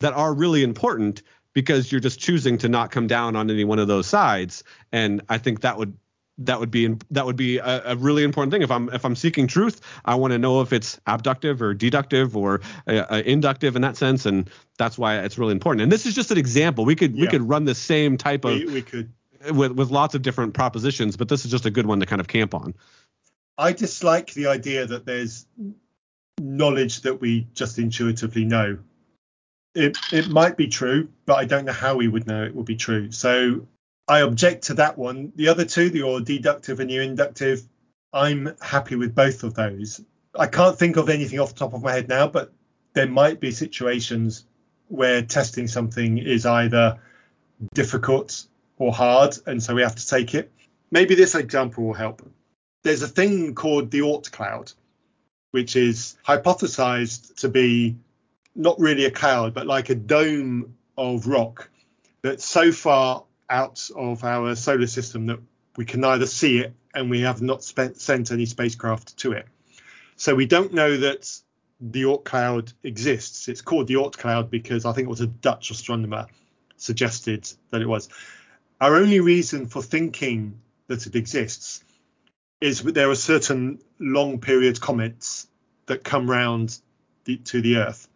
that are really important because you're just choosing to not come down on any one of those sides. And I think that would that would be that would be a, a, really important thing. If i'm if i'm seeking truth i want to know if it's abductive or deductive or uh, uh, inductive in that sense and that's why it's really important. And this is just an example. We could yeah. we could run the same type of
we, we could.
with with lots of different propositions but this is just a good one to kind of camp on.
I dislike the idea that there's knowledge that we just intuitively know. It it might be true but i don't know how we would know it would be true. So I object to that one. The other two, the or deductive and your inductive, I'm happy with both of those. I can't think of anything off the top of my head now, but there might be situations where testing something is either difficult or hard, and so we have to take it. Maybe this example will help. There's a thing called the Oort cloud, which is hypothesized to be not really a cloud, but like a dome of rock that so far out of our solar system that we can neither see it and we have not spent, sent any spacecraft to it. So we don't know that the Oort cloud exists. It's called the Oort cloud because I think it was a Dutch astronomer suggested that it was. Our only reason for thinking that it exists is that there are certain long period comets that come round the, to the Earth,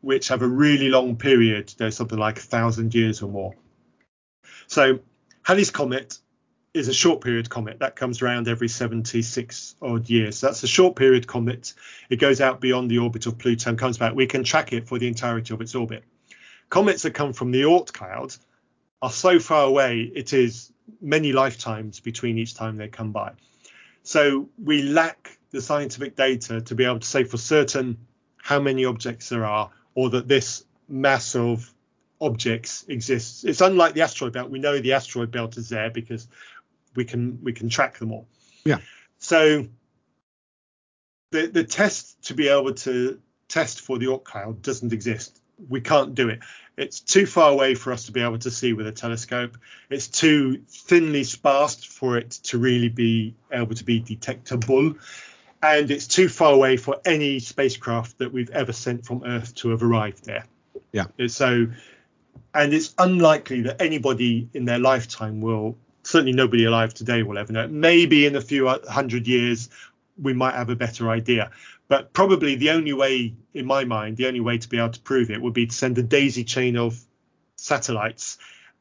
which have a really long period. There's something like a thousand years or more. So Halley's Comet is a short period comet that comes around every 76 odd years. So that's a short period comet. It goes out beyond the orbit of Pluto and comes back. We can track it for the entirety of its orbit. Comets that come from the Oort cloud are so far away, it is many lifetimes between each time they come by. So we lack the scientific data to be able to say for certain how many objects there are, or that this mass of objects exists. It's unlike the asteroid belt. We know the asteroid belt is there because we can we can track them all.
Yeah.
So the the test to be able to test for the Oort cloud doesn't exist. We can't do it. It's too far away for us to be able to see with a telescope. It's too thinly sparse for it to really be able to be detectable. And it's too far away for any spacecraft that we've ever sent from Earth to have arrived there.
Yeah.
So and it's unlikely that anybody in their lifetime will certainly nobody alive today will ever know maybe in a few uh, hundred years we might have a better idea but probably the only way in my mind the only way to be able to prove it would be to send a daisy chain of satellites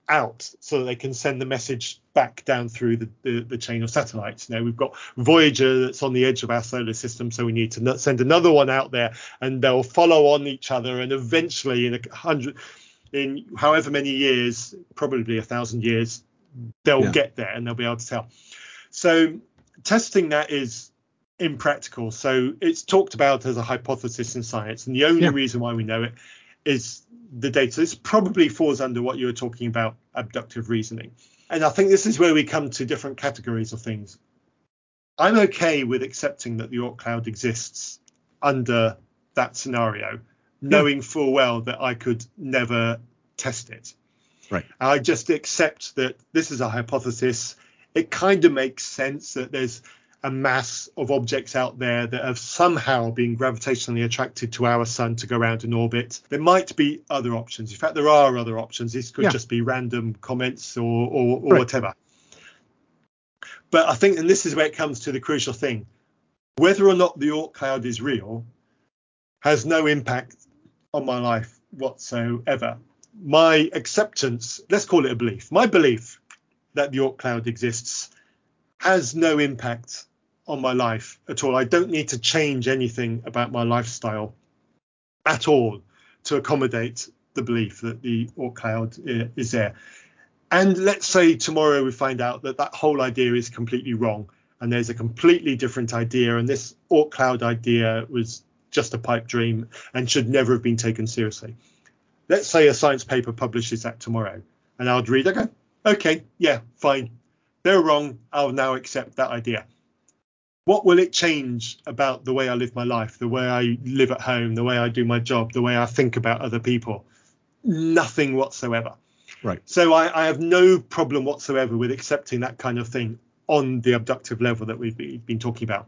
out so that they can send the message back down through the, the, the, chain of satellites. Now we've got Voyager that's on the edge of our solar system, so we need to send another one out there, and they'll follow on each other, and eventually in a hundred, in however many years, probably a thousand years, they'll yeah. get there and they'll be able to tell. So testing that is impractical. So it's talked about as a hypothesis in science, and the only yeah. reason why we know it is the data. This probably falls under what you were talking about, abductive reasoning. And I think this is where we come to different categories of things. I'm okay with accepting that the Oort cloud exists under that scenario knowing full well that I could never test it.
Right.
I just accept that this is a hypothesis. It kind of makes sense that there's a mass of objects out there that have somehow been gravitationally attracted to our sun to go around in orbit. There might be other options. In fact, there are other options. This could yeah. just be random comments or, or, or right. whatever. But I think, and this is where it comes to the crucial thing whether or not the Oort cloud is real has no impact on my life whatsoever. My acceptance, let's call it a belief, my belief that the Oort cloud exists has no impact on my life at all. I don't need to change anything about my lifestyle at all to accommodate the belief that the Oort cloud eh, is there. And let's say tomorrow we find out that that whole idea is completely wrong and there's a completely different idea and this Oort cloud idea was just a pipe dream and should never have been taken seriously. Let's say a science paper publishes that tomorrow, and I would read, okay, okay, yeah, fine. They're wrong. I'll now accept that idea. What will it change about the way I live my life, the way I live at home, the way I do my job, the way I think about other people? Nothing whatsoever.
Right.
So I, I have no problem whatsoever with accepting that kind of thing on the abductive level that we've been talking about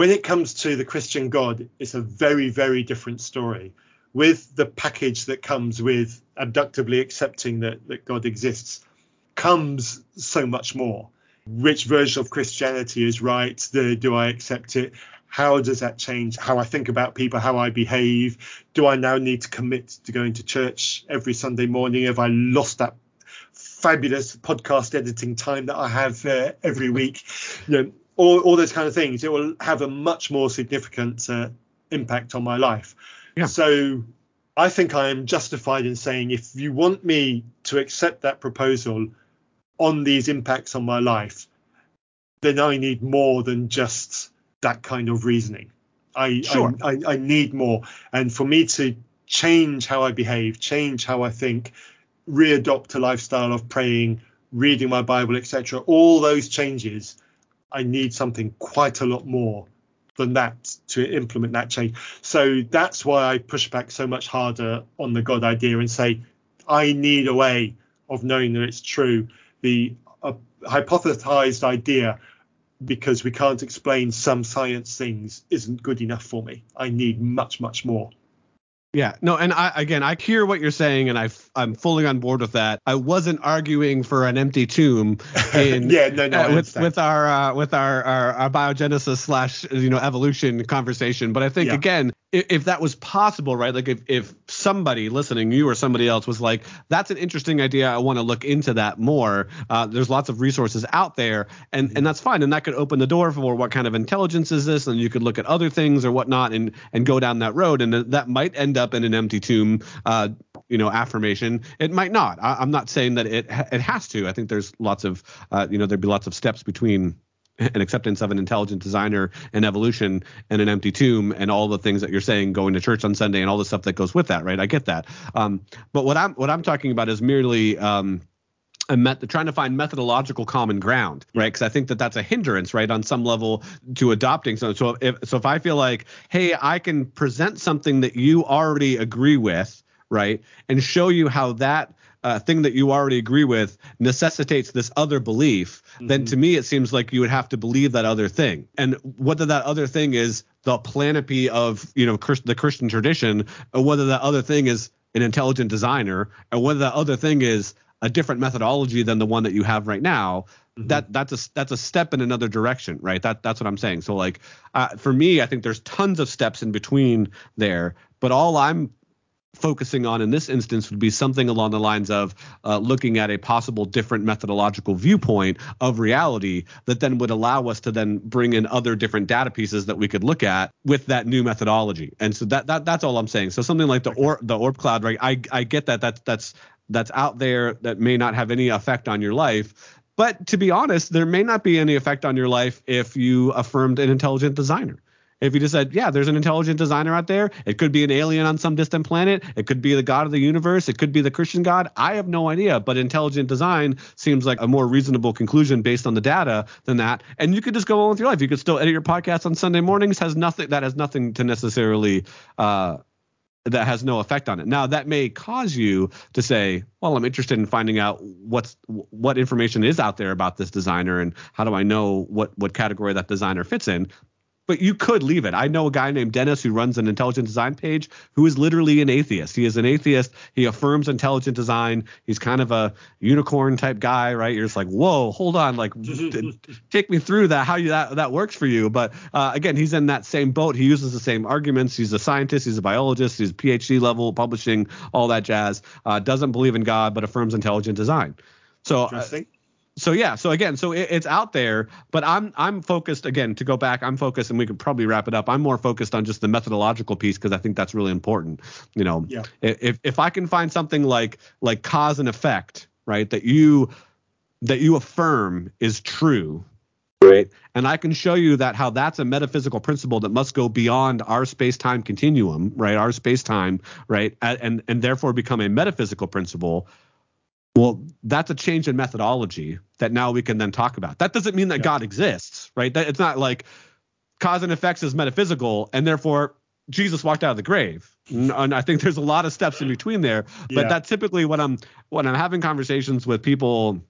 when it comes to the Christian God, it's a very, very different story. with the package that comes with abductively accepting that, that God exists comes so much more. Which version of Christianity is right? The, do I accept it? How does that change how I think about people, how I behave? Do I now need to commit to going to church every Sunday morning? Have I lost that fabulous podcast editing time that I have uh, every week? You know, all, all those kind of things. It will have a much more significant uh, impact on my life. Yeah. So I think I am justified in saying if you want me to accept that proposal on these impacts on my life, then I need more than just that kind of reasoning. I, sure. I, I, I need more. And for me to change how I behave, change how I think, readopt a lifestyle of praying, reading my Bible, etc., all those changes, I need something quite a lot more than that to implement that change. So that's why I push back so much harder on the God idea and say, I need a way of knowing that it's true. The uh, hypothesized idea, because we can't explain some science things, isn't good enough for me. I need much, much more.
Yeah, no, and I again, I hear what you're saying, and I I'm fully on board with that. I wasn't arguing for an empty tomb in
yeah, no, no,
uh, with with our uh, with our, our, our abiogenesis slash you know evolution conversation, but I think yeah. again, if, if, that was possible, right? Like if if somebody listening, you or somebody else, was like, that's an interesting idea, I want to look into that more. Uh, there's lots of resources out there, and mm-hmm. and that's fine, and that could open the door for what kind of intelligence is this, and you could look at other things or whatnot, and and go down that road, and that might end up in an empty tomb, uh, you know, affirmation. It might not. I, am not saying that it it has to. I think there's lots of, uh, you know, there'd be lots of steps between an acceptance of an intelligent designer and evolution and an empty tomb and all the things that you're saying going to church on Sunday and all the stuff that goes with that, right? I get that. Um, but what I'm what I'm talking about is merely um, met, trying to find methodological common ground, right? Because I think that that's a hindrance, right, on some level to adopting. So, so if so, if I feel like, hey, I can present something that you already agree with, right, and show you how that uh, thing that you already agree with necessitates this other belief, mm-hmm. then to me it seems like you would have to believe that other thing. And whether that other thing is the panoply of you know the Christian tradition, or whether that other thing is an intelligent designer, or whether that other thing is a different methodology than the one that you have right now mm-hmm. that that's a that's a step in another direction right that that's what i'm saying so like uh, for me i think there's tons of steps in between there but all i'm focusing on in this instance would be something along the lines of uh, looking at a possible different methodological viewpoint of reality that then would allow us to then bring in other different data pieces that we could look at with that new methodology. And so that, that that's all i'm saying. So something like the or the Oort cloud right? I i get that. That's that's that's out there that may not have any effect on your life. But to be honest, there may not be any effect on your life if you affirmed an intelligent designer. If you just said, yeah, there's an intelligent designer out there, it could be an alien on some distant planet, it could be the God of the universe, it could be the Christian God. I have no idea, but intelligent design seems like a more reasonable conclusion based on the data than that. And you could just go on with your life. You could still edit your podcast on Sunday mornings. Has nothing that has nothing to necessarily uh, that has no effect on it. Now that may cause you to say, well, I'm interested in finding out what's what information is out there about this designer and how do I know what what category that designer fits in but you could leave it. I know a guy named Dennis who runs an intelligent design page who is literally an atheist. He is an atheist. He affirms intelligent design. He's kind of a unicorn type guy, right? You're just like, whoa, hold on, like, take me through that, how you that that works for you. But uh, again, he's in that same boat. He uses the same arguments. He's a scientist. He's a biologist. He's PhD level publishing, all that jazz. Uh, doesn't believe in God, but affirms intelligent design. So. Uh, so yeah so again so it, it's out there but i'm i'm focused again to go back i'm focused and we could probably wrap it up i'm more focused on just the methodological piece because i think that's really important you know yeah. if if i can find something like like cause and effect right that you that you affirm is true right and i can show you that how that's a metaphysical principle that must go beyond our space-time continuum right our space-time right and and therefore become a metaphysical principle well, that's a change in methodology that now we can then talk about. That doesn't mean that yeah. God exists, right? That it's not like cause and effects is metaphysical, and therefore Jesus walked out of the grave. And I think there's a lot of steps in between there. But yeah. that's typically when I'm when I'm having conversations with people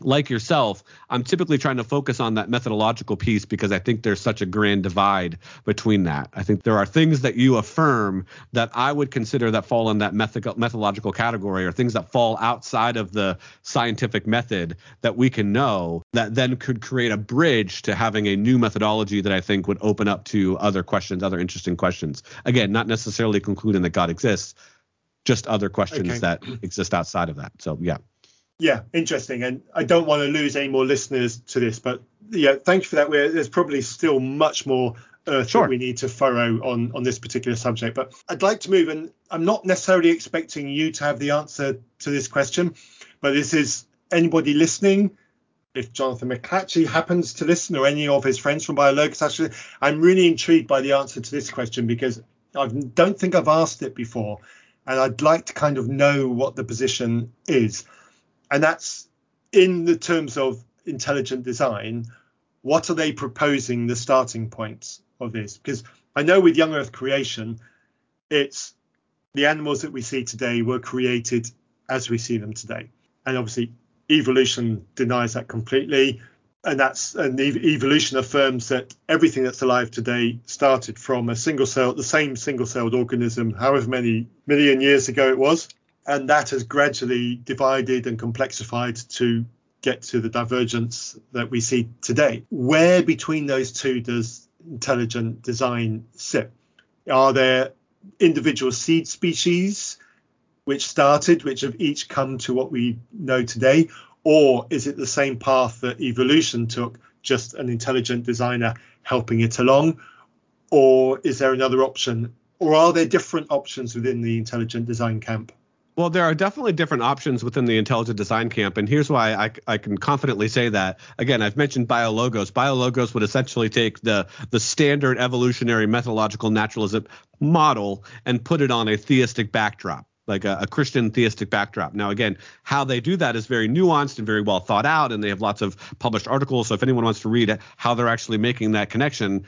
like yourself, I'm typically trying to focus on that methodological piece because I think there's such a grand divide between that. I think there are things that you affirm that I would consider that fall in that methodological category or things that fall outside of the scientific method that we can know that then could create a bridge to having a new methodology that I think would open up to other questions, other interesting questions. Again, not necessarily concluding that God exists, just other questions okay. that exist outside of that. So, yeah.
Yeah, interesting. And I don't want to lose any more listeners to this, but yeah, thank you for that. We're, there's probably still much more earth sure. that we need to furrow on on this particular subject. But I'd like to move, and I'm not necessarily expecting you to have the answer to this question, but this is anybody listening. If Jonathan McLatchie happens to listen, or any of his friends from BioLogos, actually, I'm really intrigued by the answer to this question because I don't think I've asked it before, and I'd like to kind of know what the position is and that's in the terms of intelligent design. What are they proposing the starting points of this? Because I know with young Earth creation, it's the animals that we see today were created as we see them today, and obviously evolution denies that completely. And that's and evolution affirms that everything that's alive today started from a single cell, the same single-celled organism, however many million years ago it was, and that has gradually divided and complexified to get to the divergence that we see today. Where between those two does intelligent design sit? Are there individual seed species which started, which have each come to what we know today? Or is it the same path that evolution took, just an intelligent designer helping it along? Or is there another option? Or are there different options within the intelligent design camp?
Well, there are definitely different options within the intelligent design camp, and here's why I, I can confidently say that. Again, I've mentioned BioLogos. BioLogos would essentially take the the standard evolutionary methodological naturalism model and put it on a theistic backdrop like a, a, Christian theistic backdrop. Now, again, how they do that is very nuanced and very well thought out, and they have lots of published articles. So if anyone wants to read how they're actually making that connection,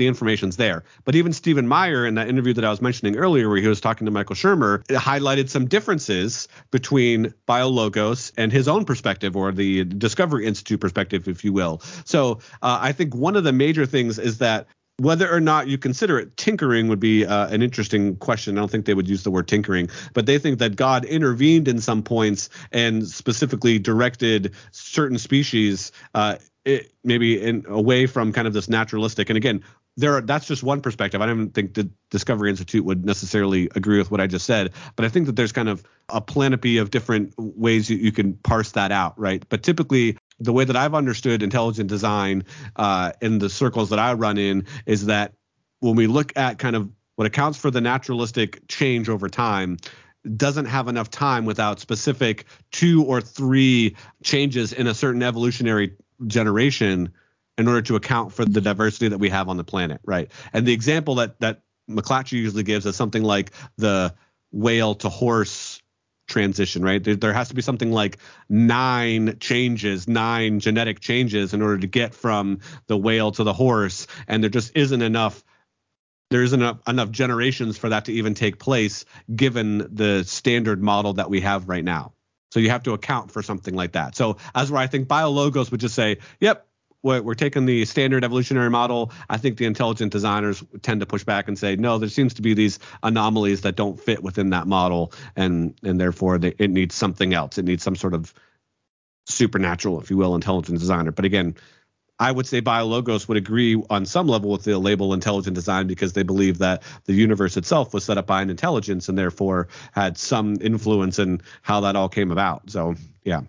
the information's there. But even Stephen Meyer, in that interview that I was mentioning earlier, where he was talking to Michael Shermer, highlighted some differences between BioLogos and his own perspective, or the Discovery Institute perspective, if you will. So uh, I think one of the major things is that whether or not you consider it tinkering would be uh, an interesting question. I don't think they would use the word tinkering, but they think that God intervened in some points and specifically directed certain species uh, it, maybe in away from kind of this naturalistic. And again, there are, that's just one perspective. I don't think the Discovery Institute would necessarily agree with what I just said, but I think that there's kind of a panoply of different ways you, you can parse that out, right? But typically, the way that I've understood intelligent design uh, in the circles that I run in is that when we look at kind of what accounts for the naturalistic change over time, doesn't have enough time without specific two or three changes in a certain evolutionary generation in order to account for the diversity that we have on the planet, right? And the example that that McLatchie usually gives is something like the whale to horse transition, right? There, there, has to be something like nine changes, nine genetic changes in order to get from the whale to the horse, and there just isn't enough. There isn't enough, enough generations for that to even take place, given the standard model that we have right now. So you have to account for something like that. So as where I think BioLogos would just say, "Yep, we're taking the standard evolutionary model. I think the intelligent designers tend to push back and say, no, there seems to be these anomalies that don't fit within that model, and and therefore they, it needs something else. It needs some sort of supernatural, if you will, intelligent designer. But again, I would say BioLogos would agree on some level with the label intelligent design because they believe that the universe itself was set up by an intelligence and therefore had some influence in how that all came about. So, yeah.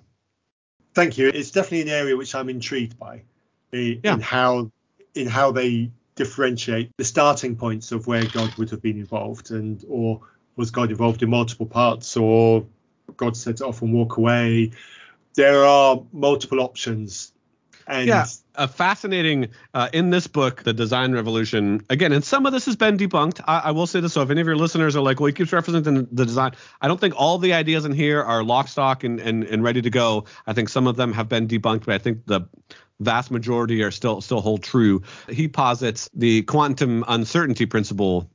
Thank you. It's definitely an area which I'm intrigued by in yeah. how in how they differentiate the starting points of where God would have been involved, and or was God involved in multiple parts, or God set it off and walk away. There are multiple options. And
yeah, a fascinating uh, in this book, the design revolution. Again, and some of this has been debunked. I, I, will say this: so if any of your listeners are like, "Well, he keeps referencing the design," I don't think all the ideas in here are lock, stock, and, and and ready to go. I think some of them have been debunked, but I think the vast majority are still still hold true. He posits the quantum uncertainty principle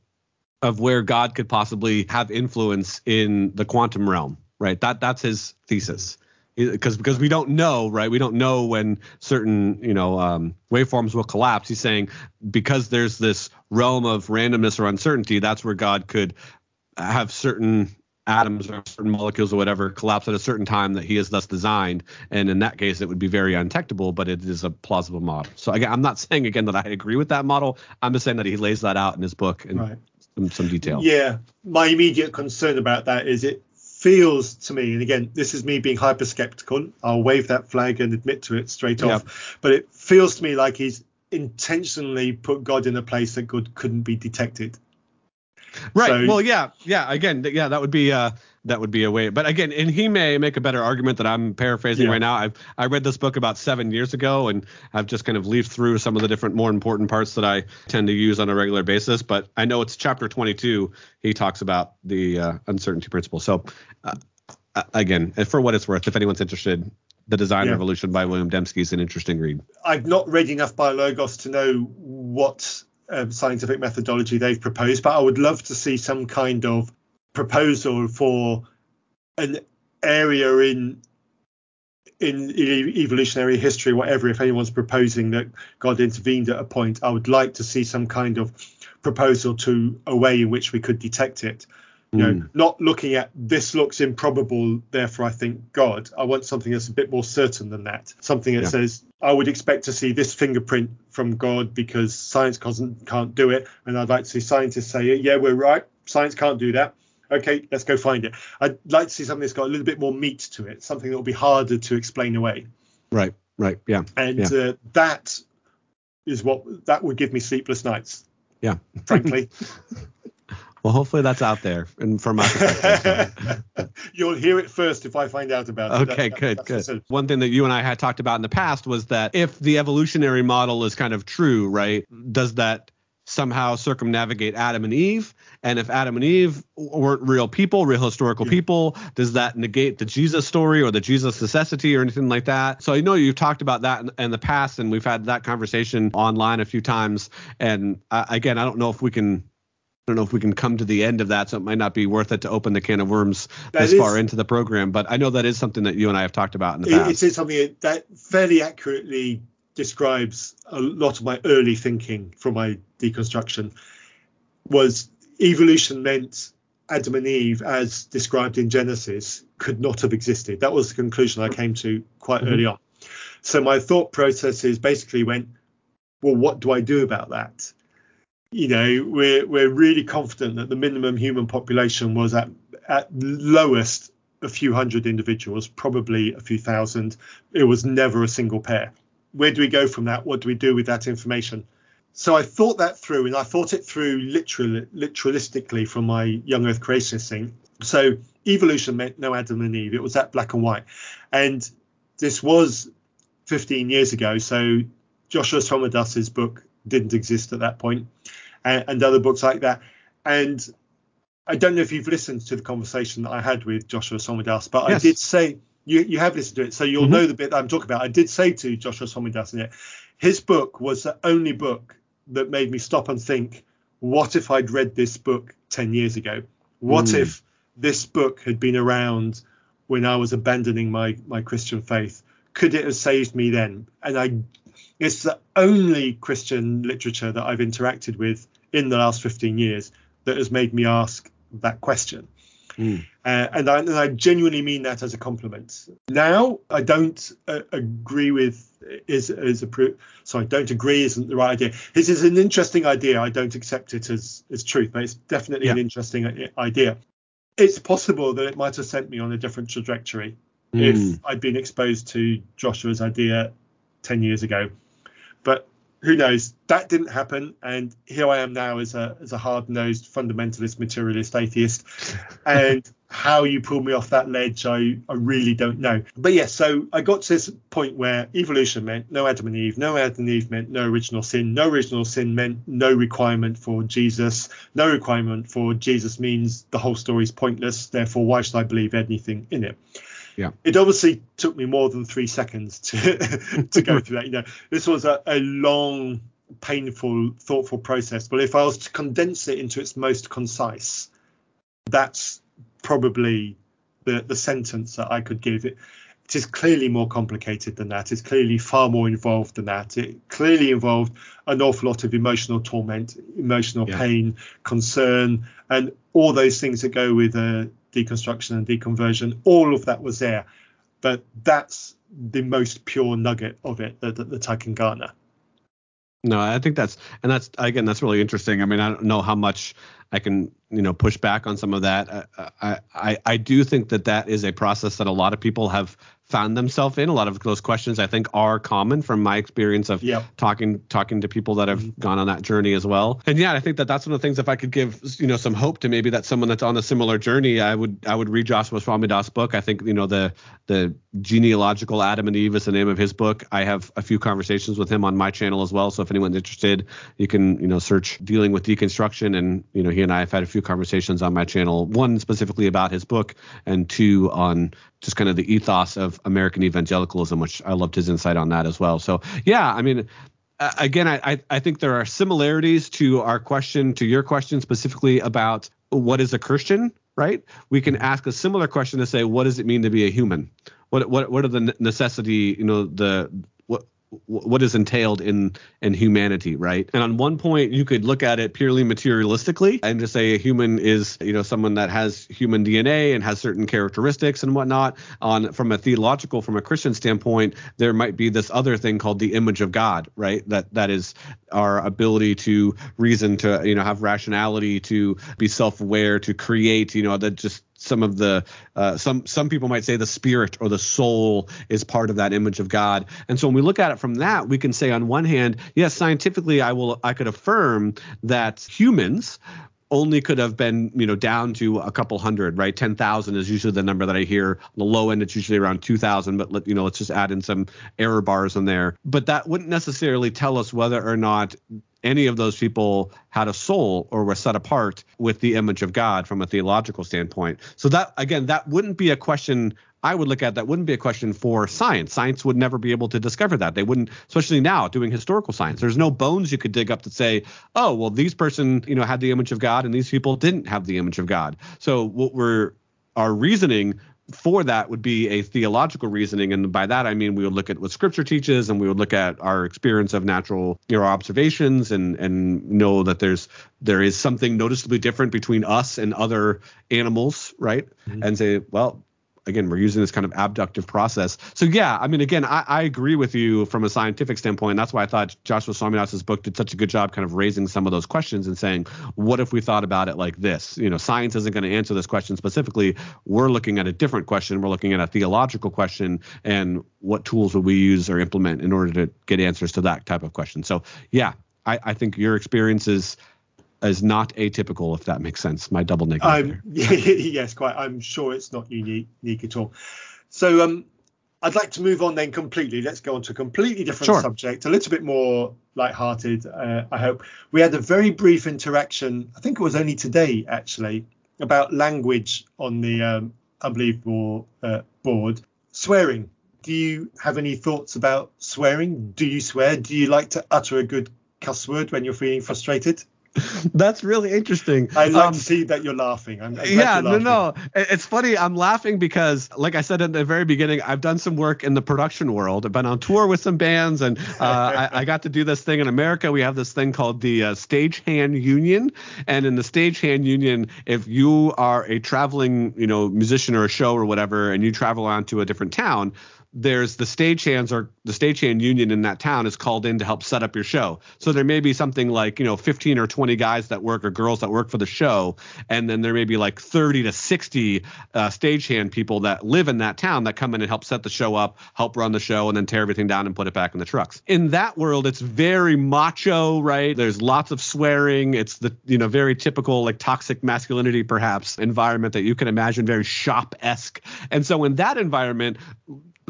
of where God could possibly have influence in the quantum realm, right? That that's his thesis. because because we don't know, right? We don't know when certain you know um, waveforms will collapse. He's saying because there's this realm of randomness or uncertainty, that's where God could have certain atoms or certain molecules or whatever collapse at a certain time that he has thus designed. And in that case, it would be very untectable, but it is a plausible model. So again, I'm not saying again that I agree with that model. I'm just saying that he lays that out in his book in right. some, some detail.
Yeah. My immediate concern about that is it feels to me, and again, this is me being hyper skeptical. I'll wave that flag and admit to it straight off. But it feels to me like he's intentionally put God in a place that God couldn't be detected.
Right. So, well, yeah, yeah. Again, yeah, that would be uh, that would be a way. But again, and he may make a better argument that I'm paraphrasing yeah. right now. I've I read this book about seven years ago, and I've just kind of leafed through some of the different more important parts that I tend to use on a regular basis. But I know it's chapter 22. He talks about the uh, uncertainty principle. So uh, again, for what it's worth, if anyone's interested, the Design yeah. Revolution by William Dembski is an interesting read.
I've not read enough by Logos to know what um, scientific methodology they've proposed, but I would love to see some kind of proposal for an area in in evolutionary history, whatever. If anyone's proposing that God intervened at a point, I would like to see some kind of proposal to a way in which we could detect it. You know, mm. not looking at this looks improbable, therefore I think God. I want something that's a bit more certain than that. Something that yeah. says I would expect to see this fingerprint from God because science can't can't do it, and I'd like to see scientists say, yeah, we're right, science can't do that. Okay, let's go find it. I'd like to see something that's got a little bit more meat to it, something that will be harder to explain away.
Right, right, yeah.
And
yeah.
Uh, that is what that would give me sleepless nights.
Yeah,
frankly.
Well, hopefully that's out there, and from my perspective,
you'll hear it first if I find out about
it. Okay, that, good, good. One thing that you and I had talked about in the past was that if the evolutionary model is kind of true, right, does that somehow circumnavigate Adam and Eve? And if Adam and Eve weren't real people, real historical yeah. people, does that negate the Jesus story or the Jesus necessity or anything like that? So I know you've talked about that in, in the past, and we've had that conversation online a few times. And uh, again, I don't know if we can I don't know if we can come to the end of that, so it might not be worth it to open the can of worms that this is, far into the program. But I know that is something that you and I have talked about in the past.
It is something that fairly accurately describes a lot of my early thinking from my deconstruction. Was evolution meant Adam and Eve, as described in Genesis, could not have existed. That was the conclusion I came to quite mm-hmm. early on. So my thought processes basically went, well, what do I do about that? You know, we're we're really confident that the minimum human population was at at lowest a few hundred individuals, probably a few thousand. It was never a single pair. Where do we go from that? What do we do with that information? So I thought that through, and I thought it through literally, literalistically from my young Earth creationist thing. So evolution meant no Adam and Eve. It was that black and white, and this was 15 years ago. So Joshua Swamidass's book didn't exist at that point and, and other books like that. And I don't know if you've listened to the conversation that I had with Joshua Swamidass, but yes. I did say you you have listened to it, so you'll mm-hmm. know the bit that I'm talking about. I did say to Joshua Swamidass in it, his book was the only book that made me stop and think, what if I'd read this book 10 years ago? What mm. if this book had been around when I was abandoning my my Christian faith? Could it have saved me then? And I it's the only Christian literature that I've interacted with in the last 15 years that has made me ask that question. Mm. Uh, and, I, and, I, genuinely mean that as a compliment. Now, I don't uh, agree with is is a sorry, don't agree isn't the right idea. This is an interesting idea. I don't accept it as as truth, but it's definitely yeah. an interesting idea. It's possible that it might have sent me on a different trajectory mm. if I'd been exposed to Joshua's idea 10 years ago. But who knows? That didn't happen, and here I am now as a as a hard nosed fundamentalist materialist atheist. And how you pulled me off that ledge, I I really don't know. But yes, yeah, so I got to this point where evolution meant no Adam and Eve, no Adam and Eve meant no original sin, no original sin meant no requirement for Jesus, no requirement for Jesus means the whole story is pointless. Therefore, why should I believe anything in it?
Yeah.
It obviously took me more than three seconds to to go through that. You know, this was a, a long, painful, thoughtful process. But if I was to condense it into its most concise, that's probably the the sentence that I could give it. it is clearly more complicated than that. It's clearly far more involved than that. It clearly involved an awful lot of emotional torment, emotional yeah. pain, concern, and all those things that go with uh, deconstruction and deconversion. All of that was there, but that's the most pure nugget of it that I can garner.
No, I think that's and that's again that's really interesting. I mean, I don't know how much I can you know push back on some of that. I I I do think that that is a process that a lot of people have found themselves in. A lot of those questions I think are common from my experience of yep. talking talking to people that have mm-hmm. gone on that journey as well. And yeah, I think that that's one of the things. If I could give you know some hope to maybe that someone that's on a similar journey, I would I would read Joshua Swamidass book. I think you know the the genealogical Adam and Eve is the name of his book. I have a few conversations with him on my channel as well. So if anyone's interested, you can you know search dealing with deconstruction, and you know he and I have had a few conversations on my channel. One specifically about his book, and two on just kind of the ethos of American evangelicalism, which I loved his insight on that as well. So yeah, I mean, again, I I think there are similarities to our question, to your question specifically about what is a Christian, right? We can ask a similar question to say, what does it mean to be a human? What what what are the necessity, you know, the what is entailed in in humanity right? And on one point you could look at it purely materialistically and just say a human is you know someone that has human dna and has certain characteristics and whatnot. On from a theological from a christian standpoint there might be this other thing called the image of god right? That that is our ability to reason to you know have rationality to be self-aware to create you know that just some of the uh, some some people might say the spirit or the soul is part of that image of God. And so when we look at it from that, we can say on one hand, yes, scientifically, I will I could affirm that humans only could have been, you know, down to a couple hundred, right? 10,000 is usually the number that I hear. On the low end, it's usually around 2,000, but let, you know, let's just add in some error bars in there. But that wouldn't necessarily tell us whether or not any of those people had a soul or were set apart with the image of God from a theological standpoint. So that again, that wouldn't be a question I would look at that wouldn't be a question for science. Science would never be able to discover that. They wouldn't, especially now doing historical science. There's no bones you could dig up to say, oh, well, these person, you know, had the image of God and these people didn't have the image of God. So what we're our reasoning for that would be a theological reasoning and by that i mean we would look at what scripture teaches and we would look at our experience of natural you know observations and and know that there's there is something noticeably different between us and other animals right mm-hmm. and say well again, we're using this kind of abductive process. So yeah, I mean, again, I, I agree with you from a scientific standpoint. That's why I thought Joshua Swamidass's book did such a good job kind of raising some of those questions and saying, what if we thought about it like this? You know, science isn't going to answer this question specifically. We're looking at a different question. We're looking at a theological question and what tools would we use or implement in order to get answers to that type of question. So yeah, I, I think your experience is – not atypical, if that makes sense. My double negative.
yes, quite. I'm sure it's not unique, unique at all. So um, I'd like to move on then completely. Let's go on to a completely different sure. subject, a little bit more light-hearted. Uh, I hope we had a very brief interaction. I think it was only today actually about language on the um, Unbelievable uh, board. Swearing. Do you have any thoughts about swearing? Do you swear? Do you like to utter a good cuss word when you're feeling frustrated?
That's really interesting.
I love um, to see that you're laughing. I'm, I'm
yeah,
no,
no. It's funny. I'm laughing because, like I said at the very beginning, I've done some work in the production world. I've been on tour with some bands, and uh, I, I, got to do this thing in America. We have this thing called the uh, Stagehand Union, and in the Stagehand Union, if you are a traveling, you know, musician or a show or whatever, and you travel on to a different town, there's the stagehands or the stagehand union in that town is called in to help set up your show. So there may be something like, you know, 15 or 20 guys that work or girls that work for the show. And then there may be like 30 to 60 uh, stagehand people that live in that town that come in and help set the show up, help run the show, and then tear everything down and put it back in the trucks. In that world, it's very macho, right? There's lots of swearing. It's the, you know, very typical like toxic masculinity, perhaps, environment that you can imagine, very shop esque. And so in that environment,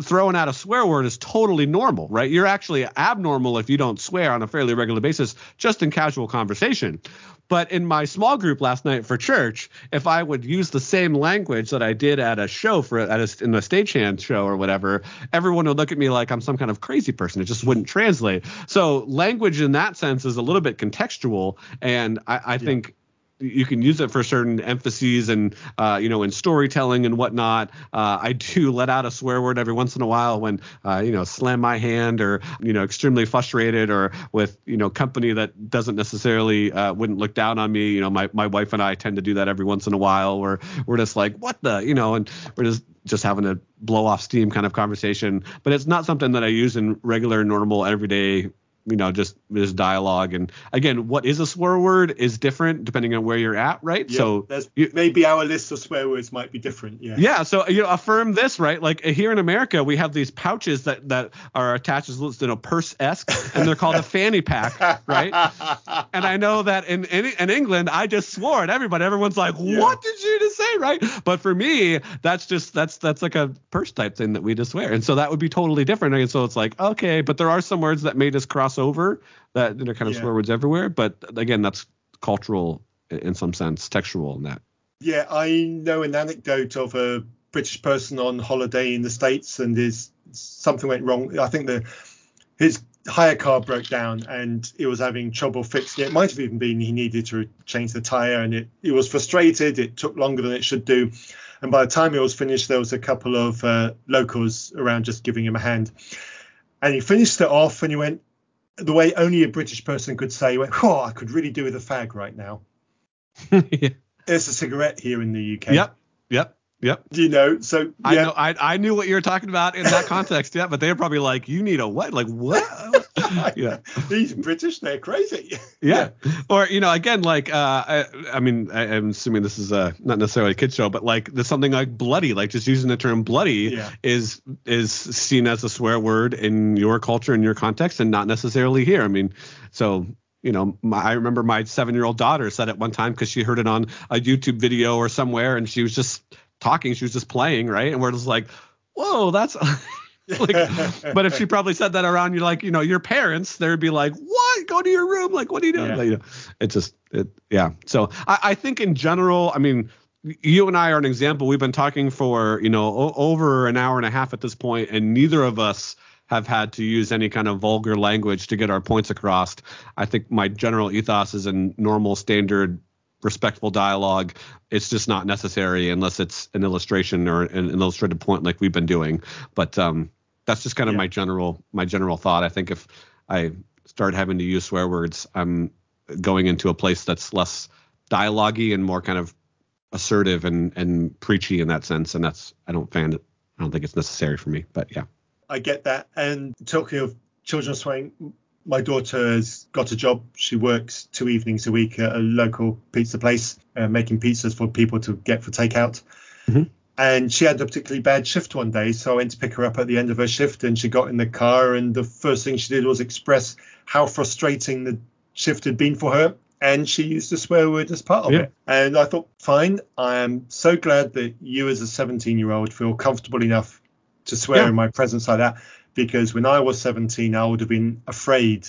throwing out a swear word is totally normal, right? You're actually abnormal if you don't swear on a fairly regular basis, just in casual conversation. But in my small group last night for church, if I would use the same language that I did at a show for at a, in a stagehand show or whatever, everyone would look at me like I'm some kind of crazy person. It just wouldn't translate. So language in that sense is a little bit contextual, and I, I yeah. think you can use it for certain emphases and uh, you know in storytelling and whatnot. Uh, I do let out a swear word every once in a while when uh, you know slam my hand or you know extremely frustrated or with you know company that doesn't necessarily uh, wouldn't look down on me. You know my my wife and I tend to do that every once in a while where we're just like what the you know and we're just just having a blow off steam kind of conversation. But it's not something that I use in regular normal everyday you know just this dialogue. And again what is a swear word is different depending on where you're at right?
Yeah,
so you-
maybe our list of swear words might be different. Yeah.
yeah so you know affirm this right? Like uh, here in america we have these pouches that that are attached as you know purse-esque and they're called a fanny pack right? And i know that in, in in england i just swore at everybody. Everyone's like
Yeah.
what did you just say? Right? But for me that's just that's that's like a purse type thing that we just wear. And so that would be totally different. And so it's like okay but there are some words that may just cross over that that are kind of
Yeah.
swear words everywhere but again that's cultural in in some sense textual in that
Yeah, I know an anecdote of a British person on holiday in the States and his something went wrong. I think the his hire car broke down and he was having trouble fixing it. It might have even been he needed to change the tire and it he was frustrated. It took longer than it should do. And by the time it was finished, there was a couple of uh, locals around just giving him a hand. And he finished it off and he went the way only a British person could say, Oh, I could really do with a fag right now.
yeah.
There's a cigarette here in the UK.
Yep. Yep. Yep.
you know so yeah
I know I, I knew what you were talking about in that context, yeah, but they're probably like, you need a what? Like what? yeah.
these british they're crazy
Yeah. Or, you know, again, like uh I, I mean, I, I'm assuming this is uh not necessarily a kid show, but like there's something like bloody, like just using the term bloody
Yeah.
is is seen as a swear word in your culture in your context and not necessarily here. I mean, so you know, my, I remember my seven-year-old daughter said it one time because she heard it on a YouTube video or somewhere, and she was just talking, she was just playing, right? And we're just like, whoa, that's like, but if she probably said that around you, like, you know, your parents, they'd be like, what? Go to your room. Like, what are you doing?
Yeah.
Like, you know, it just, it, yeah. So I, I think in general, I mean, you and I are an example. We've been talking for, you know, o- over an hour and a half at this point, and neither of us have had to use any kind of vulgar language to get our points across. I think my general ethos is in normal, standard, respectful dialogue. It's just not necessary unless it's an illustration or an, an illustrated point like we've been doing. But um, that's just kind of
Yeah.
my general my general thought. I think if I start having to use swear words, I'm going into a place that's less dialogue-y and more kind of assertive and and preachy in that sense. And that's I don't find it. I don't think it's necessary for me. But yeah.
i get that and talking of children swearing my daughter has got a job she works two evenings a week at a local pizza place uh, making pizzas for people to get for takeout
Mhm.
and she had a particularly bad shift one day so i went to pick her up at the end of her shift and she got in the car and the first thing she did was express how frustrating the shift had been for her and she used a swear word as part of
Yeah.
it and i thought fine i am so glad that you as a 17 year old feel comfortable enough to swear
Yeah.
in my presence like that because when I was 17, I would have been afraid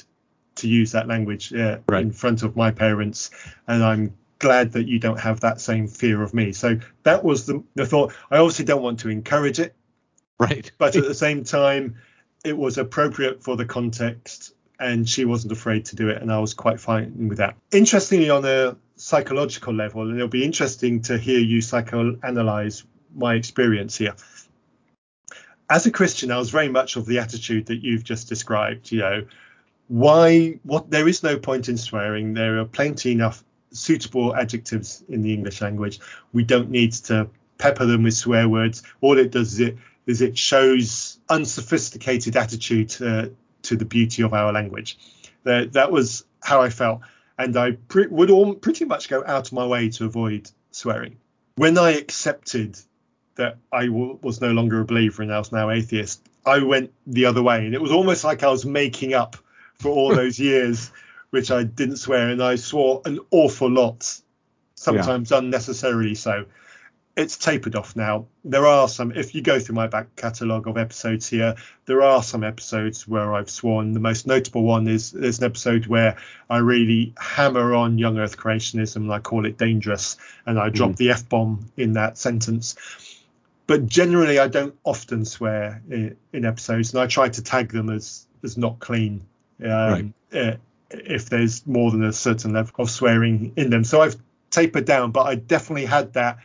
to use that language uh,
Right.
in front of my parents, and I'm glad that you don't have that same fear of me. So that was the, the thought. I obviously don't want to encourage it,
Right.
but at the same time, it was appropriate for the context, and she wasn't afraid to do it, and I was quite fine with that. Interestingly, on a psychological level, and it'll be interesting to hear you psychoanalyze my experience here. As a Christian, I was very much of the attitude that you've just described. You know, why? What? There is no point in swearing. There are plenty enough suitable adjectives in the English language. We don't need to pepper them with swear words. All it does is it is it shows unsophisticated attitude to, to the beauty of our language. That that was how I felt, and I pre- would all, pretty much go out of my way to avoid swearing. When I accepted that I w- was no longer a believer and I was now atheist, I went the other way, and it was almost like I was making up for all those years which I didn't swear, and I swore an awful lot, sometimes unnecessarily so. It's tapered off now. There are some, if you go through my back catalogue of episodes here, there are some episodes where I've sworn. The most notable one is there's an episode where I really hammer on young Earth creationism and I call it dangerous, and I drop mm. the F bomb in that sentence. But generally, I don't often swear in, in episodes, and I try to tag them as as not clean. Um, uh, if there's more than a certain level of swearing in them. So I've tapered down, but I definitely had that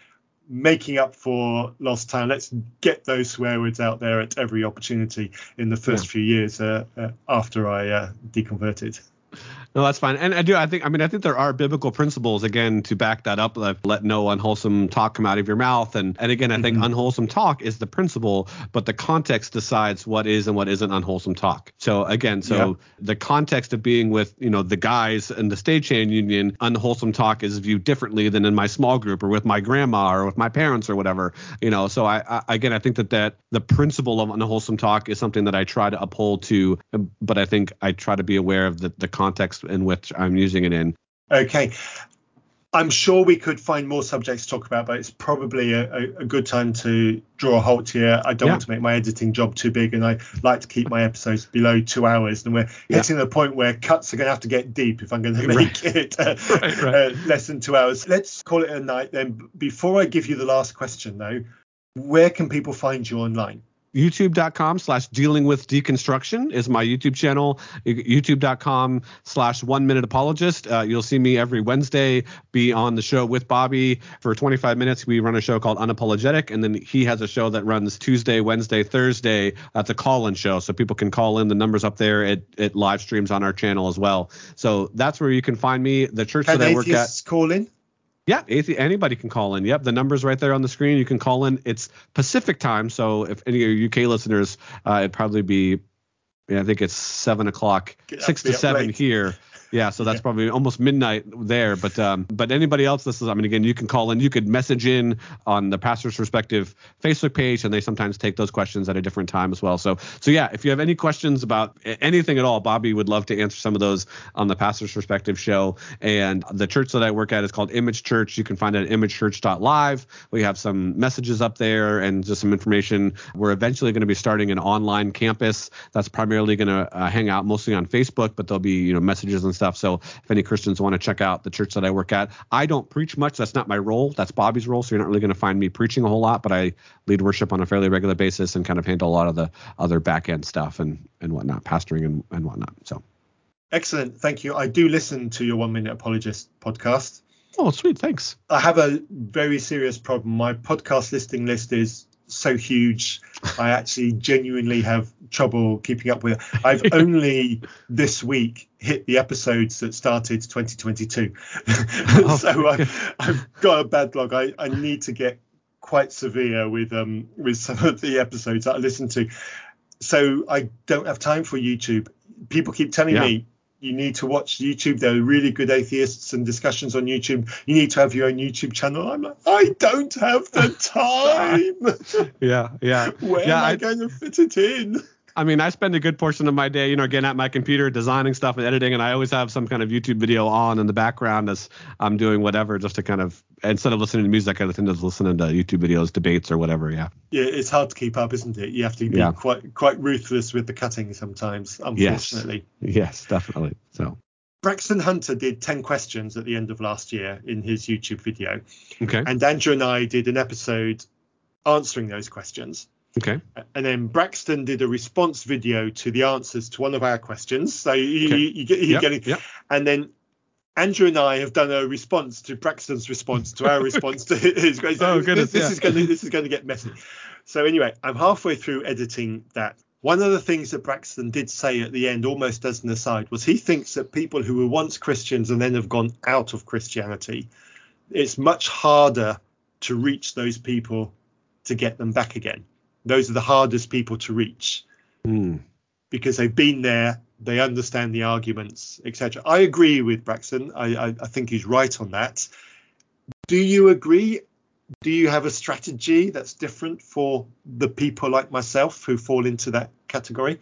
making up for lost time. Let's get those swear words out there at every opportunity in the first yeah. few years uh, uh, after I uh, deconverted.
No, that's fine. And I do. I think. I mean, I think there are biblical principles again to back that up. Like let no unwholesome talk come out of your mouth. And and again, I think mm-hmm. unwholesome talk is the principle, but the context decides what is and what isn't unwholesome talk. So again, so yeah. the context of being with you know the guys in the stagehand union, unwholesome talk is viewed differently than in my small group or with my grandma or with my parents or whatever. You know. So I, I again, I think that that the principle of unwholesome talk is something that I try to uphold to, but I think I try to be aware of the the context in which I'm using it in.
Okay. I'm sure we could find more subjects to talk about, but it's probably a, a, a good time to draw a halt here. I don't yeah. want to make my editing job too big, and I like to keep my episodes below two hours. And we're yeah. hitting the point where cuts are going to have to get deep if I'm going to make right. it uh, right, right. Uh, less than two hours. Let's call it a night then. Before I give you the last question, though, where can people find you online?
youtube.com slash dealing with deconstruction is my youtube channel. Youtube.com slash one minute apologist. Uh, you'll see me every wednesday be on the show with bobby. For 25 minutes we run a show called unapologetic and then he has a show that runs tuesday wednesday thursday that's a call-in show. So people can call in. The numbers up there. It, it live streams on our channel as well. So that's where you can find me. The church
can
that i work at
call in
yeah, anybody can call in. Yep, the number's right there on the screen. You can call in. It's Pacific time, so if any of your UK listeners, uh, it'd probably be, I think it's seven o'clock, six to seven late. here. Yeah, so that's yeah. probably almost midnight there. But um, but anybody else, this is I mean again, you can call in, you could message in on the pastor's perspective Facebook page, and they sometimes take those questions at a different time as well. So so yeah, if you have any questions about anything at all, Bobby would love to answer some of those on the pastor's perspective show. And the church that I work at is called Image Church. You can find it at imagechurch.live. We have some messages up there and just some information. We're eventually going to be starting an online campus that's primarily going to uh, hang out mostly on Facebook, but there'll be you know messages and stuff stuff. So if any Christians want to check out the church that I work at, I don't preach much. That's not my role. That's Bobby's role. So you're not really going to find me preaching a whole lot, but I lead worship on a fairly regular basis and kind of handle a lot of the other back end stuff and and whatnot, pastoring and, and whatnot. So
excellent. Thank you. I do listen to your one minute apologist podcast.
Oh, sweet. Thanks.
I have a very serious problem. My podcast listing list is so huge. I actually genuinely have trouble keeping up with it. I've only this week hit the episodes that started 2022. so I've, I've, got a bad log. I, I need to get quite severe with um with some of the episodes that I listen to. So I don't have time for YouTube. People keep telling yeah. me you need to watch YouTube. There are really good atheists and discussions on YouTube. You need to have your own YouTube channel. I'm like, I don't have the
time. yeah, yeah.
Where
yeah,
am I, I going to fit it in?
I mean, I spend a good portion of my day, you know, again at my computer designing stuff and editing, and I always have some kind of YouTube video on in the background as I'm doing whatever, just to kind of instead of listening to music, I tend to listening to YouTube videos, debates, or whatever. Yeah.
Yeah, it's hard to keep up, isn't it? You have to be yeah. quite quite ruthless with the cutting sometimes, unfortunately.
Yes, yes definitely. So.
Braxton Hunter did 10 questions at the end of last year in his YouTube video.
Okay.
And Andrew and I did an episode answering those questions.
Okay.
And then Braxton did a response video to the answers to one of our questions. So you, okay. you, you get you yep. getting, yep. and then Andrew and I have done a response to Braxton's response to our response to his. So oh goodness! This, this yeah. is going to this is going to get messy. So anyway, I'm halfway through editing that. One of the things that Braxton did say at the end, almost as an aside, was he thinks that people who were once Christians and then have gone out of Christianity, it's much harder to reach those people to get them back again those are the hardest people to reach
mm.
because they've been there, they understand the arguments, etc. I agree with Braxton. I, I, I think he's right on that. Do you agree? Do you have a strategy that's different for the people like myself who fall into that category?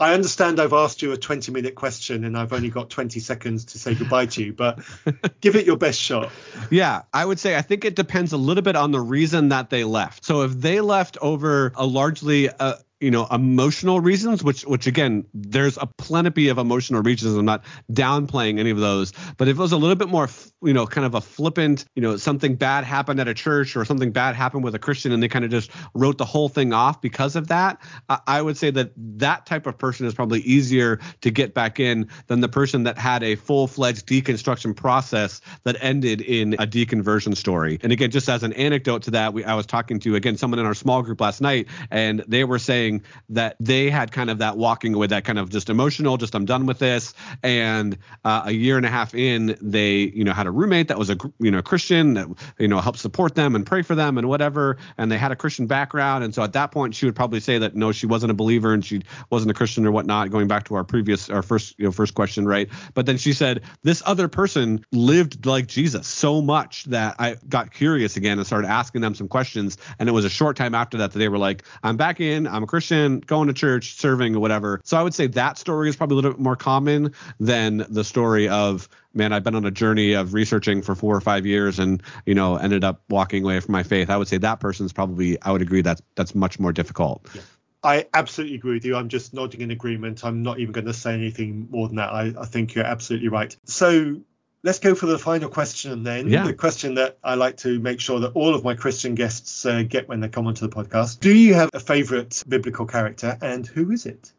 I understand I've asked you a 20 minute question and I've only got 20 seconds to say goodbye to you, but give it your best shot.
Yeah, I would say I think it depends a little bit on the reason that they left. So if they left over a largely uh, you know, emotional reasons, which which again, there's a plenty of emotional reasons. I'm not downplaying any of those, but if it was a little bit more, you know, kind of a flippant, you know, something bad happened at a church or something bad happened with a Christian, and they kind of just wrote the whole thing off because of that, I would say that that type of person is probably easier to get back in than the person that had a full-fledged deconstruction process that ended in a deconversion story. And again, just as an anecdote to that, we, I was talking to again someone in our small group last night, and they were saying that they had kind of that walking away, that kind of just emotional, just I'm done with this. And uh, a year and a half in, they you know had a roommate that was a you know Christian that you know helped support them and pray for them and whatever, and they had a Christian background. And so at that point, she would probably say that no, she wasn't a believer and she wasn't a Christian or whatnot. Going back to our previous, our first you know first question, right? But then she said this other person lived like Jesus so much that I got curious again and started asking them some questions. And it was a short time after that that they were like, I'm back in, I'm a Christian, going to church, serving, or whatever. So I would say that story is probably a little bit more common than the story of man, I've been on a journey of researching for four or five years and, you know, ended up walking away from my faith. I would say that person's probably, I would agree that that's much more difficult.
Yeah. I absolutely agree with you. I'm just nodding in agreement. I'm not even going to say anything more than that. I, I think you're absolutely right. So let's go for the final question then.
Yeah.
The question that I like to make sure that all of my Christian guests uh, get when they come onto the podcast. Do you have a favorite biblical character and who is it?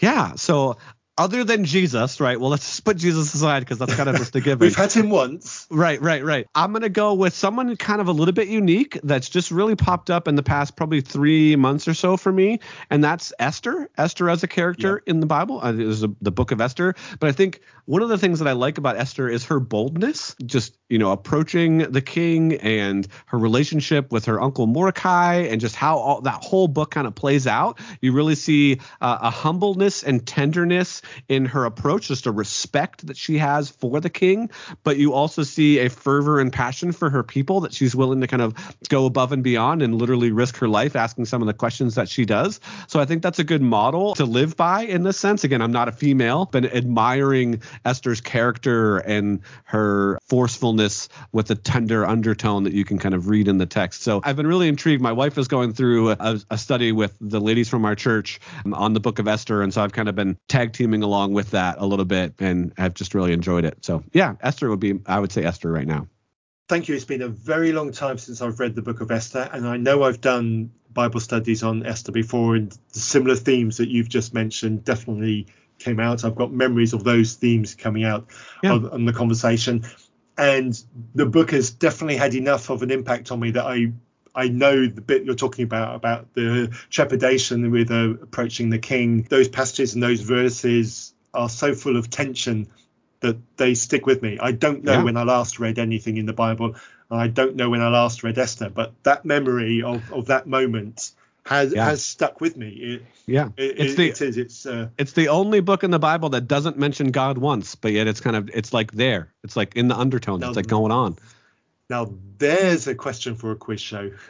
Yeah. So other than Jesus, right? Well, let's just put Jesus aside because that's kind of just a given.
We've had him once.
Right, right, right. I'm going to go with someone kind of a little bit unique that's just really popped up in the past probably three months or so for me. And that's Esther. Esther as a character in the Bible. Uh, a, the book of Esther. But I think one of the things that I like about Esther is her boldness, just, you know, approaching the king and her relationship with her uncle Mordecai and just how all, that whole book kind of plays out. You really see uh, a humbleness and tenderness in her approach, just a respect that she has for the king, but you also see a fervor and passion for her people that she's willing to kind of go above and beyond and literally risk her life asking some of the questions that she does. So I think that's a good model to live by in this sense. Again, I'm not a female, but admiring Esther's character and her forcefulness with a tender undertone that you can kind of read in the text. So I've been really intrigued. My wife is going through a, a study with the ladies from our church um, on the book of Esther. And so I've kind of been tag teaming along with that a little bit and I've just really enjoyed it. So yeah, Esther would be, I would say Esther right now.
Thank you. It's been a very long time since I've read the book of Esther, and I know I've done Bible studies on Esther before, and the similar themes that you've just mentioned definitely came out. I've got memories of those themes coming out yeah. on the conversation, and the book has definitely had enough of an impact on me that I I know the bit you're talking about about the trepidation with uh, approaching the king. Those passages and those verses are so full of tension that they stick with me. I don't know yeah. when I last read anything in the Bible. I don't know when I last read Esther, but that memory of, of that moment has yeah. has stuck with me. It,
yeah,
it, it's the, it is. It's uh,
it's the only book in the Bible that doesn't mention God once, but yet it's kind of it's like there. It's like in the undertones. It's like going on.
Now there's a question for a quiz show.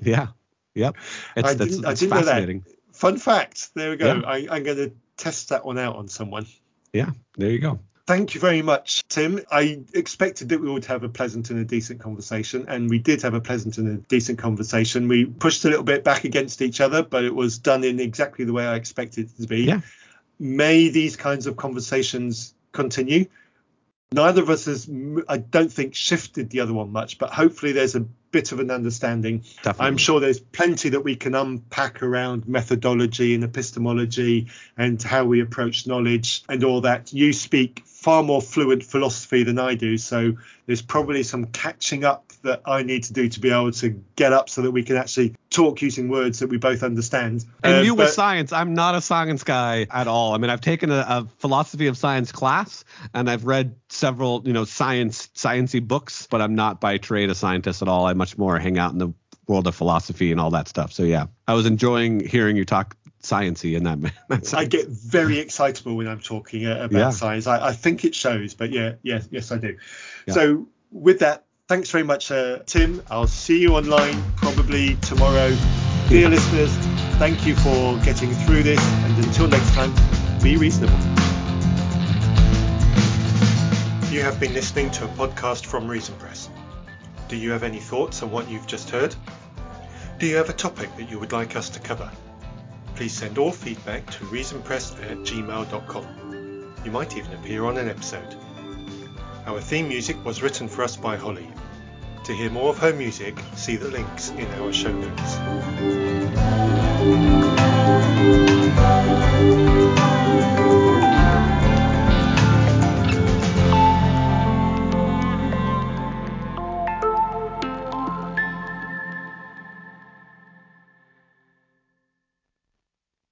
Yeah. Yep.
It's, I didn't, I didn't know that. Fun fact. There we go. Yeah. I, I'm going to test that one out on someone.
Yeah. There you go.
Thank you very much, Tim. I expected that we would have a pleasant and a decent conversation, and we did have a pleasant and a decent conversation. We pushed a little bit back against each other, but it was done in exactly the way I expected it to be.
Yeah.
May these kinds of conversations continue. Neither of us has, I don't think, shifted the other one much, but hopefully there's a bit of an understanding.
Definitely.
I'm sure there's plenty that we can unpack around methodology and epistemology and how we approach knowledge and all that. You speak far more fluent philosophy than I do. So there's probably some catching up that I need to do to be able to get up so that we can actually talk using words that we both understand.
And uh, you but, with science, I'm not a science guy at all. I mean, I've taken a, a, philosophy of science class and I've read several, you know, science sciencey books, but I'm not by trade a scientist at all. I much more hang out in the world of philosophy and all that stuff. So yeah, I was enjoying hearing you talk sciency in that.
that I get very excitable when I'm talking uh, about yeah. science. I, I, think it shows, but yeah, yes, yes, I do. Yeah. So with that, thanks very much, uh, Tim. I'll see you online probably tomorrow. Dear listeners, thank you for getting through this, and until next time, be reasonable. You have been listening to a podcast from Reason Press. Do you have any thoughts on what you've just heard? Do you have a topic that you would like us to cover? please send all feedback to reasonpress at gmail.com. You might even appear on an episode. Our theme music was written for us by Holly. To hear more of her music, see the links in our show notes.